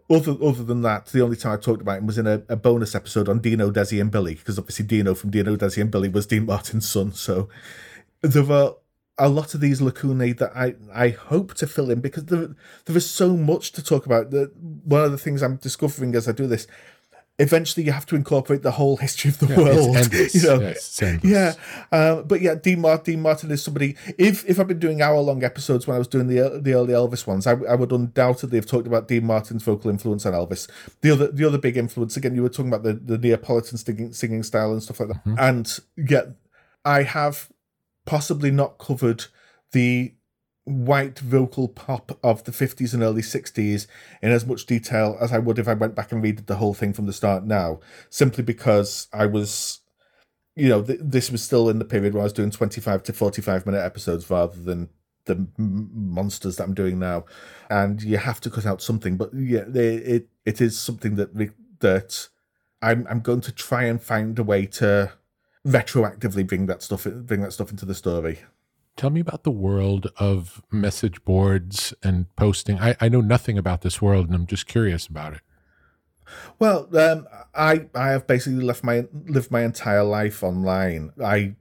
Other other than that, the only time I talked about him was in a, a bonus episode on Dino, Desi, and Billy, because obviously Dino from Dino, Desi, and Billy was Dean Martin's son, so there are a lot of these lacunae that I, I hope to fill in because there, there is so much to talk about. The, one of the things I'm discovering as I do this, eventually you have to incorporate the whole history of the Yeah, world. it's endless. You know, Yeah, yeah, uh, but yeah, Dean Martin, Dean Martin is somebody. If if I've been doing hour long episodes when I was doing the the early Elvis ones, I, I would undoubtedly have talked about Dean Martin's vocal influence on Elvis. The other the other big influence again, you were talking about the the Neapolitan singing singing style and stuff like that. And yeah, I have possibly not covered the white vocal pop of the 50s and early 60s in as much detail as I would if I went back and read the whole thing from the start now, simply because I was, you know, th- this was still in the period where I was doing 25 to 45 minute episodes rather than the m- monsters that I'm doing now. And you have to cut out something, but yeah, they, it it is something that we, that I'm I'm going to try and find a way to retroactively bring that stuff bring that stuff into the story. Tell me about the world of message boards and posting. I, I know nothing about this world and I'm just curious about it. Well, um, I I have basically left my lived my entire life online. I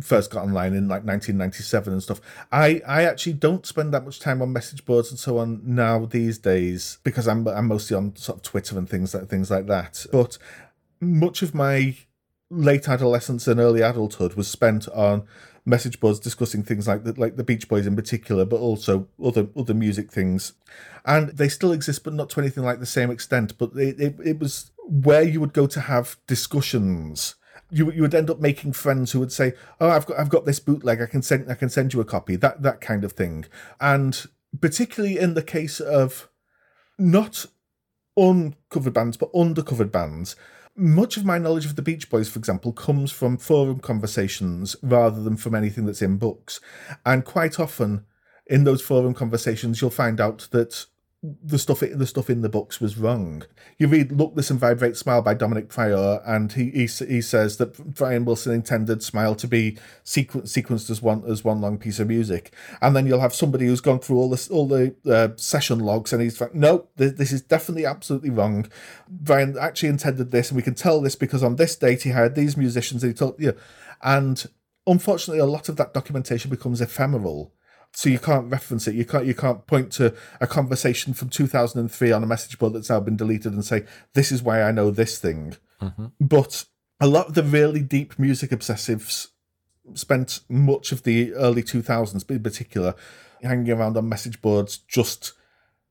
first got online in like 1997 and stuff. I I actually don't spend that much time on message boards and so on now these days because I'm I'm mostly on sort of Twitter and things like things like that. But much of my late adolescence and early adulthood was spent on message boards discussing things like the, like the Beach Boys in particular, but also other other music things, and they still exist, but not to anything like the same extent. But it, it, it was where you would go to have discussions. You, you would end up making friends who would say, "Oh, I've got I've got this bootleg. I can send I can send you a copy." That that kind of thing, and particularly in the case of not uncovered bands but undercovered bands much of my knowledge of the Beach Boys, for example, comes from forum conversations rather than from anything that's in books. And quite often in those forum conversations, you'll find out that the stuff the stuff in the books was wrong. You read "Look, Listen, Vibrate, Smile" by Domenic Priore, and he he, he says that Brian Wilson intended "Smile" to be sequen- sequenced as one as one long piece of music, and then you'll have somebody who's gone through all this all the uh, session logs, and he's like, "No, this, this is definitely absolutely wrong. Brian actually intended this, and we can tell this because on this date he hired these musicians, and he told you." And unfortunately, a lot of that documentation becomes ephemeral so you can't reference it. You can't you can't point to a conversation from 2003 on a message board that's now been deleted and say this is why I know this thing. Mm-hmm. But a lot of the really deep music obsessives spent much of the early 2000s, in particular, hanging around on message boards, just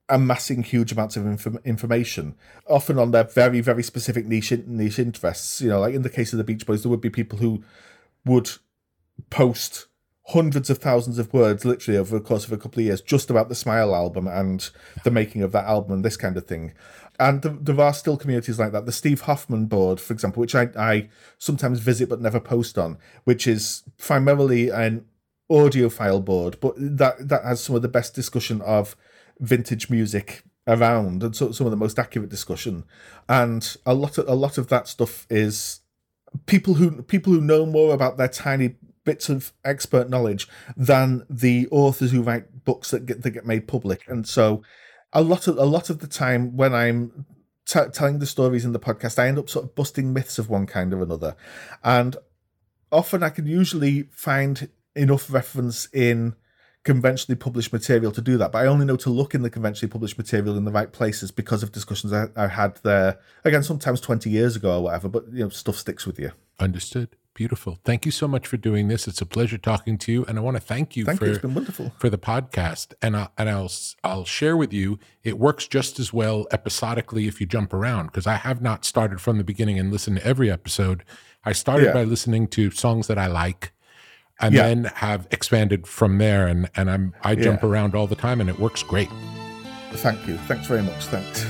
amassing huge amounts of inf- information, often on their very very specific niche niche interests. You know, like in the case of the Beach Boys, there would be people who would post hundreds of thousands of words literally over the course of a couple of years just about the Smile album and the making of that album and this kind of thing. And there, are still communities like that. The Steve Hoffman board, for example, which I, I sometimes visit but never post on, which is primarily an audiophile board, but that, that has some of the best discussion of vintage music around and so, some of the most accurate discussion. And a lot of a lot of that stuff is people who people who know more about their tiny bits of expert knowledge than the authors who write books that get that get made public. And so, a lot of a lot of the time when I'm t- telling the stories in the podcast, I end up sort of busting myths of one kind or another, and often I can usually find enough reference in conventionally published material to do that, but I only know to look in the conventionally published material in the right places because of discussions I, I had there. Again, sometimes twenty years ago or whatever, but you know, stuff sticks with you. Understood. Beautiful. Thank you so much for doing this. It's a pleasure talking to you, and I want to thank you Thank for you. It's been wonderful. for the podcast. And I, and I'll I'll share with you. It works just as well episodically if you jump around because I have not started from the beginning and listened to every episode. I started Yeah. by listening to songs that I like, and Yeah. then have expanded from there. And and I'm I jump around all the time, and it works great. Thank you. Thanks very much. Thanks.